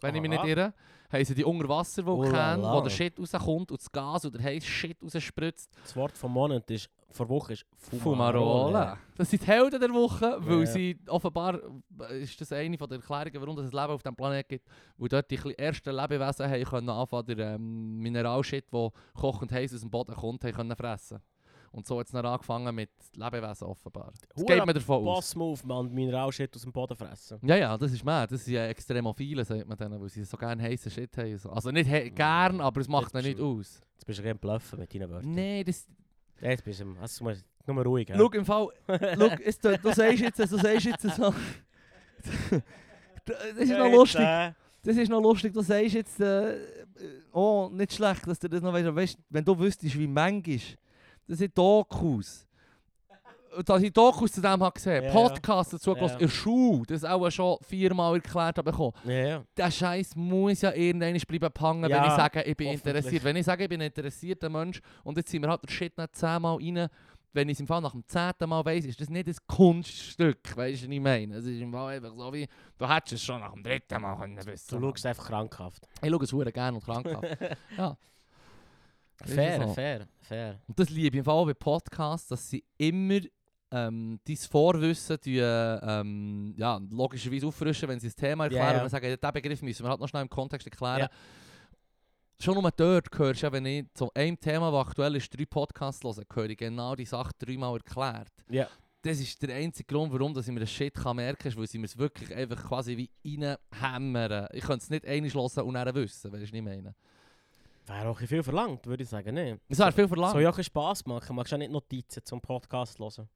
Speaker 1: wenn ich mich nicht
Speaker 2: Aha.
Speaker 1: irre. Haben sie die Unterwasservulkane, wo der Shit rauskommt und das Gas oder der heiße Shit rausspritzt.
Speaker 2: Das Wort vom Monat ist, vor Woche ist
Speaker 1: Fumarole. Das sind die Helden der Woche, weil
Speaker 2: Ja.
Speaker 1: sie offenbar, äh, ist das eine von der Erklärungen, warum es Leben auf diesem Planeten gibt, weil dort die ersten Lebewesen haben können anfangen, den ähm, Mineralshit, der kochend heiß aus dem Boden kommt, haben können fressen. Und so hat es dann angefangen mit Lebewesen offenbar. Das geht mir davon aus.
Speaker 2: Boss-Move, man, Mineralshit aus dem Boden fressen.
Speaker 1: Ja, ja, das ist mad. Das sind ja Extremophile, sagt man denen, weil sie so gerne heißen Shit haben. Also nicht he gern, aber es macht ihnen nicht aus.
Speaker 2: Jetzt bist du ein Bluffen mit deinen Wörtern.
Speaker 1: Nein, das...
Speaker 2: Ja, Jetzt bist du, also, musst- nur ruhig.
Speaker 1: Schau, im Fall... Schau, es, du, du sagst jetzt, du sagst jetzt so... das ist noch lustig. Das ist noch lustig, du sagst jetzt... Äh, oh, nicht schlecht, dass du das noch weißt. Weißt, wenn du wüsstest, wie manchmal... Das sind Dokus. Dass ich Dokus zu dem habe gesehen,
Speaker 2: ja.
Speaker 1: Podcasts dazu
Speaker 2: ja.
Speaker 1: ja. in Schule, das auch schon viermal erklärt habe bekommen.
Speaker 2: Ja.
Speaker 1: der Scheiß muss ja irgendwann bleiben hängen, wenn
Speaker 2: Ja,
Speaker 1: ich sage, ich bin interessiert. Wenn ich sage, ich bin ein interessierter Mensch und jetzt sind wir halt der Shit nicht zehnmal rein, wenn ich es im Fall nach dem zehnten Mal weiss, ist das nicht ein Kunststück, weißt du, was ich meine? Es ist im Fall einfach so wie, du hättest es schon nach dem dritten Mal können wissen.
Speaker 2: Du schaust einfach krankhaft.
Speaker 1: Ich schaue es gerne und krankhaft. ja.
Speaker 2: Fair,
Speaker 1: so.
Speaker 2: fair, fair.
Speaker 1: Und das liebe ich im Fall bei Podcasts, dass sie immer ähm, dein Vorwissen tun, ähm, ja, logischerweise auffrischen, wenn sie das Thema erklären
Speaker 2: ja.
Speaker 1: und dann sagen, diesen Begriff müssen wir halt noch schnell im Kontext erklären.
Speaker 2: Ja.
Speaker 1: Schon nur dort hörst du wenn ich zu einem Thema, das aktuell ist, drei Podcasts höre, höre ich genau die Sache dreimal erklärt.
Speaker 2: Ja.
Speaker 1: Das ist der einzige Grund, warum dass ich mir das Shit kann merken kann, weil sie mir es wirklich einfach quasi wie reinhämmern. Ich könnte es nicht einmal hören und dann wissen, weißt du, was ich meine?
Speaker 2: Wäre auch viel verlangt, würde ich sagen. Nee.
Speaker 1: Es wäre viel verlangt.
Speaker 2: Soll ja auch Spass machen. Magst du auch nicht Notizen zum Podcast hören?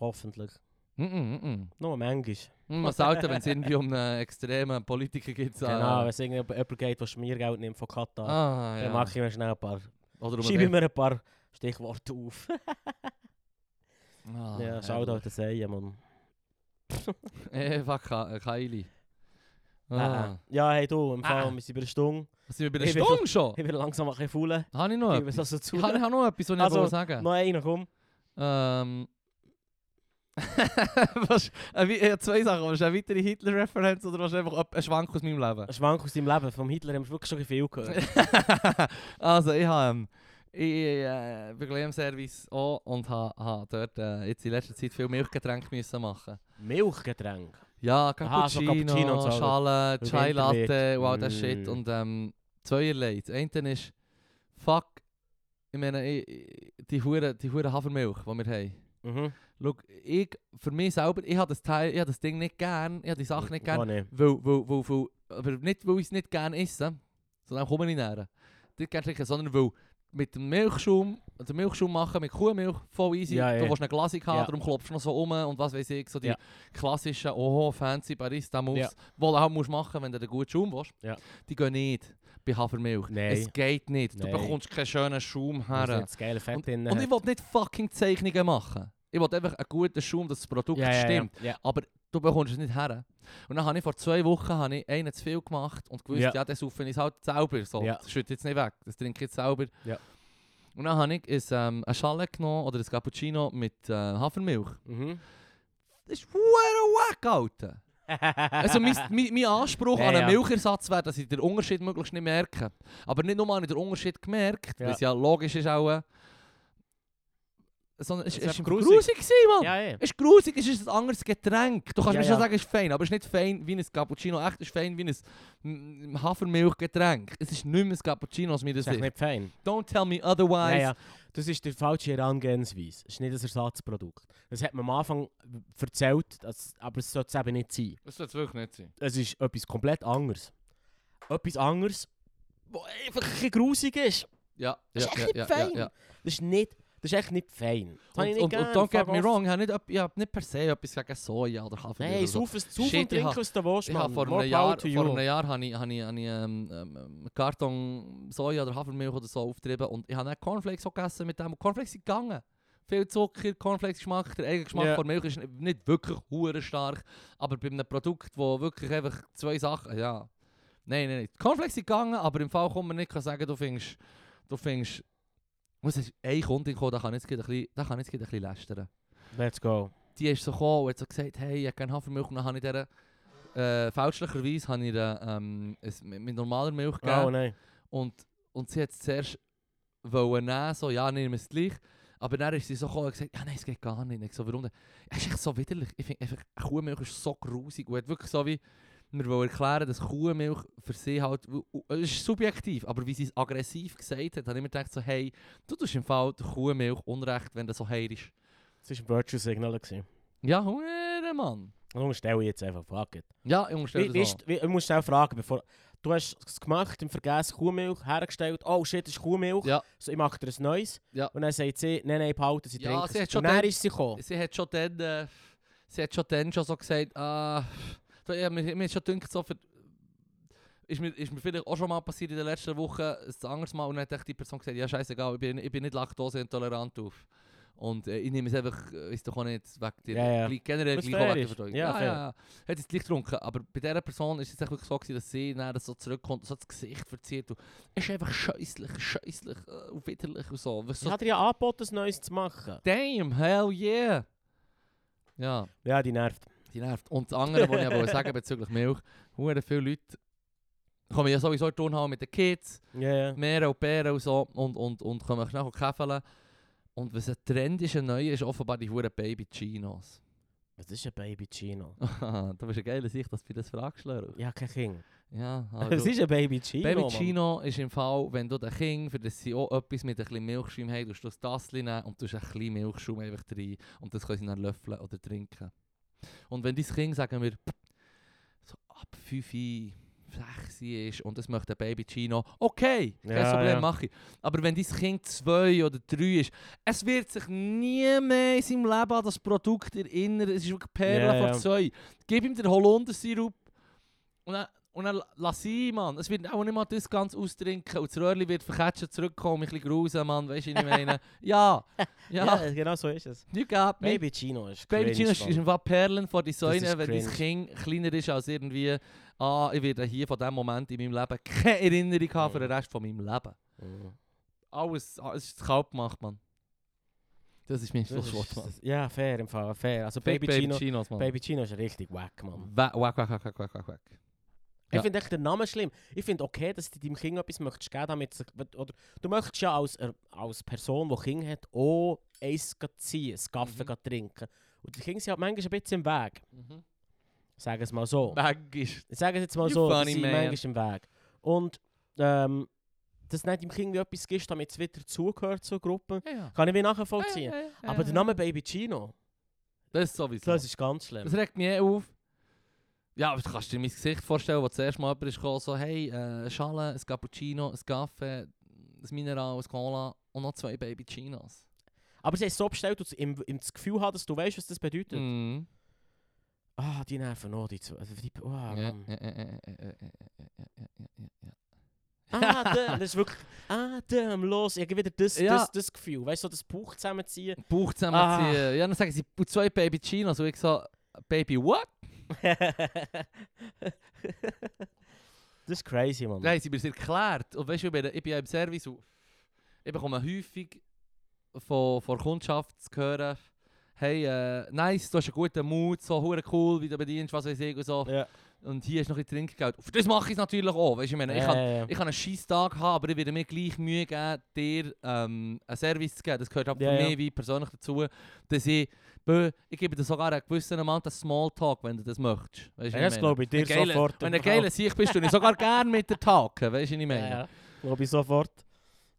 Speaker 2: Hoffentlich.
Speaker 1: Mm -mm, mm.
Speaker 2: Nur manchmal.
Speaker 1: Mm, Man selten, wenn es irgendwie um einen extremen Politiker geht.
Speaker 2: Genau, wenn es irgendwie jemand geht, der Schmiergeld nimmt von Katar.
Speaker 1: Ah,
Speaker 2: Dann
Speaker 1: ja.
Speaker 2: mache ich mir schnell ein paar...
Speaker 1: Oder um
Speaker 2: Schreibe ich mir ein paar Stichworte auf.
Speaker 1: Ah,
Speaker 2: ja, schau da das Eien, Mann.
Speaker 1: Eva Ka Kylie.
Speaker 2: Ah.
Speaker 1: Ah.
Speaker 2: Ja, hey du, im Fall,
Speaker 1: Ah.
Speaker 2: wir sind bei der Stunde.
Speaker 1: Sind wir bei der
Speaker 2: Ich bin
Speaker 1: Stunde schon?
Speaker 2: Ich bin langsam ein bisschen faul.
Speaker 1: Habe ich noch
Speaker 2: Ich
Speaker 1: etwas?
Speaker 2: was so zu.
Speaker 1: Ich habe noch etwas, was ich
Speaker 2: Also,
Speaker 1: wollte sagen
Speaker 2: Noch einer, komm.
Speaker 1: Ähm... was, äh, wie, ich habe zwei Sachen. Was eine weitere Hitler-Referenz oder was einfach ein Schwank aus meinem Leben?
Speaker 2: Ein Schwank aus deinem Leben. Vom Hitler haben wir wirklich schon viel gehört.
Speaker 1: also ich habe ähm, ich äh, bin gleich im Service auch und habe ha dort äh, jetzt in letzter Zeit viel Milchgetränke müssen machen.
Speaker 2: Milchgetränk.
Speaker 1: Ja, Cappuccino,
Speaker 2: Cappuccino und so,
Speaker 1: Schale, Chai Latte und all das Shit.
Speaker 2: Mm.
Speaker 1: Und ähm, zweierlei. Das eine ist, fuck, ich meine, ich, ich- die hure die hure Hafermilch, die wir haben.
Speaker 2: Mhm.
Speaker 1: Schau, ich, für mich selber, ich habe das, Teil, ich habe das Ding nicht gern, ich habe die Sache nicht gern,
Speaker 2: Oh, nee.
Speaker 1: weil, weil, weil, weil, aber nicht, weil ich es nicht gern esse, sondern komme ich nicht näher. Nicht gern trinken, sondern weil mit dem Milchschaum, den Milchschaum machen mit Kuhmilch, voll easy.
Speaker 2: Ja,
Speaker 1: Du
Speaker 2: ja.
Speaker 1: willst eine Glasig haben,
Speaker 2: Ja.
Speaker 1: darum klopfst du noch so um und was weiß ich, so die klassischen, oh, fancy Barista-Moves,
Speaker 2: Ja.
Speaker 1: die du halt musst machen wenn du einen guten Schaum willst. Die gehen nicht bei Hafermilch.
Speaker 2: Nein.
Speaker 1: Es geht nicht. Du
Speaker 2: Nein.
Speaker 1: bekommst keinen schönen Schaum her.
Speaker 2: drin
Speaker 1: Und ich will nicht fucking Zeichnungen machen. Ich will einfach einen guten Schaum, dass das Produkt stimmt. Aber du bekommst es nicht her. Und dann habe ich vor zwei Wochen habe ich einen zu viel gemacht und gewusst, ja,
Speaker 2: Ja.
Speaker 1: das saufe ich halt selber. So.
Speaker 2: Ja.
Speaker 1: Das schütte jetzt nicht weg, das trinke ich jetzt selber.
Speaker 2: Ja.
Speaker 1: Und dann habe ich ein, ähm, eine Schale genommen oder ein Cappuccino mit äh, Hafermilch.
Speaker 2: Mhm.
Speaker 1: Das ist wack, Alter. Also mein, mein, mein Anspruch
Speaker 2: Ja,
Speaker 1: an einen
Speaker 2: ja.
Speaker 1: Milchersatz wäre, dass ich den Unterschied möglichst nicht merke. Aber nicht nur habe ich den Unterschied gemerkt,
Speaker 2: Ja.
Speaker 1: weil es ja logisch ist auch, äh, sondern es,
Speaker 2: Es
Speaker 1: es
Speaker 2: ist
Speaker 1: ist
Speaker 2: einfach
Speaker 1: grusig,
Speaker 2: grusig.
Speaker 1: Mann.
Speaker 2: ja, ja.
Speaker 1: Es ist grusig, es ist ein anderes Getränk. Du kannst
Speaker 2: Ja,
Speaker 1: mir schon
Speaker 2: ja.
Speaker 1: sagen, es ist fein, aber es ist nicht fein wie ein Cappuccino. Echt, es ist fein wie ein Hafermilchgetränk. Es ist nicht mehr ein Cappuccino aus meiner
Speaker 2: Das ist echt
Speaker 1: Sicht.
Speaker 2: nicht fein.
Speaker 1: Don't tell me otherwise.
Speaker 2: Ja, ja. Das ist die falsche Herangehensweise. Es ist nicht ein Ersatzprodukt. Das hat man am Anfang erzählt, dass, aber es sollte es eben nicht sein.
Speaker 1: Das soll es wirklich nicht sein.
Speaker 2: Es ist etwas komplett anderes. Etwas anderes, was einfach ein bisschen grusig ist.
Speaker 1: Ja,
Speaker 2: Das
Speaker 1: ja,
Speaker 2: ist
Speaker 1: ja,
Speaker 2: echt
Speaker 1: ja,
Speaker 2: nicht
Speaker 1: ja,
Speaker 2: fein.
Speaker 1: ja.
Speaker 2: Das ist nicht, das ist echt nicht fein. Das
Speaker 1: Und, und, und don't get me wrong, ich habe nicht, ich habe nicht per se etwas gegen Soja oder Hafermilch.
Speaker 2: Nein,
Speaker 1: so.
Speaker 2: sauf es
Speaker 1: Shit,
Speaker 2: und
Speaker 1: ich
Speaker 2: trink,
Speaker 1: hab-
Speaker 2: du willst,
Speaker 1: Ich
Speaker 2: Mann.
Speaker 1: vor einem Jahr, vor einem Jahr habe ich, habe ich, habe ich ähm, ähm, Karton Soja oder Hafermilch oder so aufgetrieben und ich habe dann Cornflakes auch gegessen mit dem. Und Cornflakes sind gegangen. Viel Zucker, Cornflakes-Geschmack, der eigene Geschmack
Speaker 2: Ja.
Speaker 1: von Milch ist nicht- wirklich hure stark, aber bei einem Produkt, wo wirklich einfach zwei Sachen, ja. Nein, nein, nein. Cornflakes sind gegangen, aber im Fall kann man nicht sagen, du findest, du findest, was ist, eine Kundin gekommen, da kann ich jetzt ein bisschen, da kann ich jetzt ein bisschen lästern
Speaker 2: Let's go.
Speaker 1: die ist so gekommen und hat so gesagt, hey, ich hätte gerne Hafermilch. Und dann habe ich der, äh, fälschlicherweise habe ich ihr, ähm, es mit, mit normaler Milch gegeben.
Speaker 2: Oh nein.
Speaker 1: und, und sie hat es zuerst wollen nehmen, so, ja, nehmen wir es gleich. Aber dann ist sie so gekommen und gesagt, ja, nein, es geht gar nicht. Ich so, warum denn? Es ist echt so widerlich. Ich finde einfach, Kuhmilch ist so grusig. Und hat wirklich so wie, wir wollen erklären, dass Kuhmilch für sie halt, es ist subjektiv, aber wie sie es aggressiv gesagt hat, habe ich mir gedacht so, hey, du tust im Fall der Kuhmilch Unrecht, wenn das so heirisch.
Speaker 2: Das war ein Virtue Signal. gewesen.
Speaker 1: Ja, hure Mann.
Speaker 2: Darum stelle ich jetzt einfach, fuck it.
Speaker 1: Ja, ich unterstelle
Speaker 2: Wie, ist- wie, ich muss schnell fragen, bevor... Du hast es gemacht, im Vergessen Kuhmilch hergestellt. Oh shit, das ist Kuhmilch.
Speaker 1: Ja.
Speaker 2: So, ich mache dir ein neues.
Speaker 1: Ja.
Speaker 2: Und dann sagt sie, nein, nein, behalten sie
Speaker 1: Ja,
Speaker 2: trinken
Speaker 1: sie hat schon
Speaker 2: Und dann
Speaker 1: dann-
Speaker 2: ist sie gekommen.
Speaker 1: Sie hat schon dann, äh, sie hat schon dann schon so gesagt, ah, da- ja, mir, mir ist schon gedacht, so für, ist mir, ist mir vielleicht auch schon mal passiert in der letzten Woche, ein anderes Mal, und dann hat die Person gesagt, ja scheißegal, ich bin, ich bin nicht laktoseintolerant auf. Und äh, ich nehme es einfach, äh, ist doch auch nicht wegen der
Speaker 2: Ja, ja.
Speaker 1: gleich- generell
Speaker 2: Was
Speaker 1: gleich
Speaker 2: fair
Speaker 1: auch wegen
Speaker 2: ist.
Speaker 1: der Verdauung.
Speaker 2: Ja,
Speaker 1: ja, ja, ja. Hat es gleich getrunken, aber bei dieser Person ist es wirklich so gewesen, dass sie dann so zurückkommt und so das Gesicht verzieht und es ist einfach scheisslich, scheisslich äh, und widerlich und so. Was so
Speaker 2: hat dir ja angeboten, ein neues zu machen.
Speaker 1: damn, hell yeah! Ja.
Speaker 2: Ja, die nervt.
Speaker 1: Die nervt. Und das andere, was ich wollte sagen bezüglich Milch, hure viele Leute kommen ja sowieso die Turnhalle mit den Kids,
Speaker 2: ja.
Speaker 1: Meere und Bären und so und, und, und können schnell käfeln. Und was ein Trend ist, ein neuer, ist offenbar die hure Baby Chinos.
Speaker 2: Was ist ein Baby Chino?
Speaker 1: du bist eine geile Sicht, dass du das fragst, Leru.
Speaker 2: Ja, kein Kind.
Speaker 1: Ja, aber
Speaker 2: Was ist ein Baby Chino?
Speaker 1: Baby
Speaker 2: Mann?
Speaker 1: Chino ist im Fall, wenn du den Kind, für das sie auch etwas mit ein bisschen Milchschaum haben, tust du das Tassli nehmen und tust ein bisschen Milchschaum einfach rein und das können sie dann löffeln oder trinken. Und wenn dein Kind, sagen wir, so ab 5, 6 ist und es möchte ein Baby Chino, okay, kein
Speaker 2: Ja,
Speaker 1: Problem,
Speaker 2: ja.
Speaker 1: mache ich. Aber wenn dein Kind 2 oder 3 ist, es wird sich nie mehr in seinem Leben an das Produkt erinnern, es ist wirklich Perle
Speaker 2: Ja, ja.
Speaker 1: 2. Gib ihm den Holundersirup und dann, und dann lass ihn, Mann. Es wird auch nicht mal das ganz austrinken und das Röhrli wird verketschen zurückkommen, ein bisschen grusen, Mann, weißt du, was ich meine? ja, ja,
Speaker 2: Ja, genau so ist es.
Speaker 1: you got me.
Speaker 2: Baby Chino ist
Speaker 1: Baby Gino ist, im Fall Perlen vor die Säune, wenn dein. Kind kleiner ist als irgendwie, ah, ich werde hier von diesem Moment in meinem Leben keine Erinnerung haben für den
Speaker 2: Mhm.
Speaker 1: Rest von meinem Leben.
Speaker 2: Mhm.
Speaker 1: Alles, alles ist kalt gemacht, Mann. Das ist mein Schlusswort, Mann.
Speaker 2: Ja, fair im Fall, fair. Also
Speaker 1: Fake
Speaker 2: Baby, Chino,
Speaker 1: Chinos.
Speaker 2: Baby Chino ist richtig wack, Mann.
Speaker 1: Wack, wack, wack, wack, wack, wack, wack. Ja.
Speaker 2: Ich finde den Namen schlimm. Ich finde okay, dass du deinem Kind etwas möchtest geben, damit oder du möchtest ja als, als Person, die Kind hat, auch eins ziehen, einen Kaffee
Speaker 1: Mhm.
Speaker 2: trinken. Und die Kinder sind halt manchmal ein bisschen im Weg.
Speaker 1: Mhm.
Speaker 2: Sagen es mal so.
Speaker 1: Weg ist.
Speaker 2: Ich sage es jetzt mal
Speaker 1: You
Speaker 2: so,
Speaker 1: funny
Speaker 2: sie sind
Speaker 1: man.
Speaker 2: manchmal im Weg. Und ähm, dass nicht dem Kind etwas gibt, damit es wieder zugehört zur Gruppe,
Speaker 1: Ja, ja.
Speaker 2: kann ich wie nachvollziehen.
Speaker 1: Ja,
Speaker 2: Aber der Name Baby Chino,
Speaker 1: Das ist sowieso.
Speaker 2: das ist ganz schlimm.
Speaker 1: Das regt mich eh auf. Ja, aber du kannst dir mein Gesicht vorstellen, wo zuerst mal jemand ist so «Hey, äh, Schale, ein Cappuccino, ein Kaffee, ein Mineral, ein Cola und noch zwei Baby Chinas.»
Speaker 2: Aber sie haben es so bestellt, dass im, im das Gefühl hast, dass du weißt, was das bedeutet.
Speaker 1: Mhm.
Speaker 2: Ah, die Nerven auch, die zwei. Ah, die, oh,
Speaker 1: ja, ja, ja,
Speaker 2: ah, das ist wirklich. Ah, damn, los. Ich habe wieder das,
Speaker 1: ja.
Speaker 2: das, das Gefühl. Weißt du, so das Bauch zusammenziehen.
Speaker 1: Bauch zusammenziehen. Ah. Ja, dann sagen sie zwei Baby Chinas. Und ich so, Baby what?
Speaker 2: das ist crazy, Mann.
Speaker 1: Nein, sie haben mir erklärt. Und weißt du, ich bin, ja im Service und ich bekomme häufig von, von Kundschaft zu hören, hey, äh, nice, du hast einen guten Mut, so cool, wie du bedienst, was weiß ich und so.
Speaker 2: Ja.
Speaker 1: Und hier ist noch ein Trinkgeld. Für das mache ich es natürlich auch. Weißt du, ich meine, ich kann,
Speaker 2: ja, ja.
Speaker 1: ich kann einen scheiß Tag haben, aber ich werde mir gleich Mühe geben, dir ähm, einen Service zu geben. Das gehört auch
Speaker 2: Ja,
Speaker 1: für mich wie persönlich dazu, dass ich, ich gebe dir sogar einen gewissen Amount an Smalltalk, wenn du das möchtest. Weißt du,
Speaker 2: Ja, das glaube ich dir
Speaker 1: Ein geiler-
Speaker 2: sofort.
Speaker 1: Wenn du ein geiler Sieg bist, tue ich sogar gerne mit der Taken. Weißt du, was ich meine?
Speaker 2: Ja. Glaube ich sofort.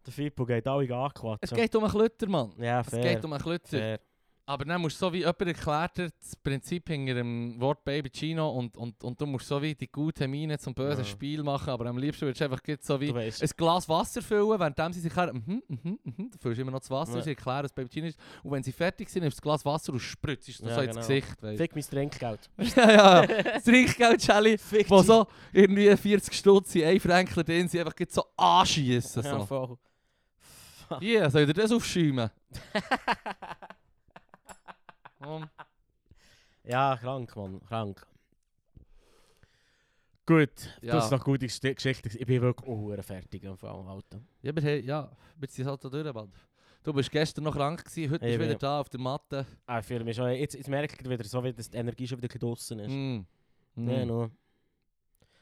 Speaker 2: Der Fippo geht alle
Speaker 1: Es
Speaker 2: anquatschen.
Speaker 1: geht um einen Klütter, Mann.
Speaker 2: Ja,
Speaker 1: Es
Speaker 2: fair.
Speaker 1: geht um einen Klütter.
Speaker 2: fair.
Speaker 1: Aber dann musst du so wie jemand erklärt das Prinzip hinter dem Wort Baby Chino und, und, und du musst so wie die gute Miene zum bösen
Speaker 2: Ja.
Speaker 1: Spiel machen, aber am liebsten würdest du einfach so wie ein Glas Wasser füllen, während sie sich erklären, mhm, mhm, mhm, du füllst immer noch das Wasser,
Speaker 2: Ja.
Speaker 1: sie erklären, dass Baby Chino ist. Und wenn sie fertig sind, nimmst du das Glas Wasser und spritzt es
Speaker 2: Ja,
Speaker 1: so ins
Speaker 2: genau.
Speaker 1: Gesicht. Weißt.
Speaker 2: Fick mein Trinkgeld.
Speaker 1: ja, ja, das Trinkgeld, Shelly, wo so irgendwie 40 Stutz in ein Fränkler drin sind, einfach so anschießen.
Speaker 2: Ja,
Speaker 1: So.
Speaker 2: voll.
Speaker 1: Ja, soll ihr das aufschäumen? Um,
Speaker 2: ja, krank, Mann. Krank. Gut,
Speaker 1: Ja.
Speaker 2: das ist noch gute Geschichte. Ich bin wirklich auch fertig am Fall, Alter.
Speaker 1: ja, wir, haben- ja, wir sind halt da durch, Mann. Du bist gestern noch krank gewesen, heute
Speaker 2: Ich
Speaker 1: bist du wieder da auf der Matte.
Speaker 2: Ah, ich fühle mich schon, jetzt, jetzt merke ich wieder so, wie die Energie schon wieder draußen ist.
Speaker 1: Mm. Mm.
Speaker 2: Ja, no.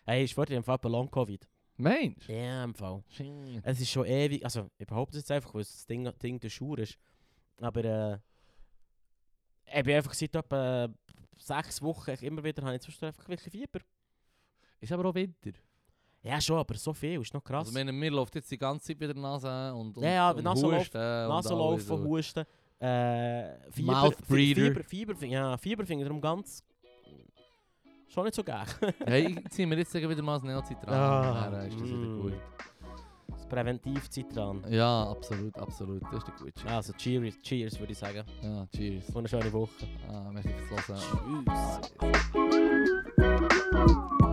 Speaker 2: Hey, ich wollte im Fall bei Long-Covid.
Speaker 1: Mensch.
Speaker 2: Ja, im Fall.
Speaker 1: Shit.
Speaker 2: Es ist schon ewig, also ich behaupte es jetzt einfach, weil das Ding, Ding der Schuhe ist. Aber äh, ich bin einfach seit etwa sechs Wochen immer wieder, habe ich zwischendurch einfach wirklich Fieber.
Speaker 1: Ist aber auch Winter.
Speaker 2: Ja schon, aber so viel, ist noch krass.
Speaker 1: Also, meine, mir läuft jetzt die ganze Zeit wieder Nase und, und,
Speaker 2: Ja, ja,
Speaker 1: und
Speaker 2: Nase
Speaker 1: Husten und
Speaker 2: Nasenlaufen,
Speaker 1: alles.
Speaker 2: Husten, äh, Fieber,
Speaker 1: Mouth breather.
Speaker 2: Fieber, Fieber, Fieber, ja, Fieber finde ich darum ganz... Schon nicht so geil.
Speaker 1: Hey, ich ziehe mir jetzt wieder mal das Neozitran.
Speaker 2: Ah,
Speaker 1: Dann ist das wieder
Speaker 2: mm.
Speaker 1: gut.
Speaker 2: Das Präventivzeit dran.
Speaker 1: Ja, absolut, absolut. Das ist der gute.
Speaker 2: Also cheers, cheers würde ich sagen.
Speaker 1: Ja, cheers.
Speaker 2: Und eine schöne Woche.
Speaker 1: Ah, merci fürs Hören.
Speaker 2: Tschüss.